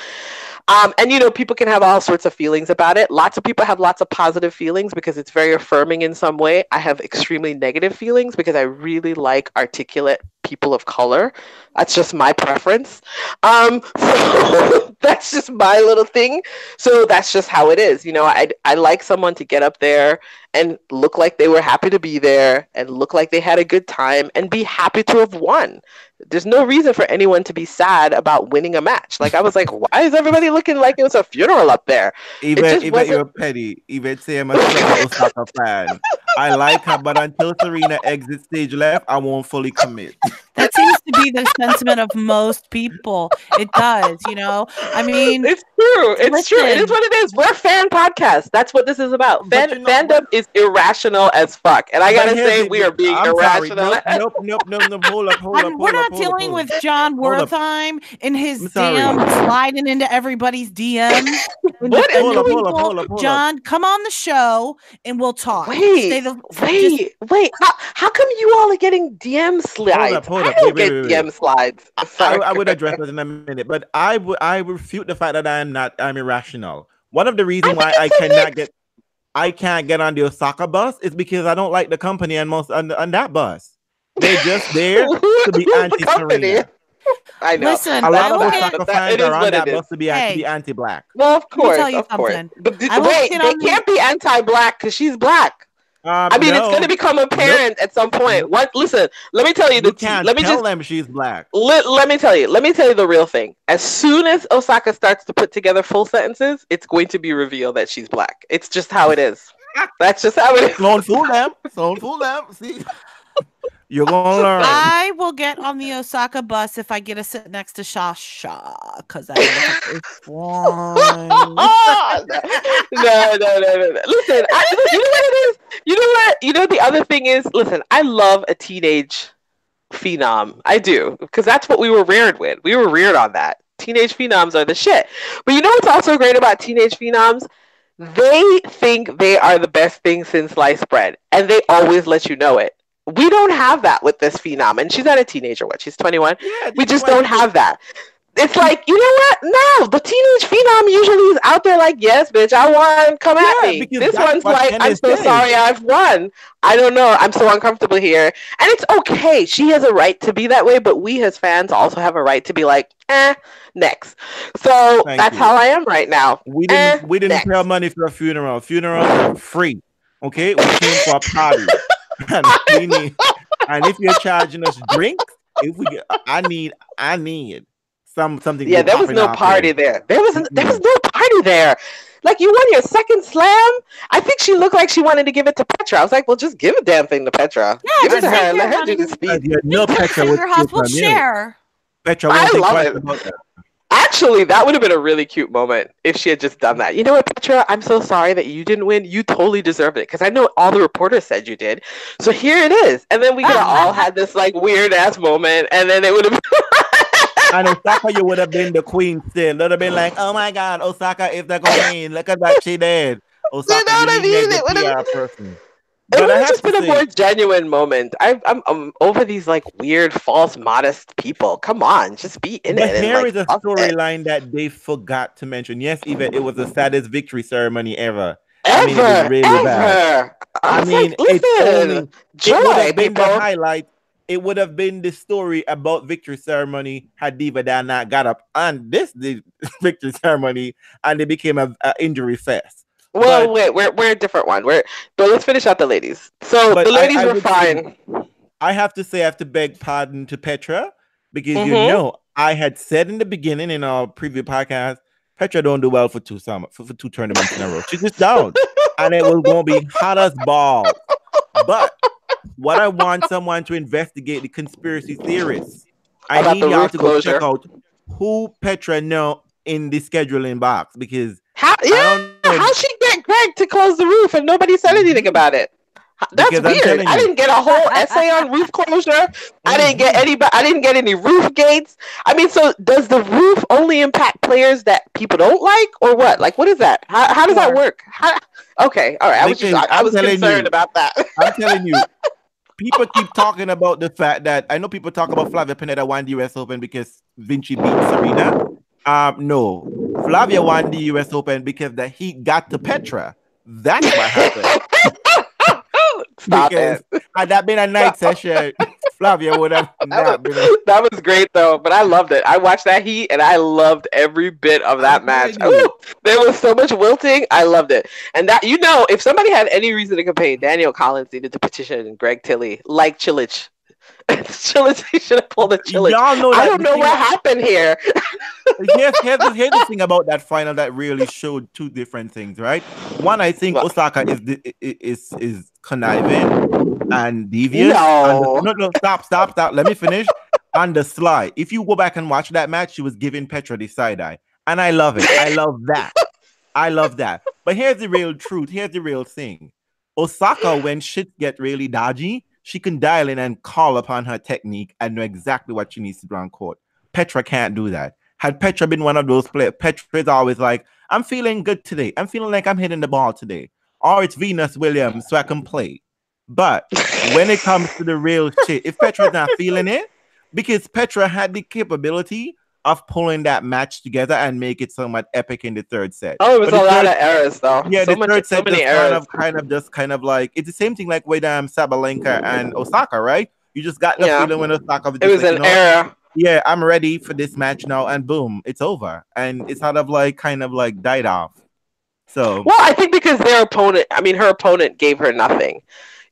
Um, and you know, people can have all sorts of feelings about it. Lots of people have lots of positive feelings because it's very affirming in some way. I have extremely negative feelings because I really like articulate people of color. That's just my preference. Um, so that's just my little thing. So that's just how it is. You know, I I like someone to get up there and look like they were happy to be there and look like they had a good time and be happy to have won. There's no reason for anyone to be sad about winning a match. Like I was like, why is everybody looking like it was a funeral up there? Even even you're petty. Even say I'm a fan. I like her, but until Serena exits stage left, I won't fully commit. That seems to be the sentiment of most people. It does, you know. I mean, It's true. It's true. It is what it is. We're fan podcast. That's what this is about. Fan, you know fandom is irrational as fuck. And I gotta here's say, the- we are being I'm sorry. irrational. Nope, nope, nope, nope, nope. Hold up, hold up, I'm- hold we're up, not hold dealing hold with. Jon Hold. Wertheim in his I'm. DM sliding into everybody's DMs. What is- Hold up, hold up, hold up, hold up. Jon, come on the show and we'll talk. Wait, Stay the- just- Wait, wait. How, how come you all are getting DM slides? up, hold I up. don't Wait, get wait, wait, DM slides. I, Sorry. I would address that in a minute, but I would I refute the fact that I'm not I'm irrational. One of the reasons why I cannot mix. get I can't get on the Osaka bus is because I don't like the company and most on, on that bus. They're just there to be who's the company? anti-Serena. I know. Listen, A lot of will okay, get- Osaka but that- fans are on that bus to be, to Hey. be anti-black. well, of Let me course, tell you of course. But d- I wait, get they can't be anti-black because she's black. Um, I mean, it's going to become apparent at some point. What? Listen, let me tell you the You can't Let me tell just them she's black. let, let me tell you. Let me tell you the real thing. As soon as Osaka starts to put together full sentences, it's going to be revealed that she's black. It's just how it is. That's just how it is. Don't fool them. Don't fool them. See, You're gonna learn. I will get on the Osaka bus if I get to sit next to Sascha because that motherfucker is fine. Oh, no, no, no, no, no. Listen, I, you know what it is? You know what? You know the other thing is, listen, I love a teenage phenom. I do because that's what we were reared with. We were reared on that. Teenage phenoms are the shit. But you know what's also great about teenage phenoms? They think they are the best thing since sliced bread, and they always let you know it. We don't have that with this phenom, and she's not a teenager. What? She's twenty one. Yeah, We just don't have that. It's like, you know what? No, the teenage phenom usually is out there like, yes, bitch, I won. Come at me. This one's like, I'm so sorry I've won. I don't know. I'm so uncomfortable here. And it's okay. She has a right to be that way, but we as fans also have a right to be like, eh, next. So Thank that's you. how I am right now. We didn't Eh, we didn't next. pay money for a funeral. Funerals are free. Okay? We came for a party. and we need and if you're charging us drinks, if we get I need I need some something Yeah, there was no party there. there. There was there was no party there. Like you won your second slam. I think she looked like she wanted to give it to Petra. I was like, well, just give a damn thing to Petra. Yeah, give it to her. Let her do the honey. speed. Yeah, no Petra would Finger House, we'll share. Petra I won't think love it. Actually, that would have been a really cute moment if she had just done that. You know what, Petra? I'm so sorry that you didn't win. You totally deserved it because I know all the reporters said you did. So here it is. And then we could have all had this like weird ass moment, and then it would have. And Osaka, you would have been the queen still. Would have been like, oh my god, Osaka is the queen. Look at that she did. Osaka, you know what I mean? It would've- the PR person. It But would have just been a more genuine moment. I, I'm, I'm over these like weird, false, modest people. Come on, just be in But it. and, here like, is a storyline that they forgot to mention. Yes, even it was the saddest victory ceremony ever. I mean, it was Ever, really ever. bad. I, I mean, like, it's listen, only it would have been the highlight. It would have been the story about victory ceremony had Diva Dan not got up on this the victory ceremony and it became a, a injury fest. Well, but- wait, we're we're a different one. We're but let's finish out the ladies. So the ladies I were would say- fine. I have to say I have to beg pardon to Petra because you Mhm. know I had said in the beginning in our previous podcast, Petra don't do well for two summer for, for two tournaments in a row. She just don't. and it was gonna be hot as balls. But what I want someone to investigate the conspiracy theorists. I About need the y'all to go closure. check out who Petra know in the scheduling box because How yeah? How she get Greg to close the roof and nobody said anything about it? That's Because weird. I didn't get a whole essay on roof closure. I didn't get any. I didn't get any roof gates. I mean, so does the roof only impact players that people don't like, or what? Like, what is that? How, how does that work? How, okay, all right. I was just, I, I was telling concerned you. about that. I'm telling you, people keep talking about the fact that I know people talk about Flavia Pennetta won the US Open because Vinci beat Serena. Um, no, Flavia won the US Open because the Heat got to Petra. That's what happened. Stop because it. had that been a night session, Flavia would have That not been. was, that was great though, but I loved it. I watched that heat and I loved every bit of that match. Ooh, there was so much wilting. I loved it. And that you know, if somebody had any reason to complain, Danielle Collins needed to petition Greg Tiley like Cilic. Cilic, he should have pulled a Cilic. Y'all know that I don't know what happened here. here's, here's, the, here's the thing about that final that really showed two different things, right? One, I think What? Osaka is the- is is conniving and devious. No. And the- no, no, stop, stop, stop. Let me finish. On the sly, if you go back and watch that match, she was giving Petra the side eye, and I love it. I love that. I love that. But here's the real truth. Here's the real thing. Osaka, when shit get really dodgy, she can dial in and call upon her technique and know exactly what she needs to do on court. Petra can't do that. Had Petra been one of those players, Petra is always like, I'm feeling good today. I'm feeling like I'm hitting the ball today. Or it's Venus Williams, so I can play. But when it comes to the real shit, if Petra's not feeling it, because Petra had the capability of pulling that match together and make it somewhat epic in the third set. Oh, it was a lot third- of errors though. yeah, so the much, third so set many just kind errors. of, kind of, just kind of like it's the same thing like with um Sabalenka and Osaka, right? You just got the Yeah. feeling when Osaka was It was like, an you know, error. yeah, I'm ready for this match now, and boom, it's over, and it's sort of like kind of like died off. So Well, I think because their opponent, I mean, her opponent gave her nothing.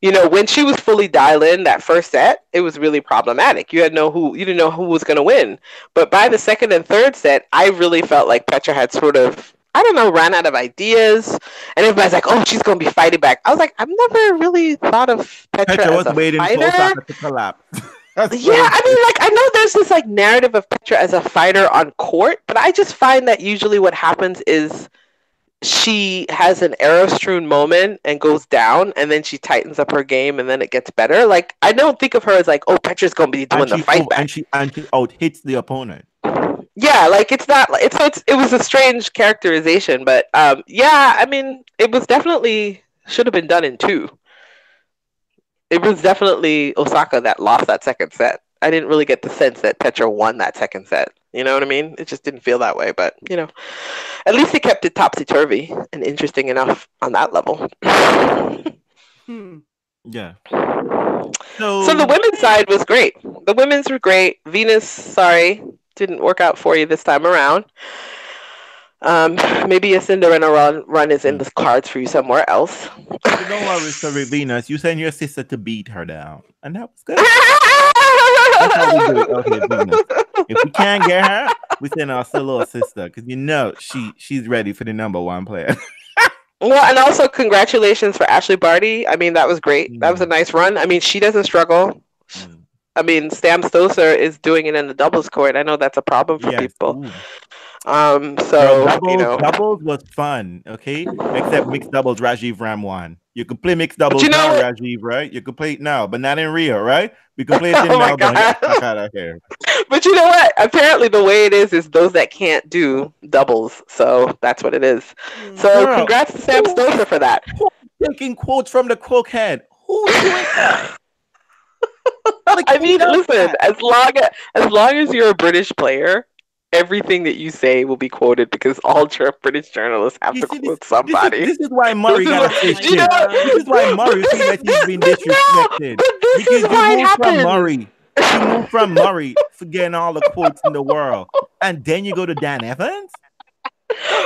You know, when she was fully dialed in that first set, it was really problematic. You had no who, you didn't know who was going to win. But by the second and third set, I really felt like Petra had sort of I don't know, ran out of ideas, and everybody's like, "Oh, she's gonna be fighting back." I was like, I've never really thought of Petra, Petra as was a waiting for fighter. To collapse. That's Yeah, I mean, like I know there's this like narrative of Petra as a fighter on court, but I just find that usually what happens is she has an arrow strewn moment and goes down, and then she tightens up her game, and then it gets better. Like I don't think of her as like, oh, Petra's gonna be doing the fight oh, back. and she and she out hits the opponent. Yeah, like it's not. It's it's it was a strange characterization, but um, yeah, I mean, it was definitely should have been done in two. It was definitely Osaka that lost that second set. I didn't really get the sense that Petra won that second set. You know what I mean? It just didn't feel that way, but you know, at least it kept it topsy turvy and interesting enough on that level. Hmm. Yeah. So, So the women's side was great. The women's were great. Venus, sorry, didn't work out for you this time around. Um, maybe a Cinderella run run is in the cards for you somewhere else. you don't worry, Venus. You send your sister to beat her down, and that was good. That's how we do it out here, Venus. if we can't get her, we send our little sister because you know she she's ready for the number one player. Well, and also congratulations for Ashleigh Barty. I mean, that was great. That was a nice run. I mean, she doesn't struggle. Mm. I mean, Stam Stosur is doing it in the doubles court. I know that's a problem for Yes. people. Ooh. Um, Girl, so doubles, you know, doubles was fun, okay? Except mixed doubles, Rajiv Ram won. You could play mixed doubles you know now, what? Rajiv, right? You could play it now, but not in Rio, right? We can play it in Oh my Melbourne. Get God. fuck out of here. but you know what? Apparently, the way it is is those that can't do doubles. So that's what it is. So Girl. congrats to Sam Stosur for that. Taking quotes from the cokehead. Who's doing that? Like, I mean, listen, that? as long as, as long as you're a British player, everything that you say will be quoted because all British journalists have You to see, quote This somebody. is, this is why Murray This is got a you know- This is why Murray This feels like he's been this- no, disrespected. this Because is you why it from. Murray. You moved from Murray for getting all the quotes in the world. And then you go to Dan Evans?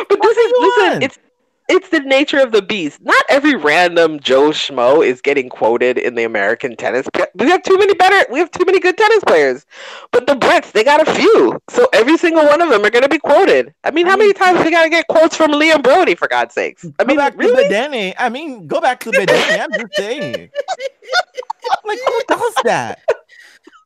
But this is listen, it's it's the nature of the beast. Not every random Joe Schmo is getting quoted in the American tennis. We have too many better. We have too many good tennis players. But the Brits, they got a few. So every single one of them are going to be quoted. I mean, how many times we got to get quotes from Liam Broady for God's sakes? I Go mean, back really? to Bedene. I mean, go back to Bedene. I'm just saying. Like, who does that?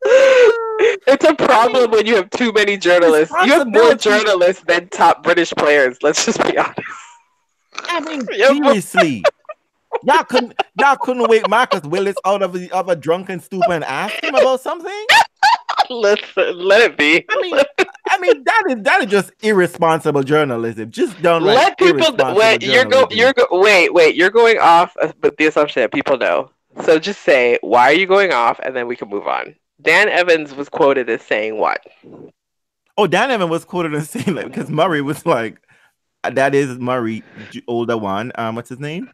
it's a problem when you have too many journalists. You have more journalists than top British players. Let's just be honest. I mean, seriously. Y'all couldn't y'all couldn't wait Marcus Willis out of the of a drunken stupor and ask him about something? Listen, let it be. I mean, I mean that is that is just irresponsible journalism. Just don't let people wait. You're go. You're go. Wait, wait. You're going off with the assumption that people know. So just say why are you going off, and then we can move on. Dan Evans was quoted as saying what? Oh, Dan Evans was quoted as saying like because Murray was like, that is Murray, older one. Um, what's his name?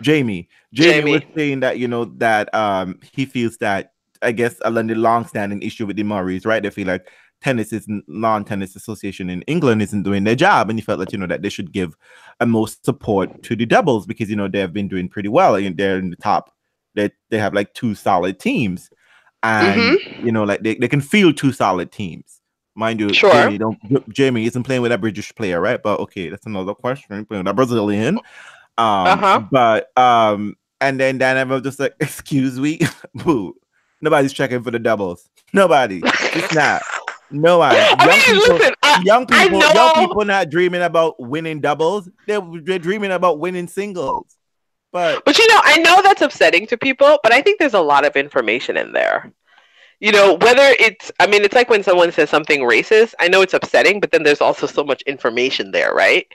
Jamie. Jamie, Jamie. was saying that you know that um he feels that I guess a long-standing issue with the Murrays, right? They feel like tennis is lawn tennis association in England isn't doing their job, and he felt that you know that they should give a most support to the doubles because you know they have been doing pretty well and they're in the top. They they have like two solid teams, and you know like they, they can field two solid teams. Mind you, Sure. Jamie, don't, Jamie isn't playing with a British player, right? But okay, that's another question. Playing with a Brazilian, um, Uh-huh. but um, and then Dan Evans just like, excuse me, boo. Nobody's checking for the doubles. Nobody. It's not. No one. I Young mean, people, listen. I, young people, young people not dreaming about winning doubles. They're, they're dreaming about winning singles. But But you know, I know that's upsetting to people, but I think there's a lot of information in there. You know, whether it's, I mean, it's like when someone says something racist, I know it's upsetting, but then there's also so much information there, right?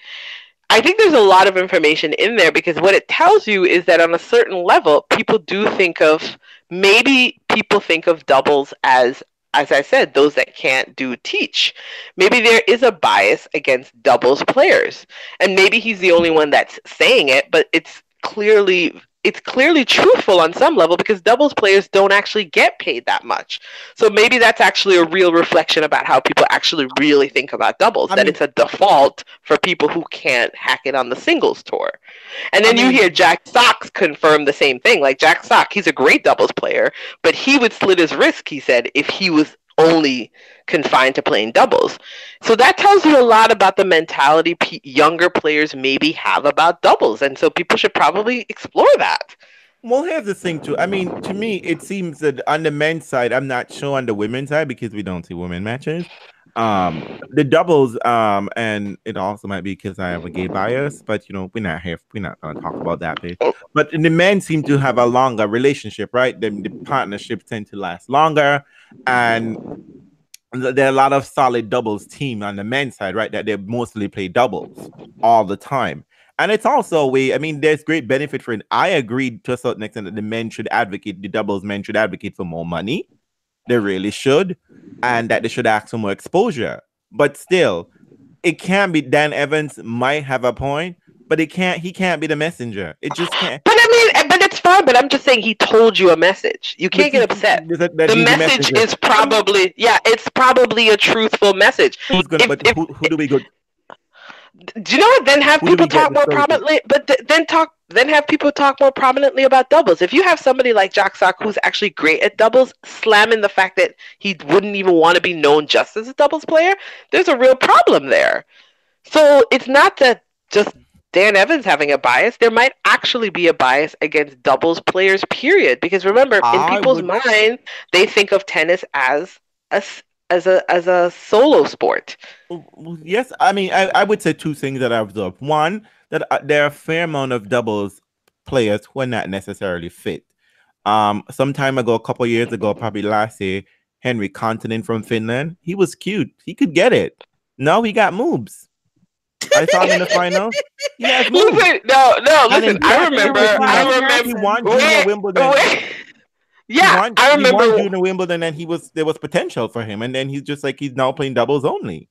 I think there's a lot of information in there because what it tells you is that on a certain level, people do think of, maybe people think of doubles as, as I said, those that can't do teach. Maybe there is a bias against doubles players and maybe he's the only one that's saying it but it's clearly it's clearly truthful on some level because doubles players don't actually get paid that much. So maybe that's actually a real reflection about how people actually really think about doubles I that mean- it's a default for people who can't hack it on the singles tour. And then I you mean- hear jack sock confirm the same thing. Like jack sock he's a great doubles player but he would slit his wrist he said if he was only confined to playing doubles. So that tells you a lot about the mentality p- younger players maybe have about doubles. And so people should probably explore that. Well, here's the thing too. I mean, to me, it seems that on the men's side, I'm not sure on the women's side because we don't see women matches. Um, the doubles, um, and it also might be because I have a gay bias, but you know, we're not here. We're not gonna talk about that bit. But the men seem to have a longer relationship, right? The, the partnerships tend to last longer, and there are a lot of solid doubles team on the men's side, right? That they mostly play doubles all the time. And it's also a way, I mean, there's great benefit for it. I agree to a certain extent that the men should advocate, the doubles men should advocate for more money. They really should. And that they should ask for more exposure. But still, it can't be Dan Evans might have a point, but it can't he can't be the messenger. It just can't. But I mean, but it's fine. But I'm just saying he told you a message. You can't get upset. The message is probably yeah, it's probably a truthful message. Who's gonna, if- but if- who, who do we go? Do you know what? Then have Who people talk more prominently, but th- then talk. Then have people talk more prominently about doubles. If you have somebody like Jack Sock who's actually great at doubles, slamming the fact that he wouldn't even want to be known just as a doubles player, there's a real problem there. So it's not that just Dan Evans having a bias. There might actually be a bias against doubles players. Period. Because remember, in I people's would- mind, they think of tennis as a as a as a solo sport. Yes, I mean, I, I would say two things that I've observed. One, that uh, there are a fair amount of doubles players who are not necessarily fit. Um, some time ago, a couple years ago, probably last year, Henri Kontinen from Finland, he was cute. He could get it. No, he got moves. I saw him in the final. He has moves. Listen, no, no, listen. I remember. I he remember. won Wait, Junior Wimbledon. wait. He Yeah, won- I He won remember. Junior Wimbledon, and he was there was potential for him, and then he's just like he's now playing doubles only.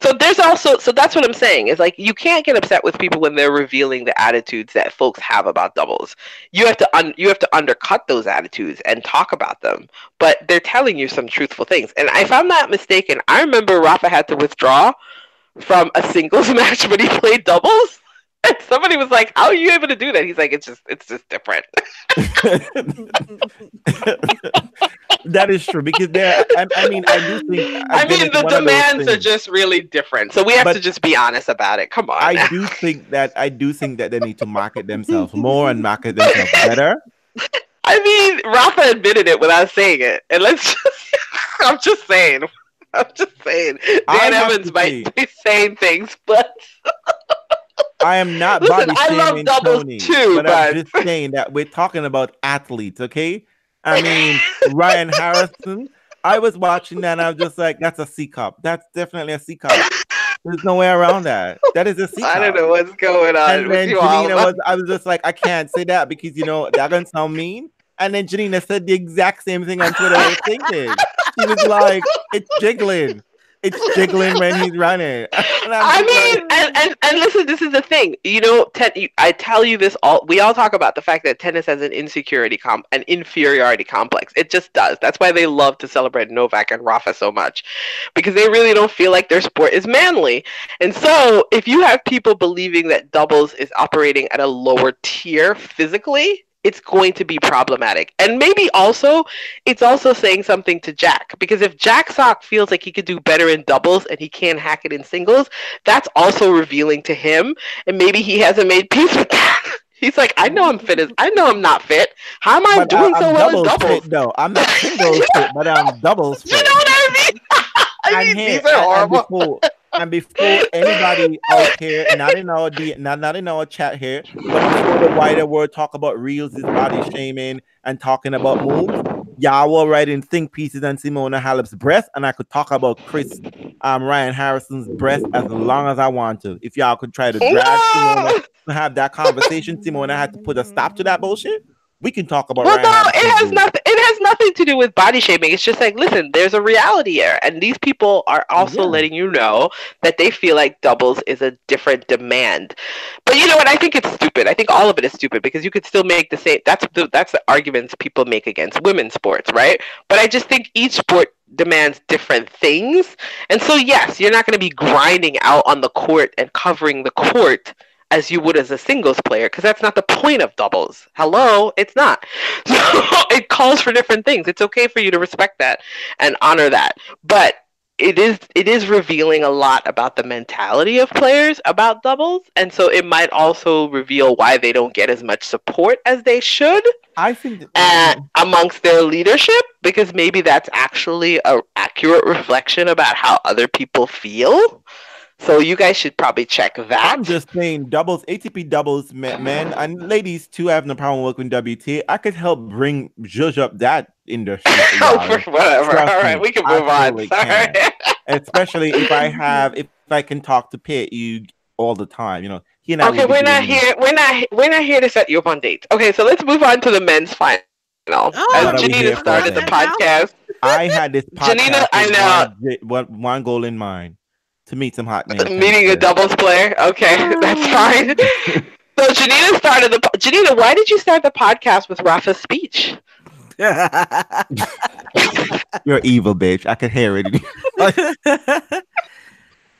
So there's also so that's what I'm saying is like you can't get upset with people when they're revealing the attitudes that folks have about doubles. You have to un- you have to undercut those attitudes and talk about them. But they're telling you some truthful things. And if I'm not mistaken, I remember Rafa had to withdraw from a singles match when he played doubles. And somebody was like, "How are you able to do that?" He's like, "It's just it's just different." that is true because there. I, I mean, I do think. I again, mean, the one of those demands are just really different. So we have But- to just be honest about it. Come on. I do think that I do think that they need to market themselves more and market themselves better. I mean, Rafa admitted it without saying it. And let's just, I'm just saying. I'm just saying. Dan Evans might be saying things, but I am not Listen, body I love shaming doubles Tony, too, but I'm just saying that we're talking about athletes, okay? I mean, Ryan Harrison. I was watching that and I was just like, that's a C cup. That's definitely a C cup. There's no way around that. That is a C cup. I don't know what's going on And then. Janina was, I was just like, I can't say that because you know that gonna sound mean. And then Janina said the exact same thing on Twitter. I was thinking, she was like, "It's jiggling, it's jiggling when he's running." I like, mean, and, and, and listen, this is the thing. You know, ten, you- I tell you this all. We all talk about the fact that tennis has an insecurity comp, an inferiority complex. It just does. That's why they love to celebrate Novak and Rafa so much, because they really don't feel like their sport is manly. And so, if you have people believing that doubles is operating at a lower tier physically, it's going to be problematic. And maybe also, it's also saying something to Jack because if Jack Sock feels like he could do better in doubles and he can't hack it in singles, that's also revealing to him. And maybe he hasn't made peace with that. He's like, I know I'm fit as I know I'm not fit. How am I but uh, doing I, so well in doubles fit though. I'm not singles fit, but I'm doubles You know what I mean? I and mean, here, these are horrible. before, and before anybody out here, not in our D, not, not in our chat here, but before the wider world talk about reels is body shaming and talking about moves, y'all were writing think pieces on Simona Halep's breast, and I could talk about Chris um Ryan Harrison's breast as long as I want to. If y'all could try to drag Simona to have that conversation, Simona had to put a stop to that bullshit. We can talk about Well, no, it has nothing. It has nothing to do with body shaming. It's just like, listen, there's a reality here, and these people are also Yeah. letting you know that they feel like doubles is a different demand. But you know what? I think it's stupid. I think all of it is stupid because you could still make the same. That's the that's the arguments people make against women's sports, right? But I just think each sport demands different things, and so yes, you're not going to be grinding out on the court and covering the court as you would as a singles player because that's not the point of doubles. Hello, it's not. So it calls for different things. It's okay for you to respect that and honor that. But it is it is revealing a lot about the mentality of players about doubles and so it might also reveal why they don't get as much support as they should I think that, uh, amongst their leadership because maybe that's actually a accurate reflection about how other people feel so you guys should probably check that I'm just saying doubles, ATP doubles, men, men and ladies too have no problem working WTA. I could help bring judge up that industry. oh, for- whatever Trust all right me, we can I move on totally sorry can. Especially if I have, if I can talk to Pitt you all the time. You know, he and I. Okay, we're not doing- here. We're not. We're not here to set you up on dates. Okay, so let's move on to the men's final. Oh, As What are we Janina started the podcast, I had this podcast Janina, I with know. one goal in mind to meet some hot names. meeting a doubles player. Okay, that's fine. So Janina started the. po- Janina, why did you start the podcast with Rafa's speech? You're evil, bitch. I could hear it.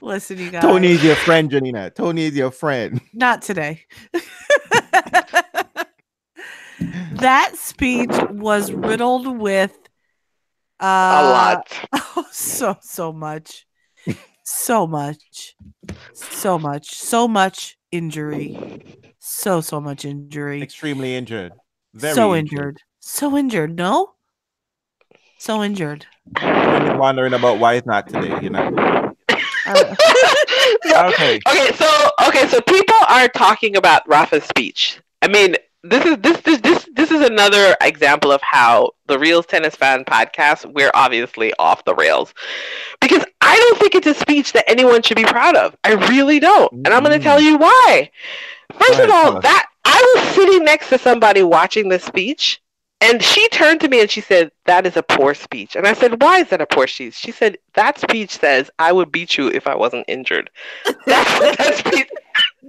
Listen, you guys. Tony is your friend, Janina. Tony is your friend. Not today. that speech was riddled with uh, A lot. Oh, so so much, so much, so much, so much injury, so so much injury, Extremely injured. Very so injured, so injured. No, so injured. Tony's wondering about why it's not today. You know. Uh, Okay. Okay, so okay, so people are talking about Rafa's speech. I mean, this is this this this this is another example of how the Reels Tennis Fan podcast we're obviously off the rails because I don't think it's a speech that anyone should be proud of. I really don't, and I'm going to Mm. tell you why. First Go of all, tell that I was sitting next to somebody watching the speech. And she turned to me and she said, That is a poor speech. And I said, Why is that a poor speech? She said, That speech says, I would beat you if I wasn't injured. That's what that speech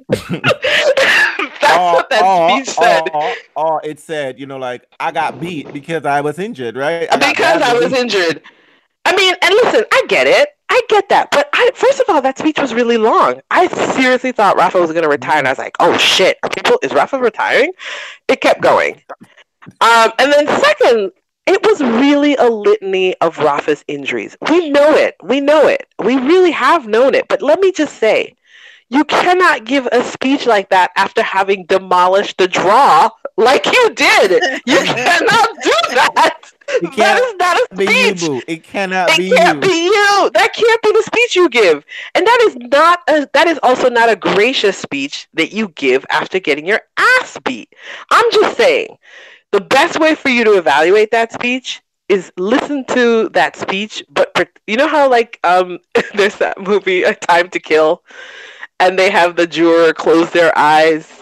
That's what that speech said. Oh, oh, it said, you know, like I got beat because I was injured, right? I because I was beat. injured. I mean, and listen, I get it. I get that. But I first of all, that speech was really long. I seriously thought Rafa was gonna retire, and I was like, oh shit, are people is Rafa retiring? It kept going. Um, and then second, it was really a litany of Rafa's injuries. We know it. We know it. We really have known it. But let me just say, you cannot give a speech like that after having demolished the draw like you did. You cannot do that. That can't a be you, speech. It cannot be It can't you. be you. That can't be the speech you give. And that is not a, that is also not a gracious speech that you give after getting your ass beat. I'm just saying, the best way for you to evaluate that speech is listen to that speech, but you know how like um there's that movie A Time to Kill, and they have the juror close their eyes.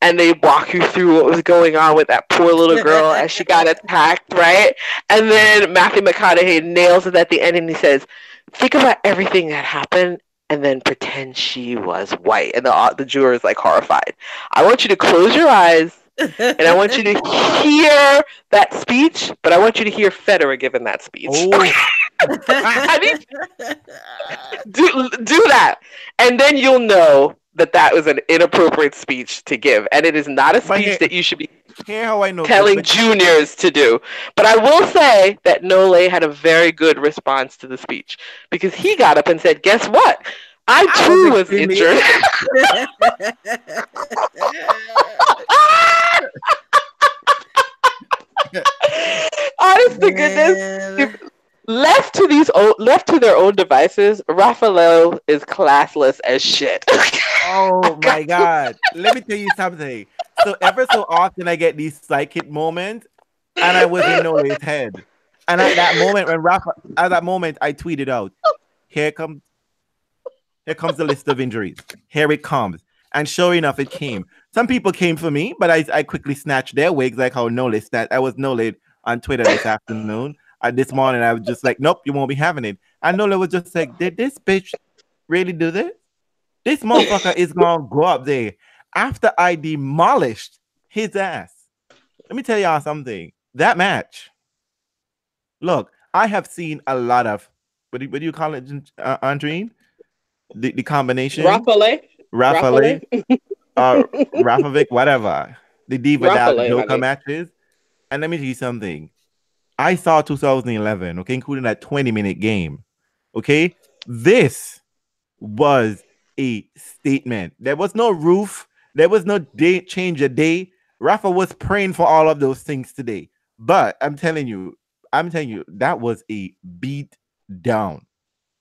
And they walk you through what was going on with that poor little girl as she got attacked, right? And then Matthew McConaughey nails it at the end and he says, Think about everything that happened and then pretend she was white. And the, uh, the juror is like horrified. I want you to close your eyes and I want you to hear that speech, but I want you to hear Federer giving that speech. Oh. I mean, do, do that. And then you'll know that that was an inappropriate speech to give. And it is not a speech here- that you should be Hear how I know. telling but- juniors to do. But I will say that Nole had a very good response to the speech because he got up and said, "Guess what? I I too was was injured." Honest to goodness, Man. Left to these own, left to their own devices, Rafael is classless as shit. Oh my god. Let me tell you something. So ever so often I get these psychic moments and I was in Nole's head. And at that moment when Rafa at that moment I tweeted out, here comes here comes the list of injuries. Here it comes. And sure enough, it came. Some people came for me, but I, I quickly snatched their wigs like how Nole snatched. I was Nole on Twitter this afternoon. Uh, this morning I was just like, nope, you won't be having it. And Nole was just like, did this bitch really do this? This motherfucker is gonna go up there after I demolished his ass. Let me tell y'all something. That match. Look, I have seen a lot of what do, what do you call it, uh, Andrine? The, the combination. Rafael, Rafael. uh, Rafovic, whatever. The Diva Rafa Dal Joker matches. And let me tell you something. I saw 2011, okay, including that 20 minute game. Okay. This was a statement. There was no roof, there was no day change a day. Rafa was praying for all of those things today. But I'm telling you, I'm telling you, that was a beat down.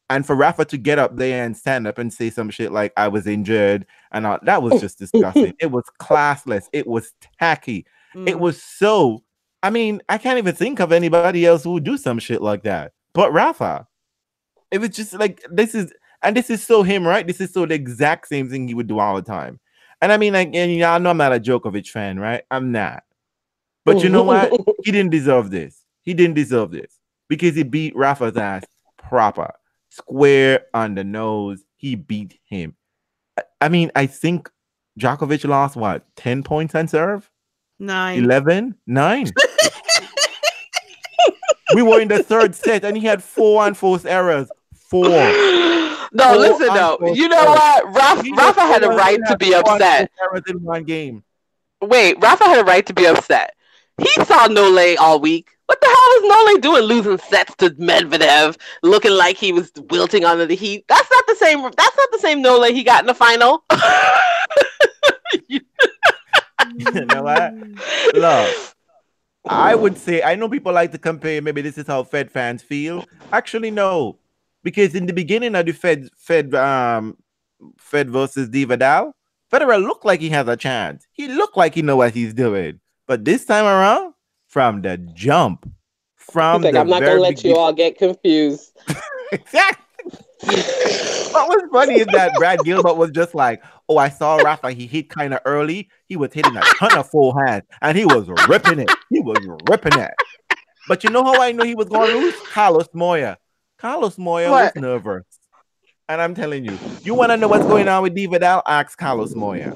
And for Rafa to get up there and stand up and say some shit like I was injured and all, that was just disgusting. it was classless. It was tacky. It Mm. was so. I mean, I can't even think of anybody else who would do some shit like that. But Rafa, it was just like this is, and this is so him, right? This is so the exact same thing he would do all the time. And I mean, like, and y'all know I'm not a Djokovic fan, right? I'm not. But you know what? he didn't deserve this. He didn't deserve this because he beat Rafa's ass proper, square on the nose. He beat him. I- I mean, I think Djokovic lost what 10 points on serve, Nine. 11, 9. we were in the third set and he had four unforced errors. Four. No, Four listen though. You know errors. what? Rafa, Rafa had a right to be upset. Errors in one game. Wait, Rafa had a right to be upset. He saw Nole all week. What the hell is Nole doing losing sets to Medvedev, looking like he was wilting under the heat? That's not the same. That's not the same Nole he got in the final. You know what? Look, I would say I know people like to compare. Maybe this is how Fed fans feel. Actually, no, because in the beginning of the Fed Fed um Fed versus Divadal, Federer looked like he has a chance. He looked like he know what he's doing. But this time around, from the jump, from like, the I'm not gonna let you all get confused. Exactly. What was funny is that Brad Gilbert was just like, "Oh, I saw Rafa. He hit kind of early. He was hitting a ton of full hands, and he was ripping it. He was ripping it." But you know how I knew he was going to lose? Carlos Moya. Carlos Moya What? was nervous, and I'm telling you, you want to know what's going on with Dividal? Ask Carlos Moya.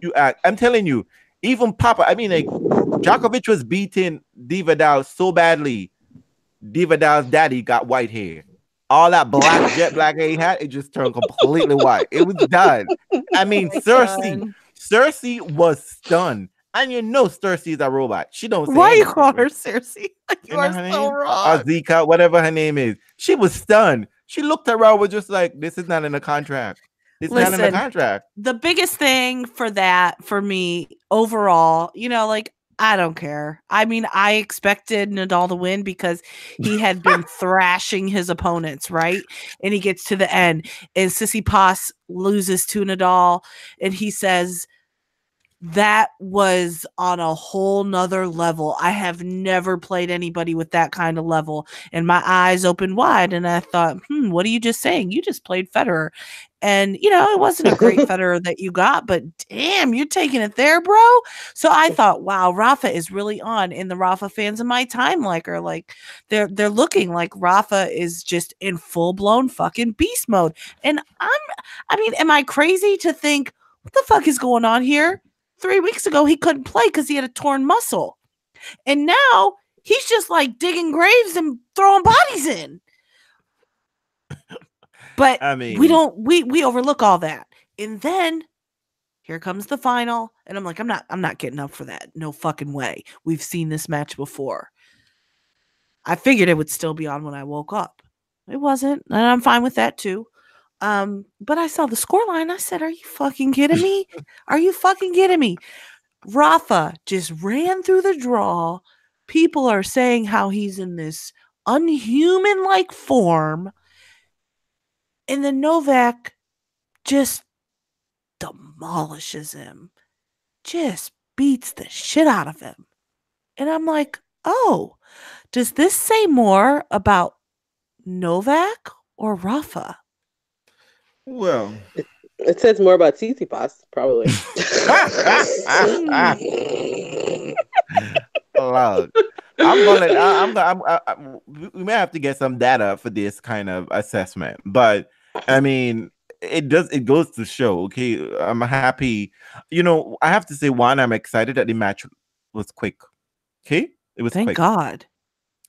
You ask. I'm telling you, even Papa. I mean, like Djokovic was beating Dividal so badly. Divadal's daddy got white hair. All that black jet black he had, it just turned completely white. It was done. I mean, oh Cersei, Done. Cersei was stunned. And you know Cersei is a robot. She don't say Why you call her? Cersei? Like, you You know are so name? wrong. Azika, whatever her name is. She was stunned. She looked around with just like, this is not in the contract. It's not in the contract. the biggest thing for that for me overall, you know, like I don't care. I mean, I expected Nadal to win because he had been thrashing his opponents, right? And he gets to the end, and Tsitsipas loses to Nadal, and he says, That was on a whole nother level. I have never played anybody with that kind of level. And my eyes opened wide, and I thought, hmm, what are you just saying? You just played Federer. And you know, it wasn't a great Federer that you got, but damn, you're taking it there, bro. So I thought, wow, Rafa is really on. And the Rafa fans in my time like are like they're they're looking like Rafa is just in full blown fucking beast mode. And I'm I mean, am I crazy to think what the fuck is going on here? Three weeks ago he couldn't play because he had a torn muscle. And now he's just like digging graves and throwing bodies in. But I mean, we don't we we overlook all that. And then here comes the final and i'm like i'm not i'm not getting up for that. No fucking way. We've seen this match before. I figured it would still be on when i woke up. It wasn't and i'm fine with that too. Um but i saw the scoreline i said are you fucking kidding me? Are you fucking kidding me? Rafa just ran through the draw. People are saying how he's in this unhuman like form and then Novak just demolishes him, just beats the shit out of him. And I'm like, oh, does this say more about Novak or Rafa? well. It says more about Tsitsipas, probably. Look, I'm gonna. I, I'm. I'm I, I, we may have to get some data for this kind of assessment, but I mean, it does. It goes to show. Okay, I'm happy. You know, I have to say, one, I'm excited that the match was quick. Okay, it was Thank quick. God.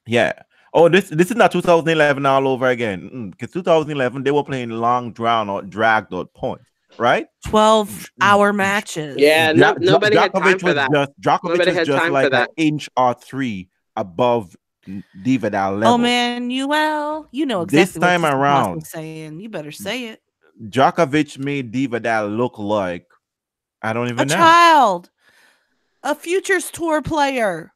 Yeah. Oh, this this is not 2011 all over again. Mm, because 2011 they were playing long, drawn out, dragged out points. right? 12 mm, mm, hour matches. Yeah, no, Ja- Ja- nobody had Djokovic time for was that. Just, Djokovic Nobody was had just time for like an that. inch or three above Dividal oh, level. Oh man, you well, you know exactly This time around. saying. You better say it. Djokovic made Dividal look like I don't A even know. child, a futures tour player.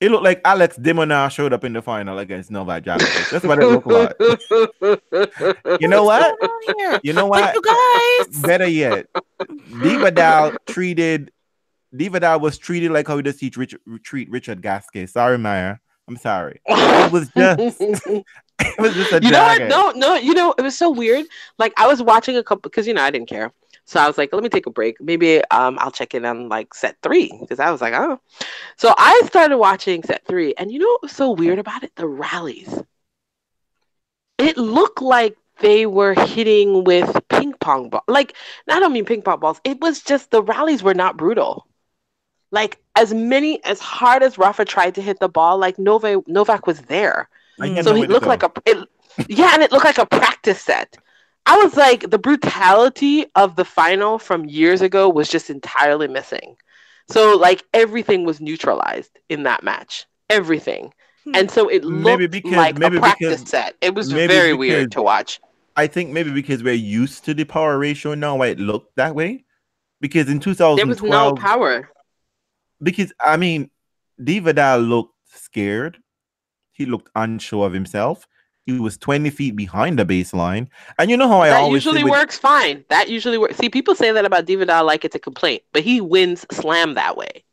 It looked like Alex de Minaur showed up in the final against Novak Djokovic. That's what it looked like. You know what? Come on here. You know what? you guys, Better yet, Dividal treated Dividal was treated like how we just treat Richard, treat Richard Gasquet. Sorry, Maya. I'm sorry. It was just it was just a you know what? No, no, you know, it was so weird. Like I was watching a couple because you know I didn't care. So I was like, let me take a break. Maybe um I'll check in on like set three because I was like, oh. So I started watching set three, and you know what was so weird about it? The rallies. It looked like they were hitting with ping pong ball. Like, I don't mean ping pong balls. It was just the rallies were not brutal. Like as many as hard as Rafa tried to hit the ball, like Novak Novak was there. I get so he looked like a it, yeah and it looked like a practice set. I was like the brutality of the final from years ago was just entirely missing. So like everything was neutralized in that match. Everything. Hmm. and so it looked Maybe because- like maybe a practice because- set. It was maybe very weird to watch. I think maybe because we're used to the power ratio now, why it looked that way. Because in there was no power because I mean, Dividal looked scared. He looked unsure of himself. He was 20 feet behind the baseline. And you know how I that always say usually with- works fine that usually works see people say that about Dividal like it's a complaint but he wins slam that way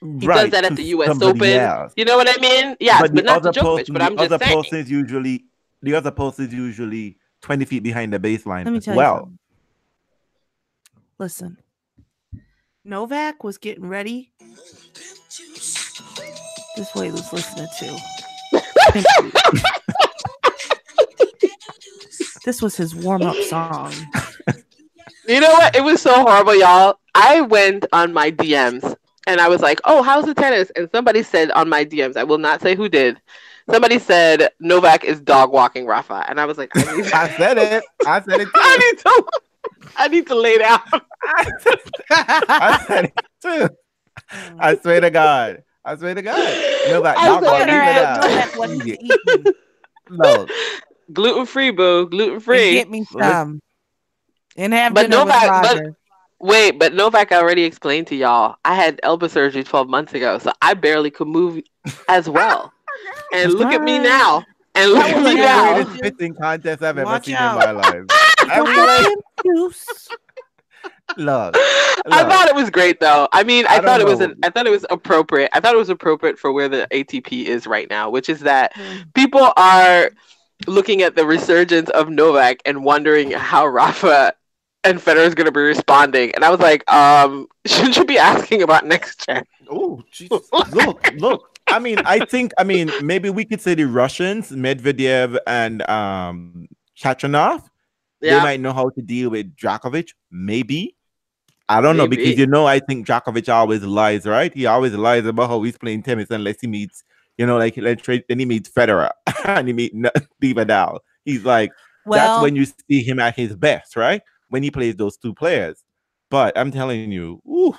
he does that at the US Open. else. you know what i mean Yeah, but, the not to other Djokovic, person, but i'm just other saying person is usually the other person is usually 20 feet behind the baseline Let me as tell well. you something. Listen, Novak was getting ready. This is what he was listening to. This was his warm up song. You know what? It was so horrible, y'all. I went on my DMs and I was like, "Oh, how's the tennis?" And somebody said on my DMs, I will not say who did. Somebody said Novak is dog walking Rafa, and I was like, "I need, I said it. I said it. I need to, I need to lay down." I said it too. I mm. swear to God. I swear to God. No, that I y'all gonna leave it out. Novak wasn't Yeah. eating. No, gluten free, boo, Gluten free. Get me some. And have But dinner with Novak- but- Wait, but Novak already explained to y'all. I had elbow surgery 12 months ago, so I barely could move as well. And look at me now. And look that at me like the now. greatest spitting contest I've ever Watch seen out. in my life. I was like, Juice. look, I thought it was great though. I mean, I, I thought it don't was an. I thought it was appropriate. I thought it was appropriate for where the ATP is right now, which is that Mm. people are looking at the resurgence of Novak and wondering how Rafa and Federer is going to be responding. And I was like, um, shouldn't you be asking about next gen? Oh, Jesus. look, look. I mean, I think, I mean, maybe we could say the Russians, Medvedev and um Khachanov, they might know how to deal with Djokovic. Maybe. I don't know because you know I think Djokovic always lies, right? He always lies about how he's playing tennis unless he meets, you know, like let's trade then he meets Federer and he meets Vidal. He's like Well, that's when you see him at his best, right? When he plays those two players. But I'm telling you, ooh,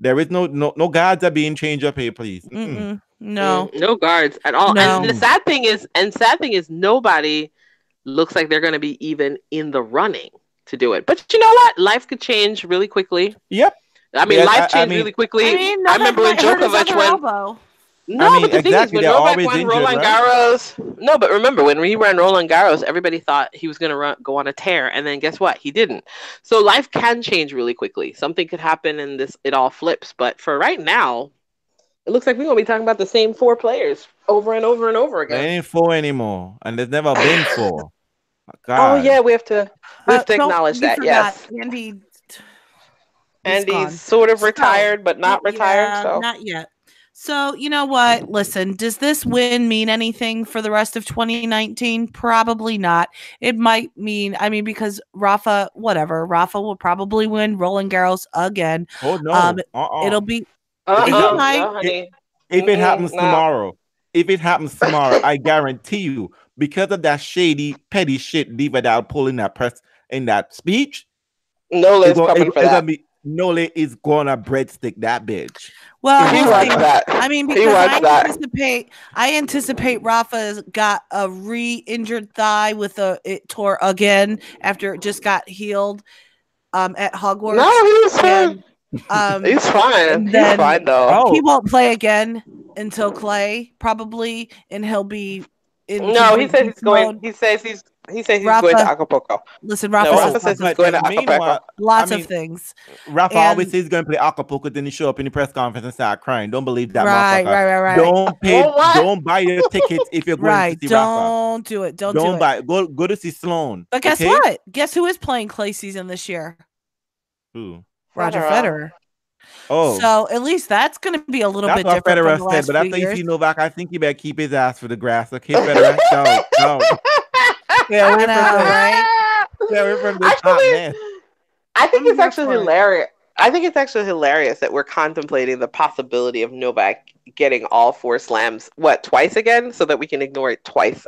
there is no no no guards are being changed up here, please. Mm-mm. mm-mm, no. Mm, no guards at all. And the sad thing is, and sad thing is, nobody looks like they're going to be even in the running to do it. But you know what? Life could change really quickly. Yep. I mean, Yeah, life I- I changed mean- really quickly. I I, mean, Novak remember when might hurt his Djokovic other went. elbow. No, mean, but the exactly, thing is, when they're Novak won injured, Roland right? Garros, no, but remember when he ran Roland Garros, everybody thought he was going to run, go on a tear, and then guess what? He didn't. So life can change really quickly. Something could happen, and this it all flips. But for right now, it looks like we're going to be talking about the same four players over and over and over There again. ain't four anymore, and there's never been four. Oh yeah, we have to we have Uh, to acknowledge that. forgot, Yes, Andy. is Andy's gone. sort of retired, but not Yeah, retired. So Not yet. So, you know what? Listen, does this win mean anything for the rest of 2019? Probably not. It might mean, I mean, because Rafa, whatever, Rafa will probably win Roland Garros again. Oh no. Um, uh-uh. It'll be, uh-uh, He might- no, honey. if it happens nah. tomorrow, if it happens tomorrow, I guarantee you, because of that shady, petty shit Dividal pulled in that press in that speech, Nola is gonna, coming it's for that. be Nole is gonna breadstick that bitch. Well, He wants that. I mean, because I that. anticipate, I anticipate Rafa's got a re-injured thigh with a it tore again after it just got healed um, at Hogwarts. No, he's fine. Um, He's fine. and He's then- fine though. He won't play again until Clay probably, and he'll be. In no, he says he's going. He says he's. He says he's going to Acapulco. Listen, No, Rafa Rafa says says lots, he's going to Acapulco. lots I mean, of things. Rafa And- always says he's gonna play Acapulco, then he show up in the press conference and start crying. Don't believe that Right, motherfucker. right, right, right. Don't pay. Well, don't buy your tickets if you're going Right. to see Rafa. Don't do it. Don't, Don't, do it. buy. Go go to see Sloane. But guess okay? what? Guess who is playing Clay season this year? Who? Roger Federer. Federer. Oh, So at least that's going to be a little that's bit different Federer from the said. But few after you years. see Novak, I think he better keep his ass for the grass. Okay, Federer. no, no. Yeah, I we're know, from the, right? yeah, we're from the top Actually, man. I think I'm it's actually for hilarious. I think it's actually hilarious that we're contemplating the possibility of Novak getting all four slams, what, twice again, so that we can ignore it twice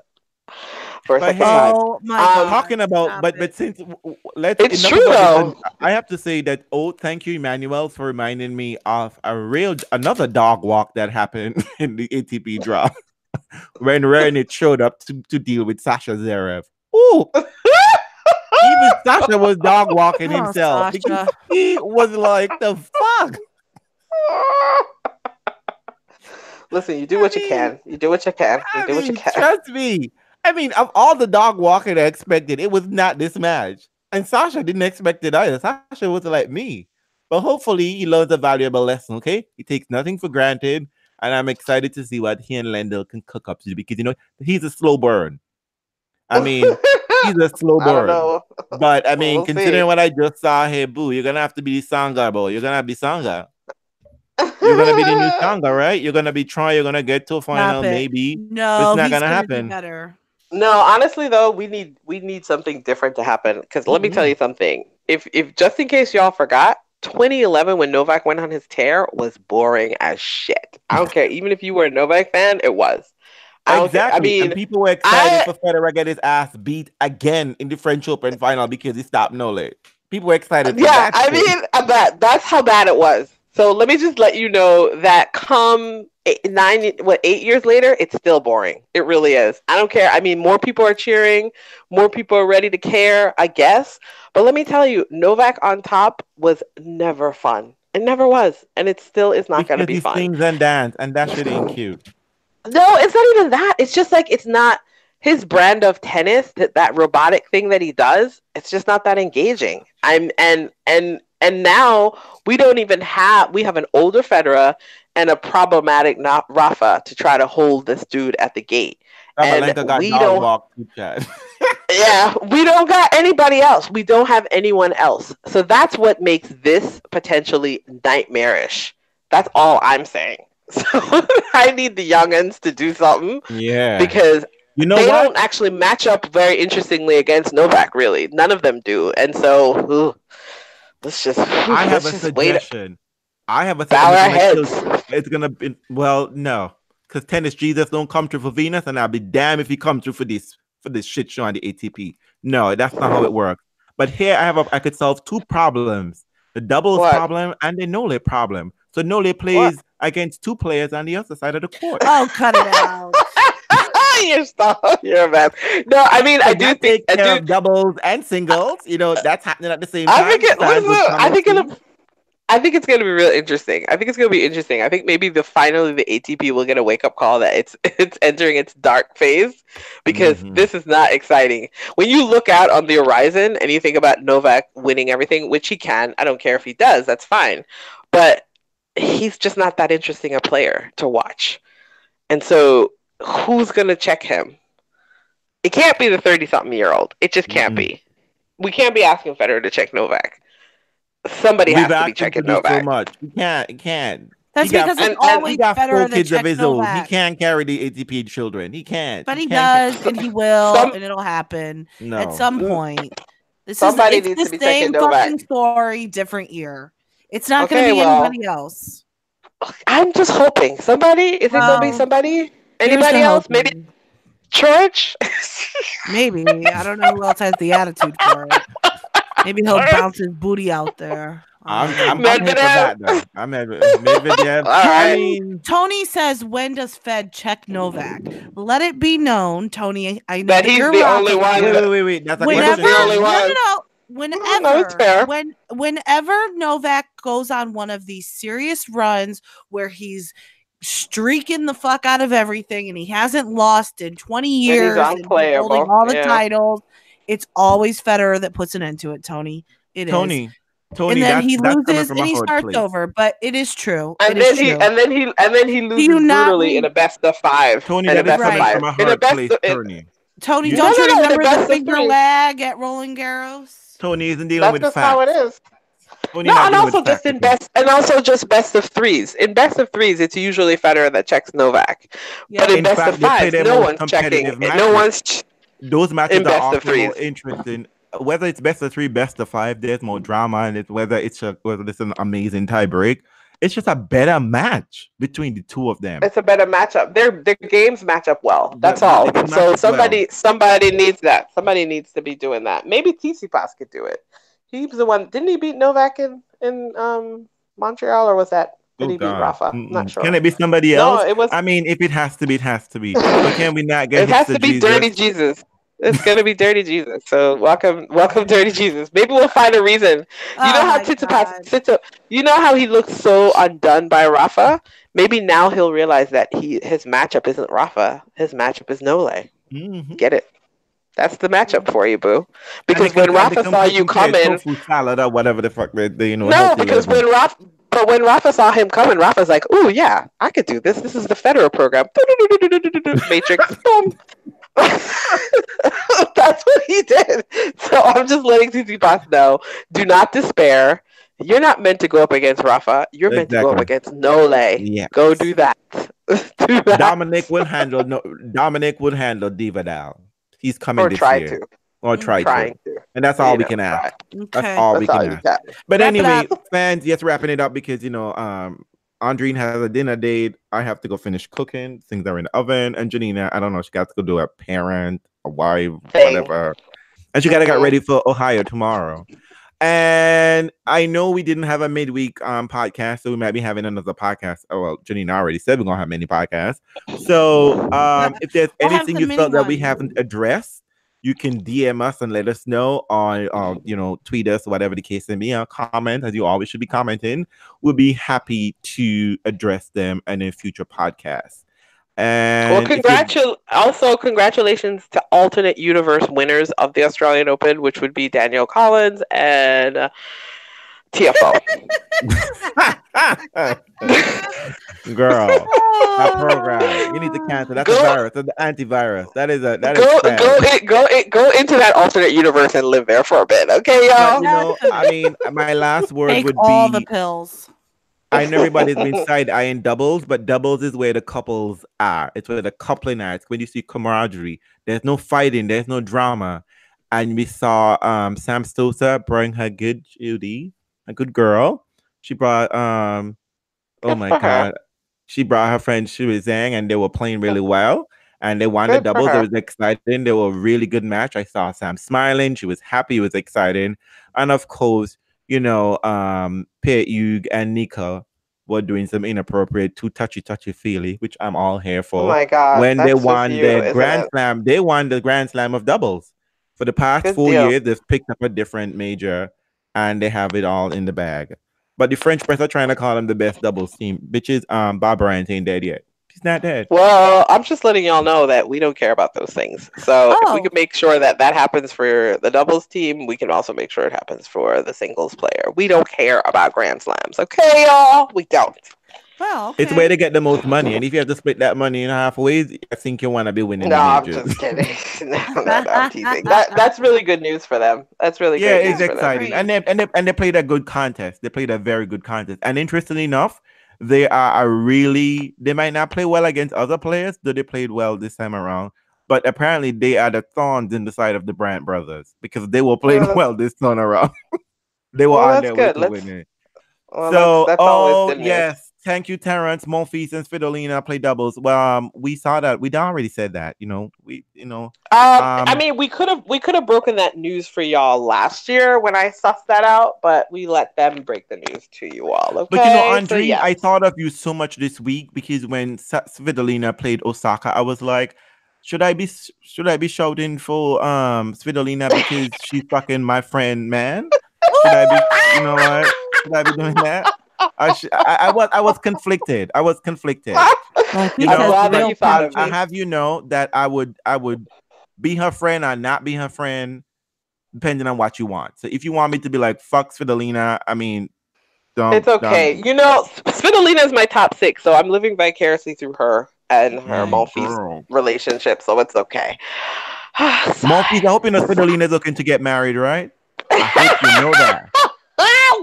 for a But second hey, time. Oh my Um, god! talking about but but since w- w- let's It's true, about this, though. I have to say that oh thank you Emmanuel for reminding me of a real another dog walk that happened in the ATP draw when Raonic showed up to, to deal with Sascha Zverev. Ooh, even Sascha was dog walking Oh, himself because Sascha. he was like the fuck. Listen, you do I what you mean- can. You do what you can. You I do what you can. trust me. I mean, of all the dog walking I expected, it was not this match. And Sascha didn't expect it either. Sascha was like me. But hopefully he learns a valuable lesson, okay? He takes nothing for granted. And I'm excited to see what he and Lendl can cook up to because you know he's a slow burn. I mean, he's a slow I don't burn. know. But I mean, We'll considering see. what I just saw here, boo, you're gonna have to be the Sangha, boy. You're gonna be Sangha. You're gonna be the new Sangha, right? You're gonna be trying, you're gonna get to a final, it. maybe. no, it's not he's gonna do happen. better. No, honestly though, we need we need something different to happen. Because let me tell mm-hmm. you something. If if just in case y'all forgot, 2011 when Novak went on his tear was boring as shit. I don't care. Even if you were a Novak fan, it was. I care. Exactly. I mean, and people were excited I- for Federer to get his ass beat again in the French Open final because he stopped Nole. People were excited. Yeah, I shit. mean that that's how bad it was. So let me just let you know that come eight, nine, what eight years later, it's still boring. It really is. I don't care. I mean, more people are cheering, more people are ready to care. I guess, but let me tell you, Novak on top was never fun. It never was, and it still is not going to be fun. sings and dance, and that shit ain't cute. No, it's not even that. It's just like it's not his brand of tennis, that, that robotic thing that he does, it's just not that engaging. I'm and and and now we don't even have we have an older Federer and a problematic not Rafa to try to hold this dude at the gate. And got we don't-. Yeah, we don't got anybody else. We don't have anyone else. So that's what makes this potentially nightmarish. That's all I'm saying. So I need the youngins to do something yeah. because you know they what? don't actually match up very interestingly against Novak. Really, none of them do. And so, ooh, let's just I have let's a just wait. suggestion. I have a Bow our heads. It's gonna kill- It's gonna be well, no, because tennis Jesus don't come through for Venus, and I'll be damned if he come through for this for this shit show on the ATP. No, that's not how it works. But here I have a, I could solve two problems: the doubles What? problem and the Nole problem. So Nole plays against two players on the other side of the court. Oh, cut it out. you're stop. You're a mess. No, I mean, I So do think I takes care do. of doubles and singles. You know that's happening at the same time. I think it. Stands with listen, I think Thomas it'll. I think it's going to be real interesting. I think it's going to be interesting. I think maybe the finally the ATP will get a wake up call that it's it's entering its dark phase because Mhm. this is not exciting. When you look out on the horizon and you think about Novak winning everything, which he can, I don't care if he does, that's fine. But he's just not that interesting a player to watch. And so who's going to check him? It can't be the 30 something year old. It just can't Mhm. be. We can't be asking Federer to check Novak. Somebody has to be checking Novak. so much. He can't. He can't. That's He because and- it's and always He got better four than kids of check his own. He can't carry the ATP children. He can't. But he can't does, and he will, Some- and it'll happen No. at some point. This Somebody is needs it's to the be checking same Novak. fucking story, different year. It's not going to be well- anybody else. I'm just hoping. Somebody? Is it going to be somebody? Anybody else? hope. Maybe church? Maybe I don't know who else has the attitude for it. Maybe he'll bounce his booty out there. I'm, Um, I'm, I'm here for that Medvedev. though. I'm at Medvedev. All I mean, Tony says, "When does Fed check Novak? Let it be known, Tony. I know That that, he's you're the rocking only with one it. wait, wait, wait, wait. That's a Whenever, the only no, no, one. no. no, Whenever, it's fair. when, whenever Novak goes on one of these serious runs where he's streaking the fuck out of everything and he hasn't lost in 20 years and he's unplayable, holding all the yeah. titles, it's always Federer that puts an end to it, Tony. It is. Tony, Tony, and then that's, he that's loses and he hard starts place. over, but it is true. And It is then he true. and then he and then he loses you not brutally in a best of five. Tony, in a that is best of coming Right. five. from a In a best place, of, Tony. Tony, You- don't you no, no, the remember the of finger lag at Roland Garros? Tony isn't dealing that's with just facts. how it is. Tony No, not and also just in best, and also just best of threes. In best of threes, it's usually Federer that checks Novak. Yeah. But in, In best fact, of they fives, no one's checking. No matches. one's. Ch- Those matches in are best often more interesting. Whether it's best of three, best of five, there's more drama, and it's whether it's a, whether it's an amazing tie break. It's just a better match between the two of them. it's a better matchup. Their their games match up well. That's but all. they can match So up somebody somebody needs that. Somebody needs to be doing that. Maybe Tsitsipas could do it. He's the one. Didn't he beat Novak in in um Montreal or was that did Oh, he beat Rafa? Mm-mm. Not sure. Can it be somebody else? no, else? it was. I mean, if it has to be, it has to be. But can we not get it has hipster to be Jesus? Dirty Jesus. It's gonna be Dirty Jesus. So welcome, welcome, Dirty Jesus. Maybe we'll find a reason. You know Oh how my Tsitsipas, God. Tsitsi- you know how he looks so undone by Rafa. Maybe now he'll realize that he his matchup isn't Rafa. His matchup is Nole. Mhm. Get it? That's the matchup for you, boo. Because when Rafa saw you some kind of coming, tofu salad or whatever the fuck they, they you know. no, because when Rafa, but when Rafa saw him coming, Rafa's like, "Ooh, yeah, I could do this. This is the Federer program." Matrix. Boom. That's what he did. So I'm just letting Tsitsipas know: do not despair. You're not meant to go up against Rafa. You're meant to go up against Nole. yeah, Go do that. do that. Dominic would handle no. Dominic would handle Divadal. He's coming or this try year, to. or try Trying to, to. and that's all You we know, can ask. Okay. That's all we all can you ask. got. But Wrap anyway, fans, yes, wrapping it up because you know, um, Andrine has a dinner date. I have to go finish cooking. Things are in the oven, and Janina, I don't know, she got to go do a parent, a wife, whatever, and she got to get ready for Ohio tomorrow. And I know we didn't have a midweek um podcast, so we might be having another podcast. Oh well, Janina already said we're gonna have many podcasts. So um, if there's anything you felt that we haven't addressed, you can DM us and let us know, or, or you know, tweet us, whatever the case may be, or comment as you always should be commenting. We'll be happy to address them in a future podcast. And Well, congratu- also congratulations to alternate universe winners of the Australian Open, which would be Danielle Collins and uh, Tiafoe. girl, that Oh. program you need to cancel. That's Go- a virus. That's an antivirus. That is a that is go, bad. go, in, go, in, go into that alternate universe and live there for a bit, okay, y'all? you know, I mean, my last word Take would all the pills. I know everybody's been side eyeing doubles, but doubles is where the couples are. It's where the coupling are. It's when you see camaraderie. There's no fighting, there's no drama. And we saw um Sam Stosur bring her good Judy, a good girl. She brought um oh Good my her. god. She brought her friend Shuai Zhang and they were playing really well. And they won the doubles. It was exciting. They were a really good match. I saw Sam smiling. She was happy. It was exciting. And of course, you know, um, Pierre-Hugues and Nico were doing some inappropriate, too touchy, touchy feely, which I'm all here for. Oh my god. when they won you, the Grand it? Slam, they won the Grand Slam of doubles. For the past Good four deal. years, they've picked up a different major and they have it all in the bag. But the French press are trying to call them the best doubles team. Bitches, um, Bob Bryan ain't dead yet. She's not dead. Well, I'm just letting y'all know that we don't care about those things. So if we Oh. can make sure that that happens for the doubles team, we can also make sure it happens for the singles player. We don't care about Grand Slams, okay, y'all? We don't. Well, It's where they get the most money. And if you have to split that money in half ways, I think you want to be winning No, the I'm just kidding. no, no, no, I'm teasing. That, that's really good news for them. That's really yeah, good news it's for them. exciting, and they and they and they played a good contest. They played a very good contest, and interestingly enough, they are a really. They might not play well against other players, though they played well this time around. But apparently, they are the thorns in the side of the Bryan brothers because they were playing Well, well this time around. they were well, on that's their way good. to Let's- winning. Well, so, that's, that's oh always good news. yes, Thank you, Terrence. And Svitolina play doubles. Well, um, we saw that. We'd already said that. You know, we, you know, Um, I Um, mean, we could have we could have broken that news for y'all last year when I sussed that out, but we let them break the news to you all. Okay, But you know, So, Andre. I thought of you so much this week because when Svitolina played Osaka, I was like, should I be should I be shouting for um Svitolina because she's fucking my friend, man? Should I be, you know what? Should I be doing that? I, sh- I, I was I was conflicted. I was conflicted. You know, glad that you thought I have you know that I would I would be her friend or not be her friend, depending on what you want. So if you want me to be like fuck Svitolina, I mean, don't. it's okay. don't- You know, Svitolina is my top six, so I'm living vicariously through her and her Mm, Monfils relationship, so it's okay. Monfils, I hope you know Svitolina is looking to get married, right? I hope you know that.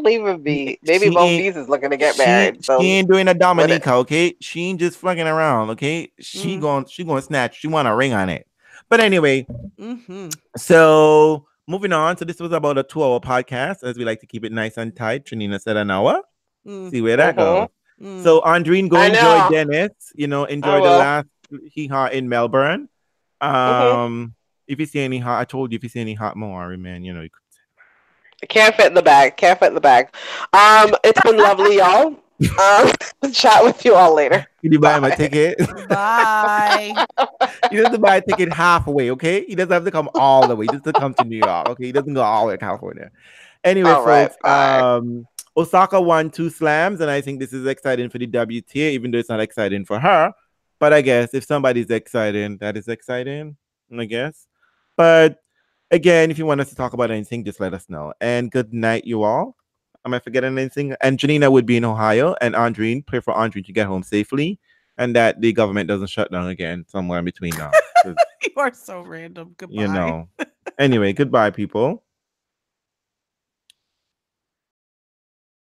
Leave be. Maybe She Monfils is looking to get She, married. So she ain't doing a Dominica, okay? She ain't just fucking around, okay? She Mm. going she going to snatch. She want a ring on it. But anyway, Mhm. so moving on. So this was about a two-hour podcast, as we like to keep it nice and tight. Trinina said an hour. Mm, See where that Mhm. goes. mm. So Andrine, go I enjoy know. Dennis. You know, enjoy the last hee haw in Melbourne. Mm-hmm. Um, if you see any hot, I told you if you see any hot Maori, man, you know, you could can't fit in the bag. Can't fit in the bag. Um, it's been lovely, y'all. Um, chat with you all later. Can you buy my ticket? Bye. he doesn't buy a ticket halfway, okay? He doesn't have to come all the way He just to come to New York, okay? He doesn't go all the way to California. Anyway, All right, folks, bye. um, Osaka won two slams, and I think this is exciting for the WTA, even though it's not exciting for her. But I guess if somebody's exciting, that is exciting, I guess. But again, if you want us to talk about anything, just let us know. And good night, you all. Am I forgetting anything? And Janina would be in Ohio, and Andrine, pray for Andrine to get home safely, and that the government doesn't shut down again somewhere in between now. you are so random. Goodbye. you know. Anyway, goodbye, people.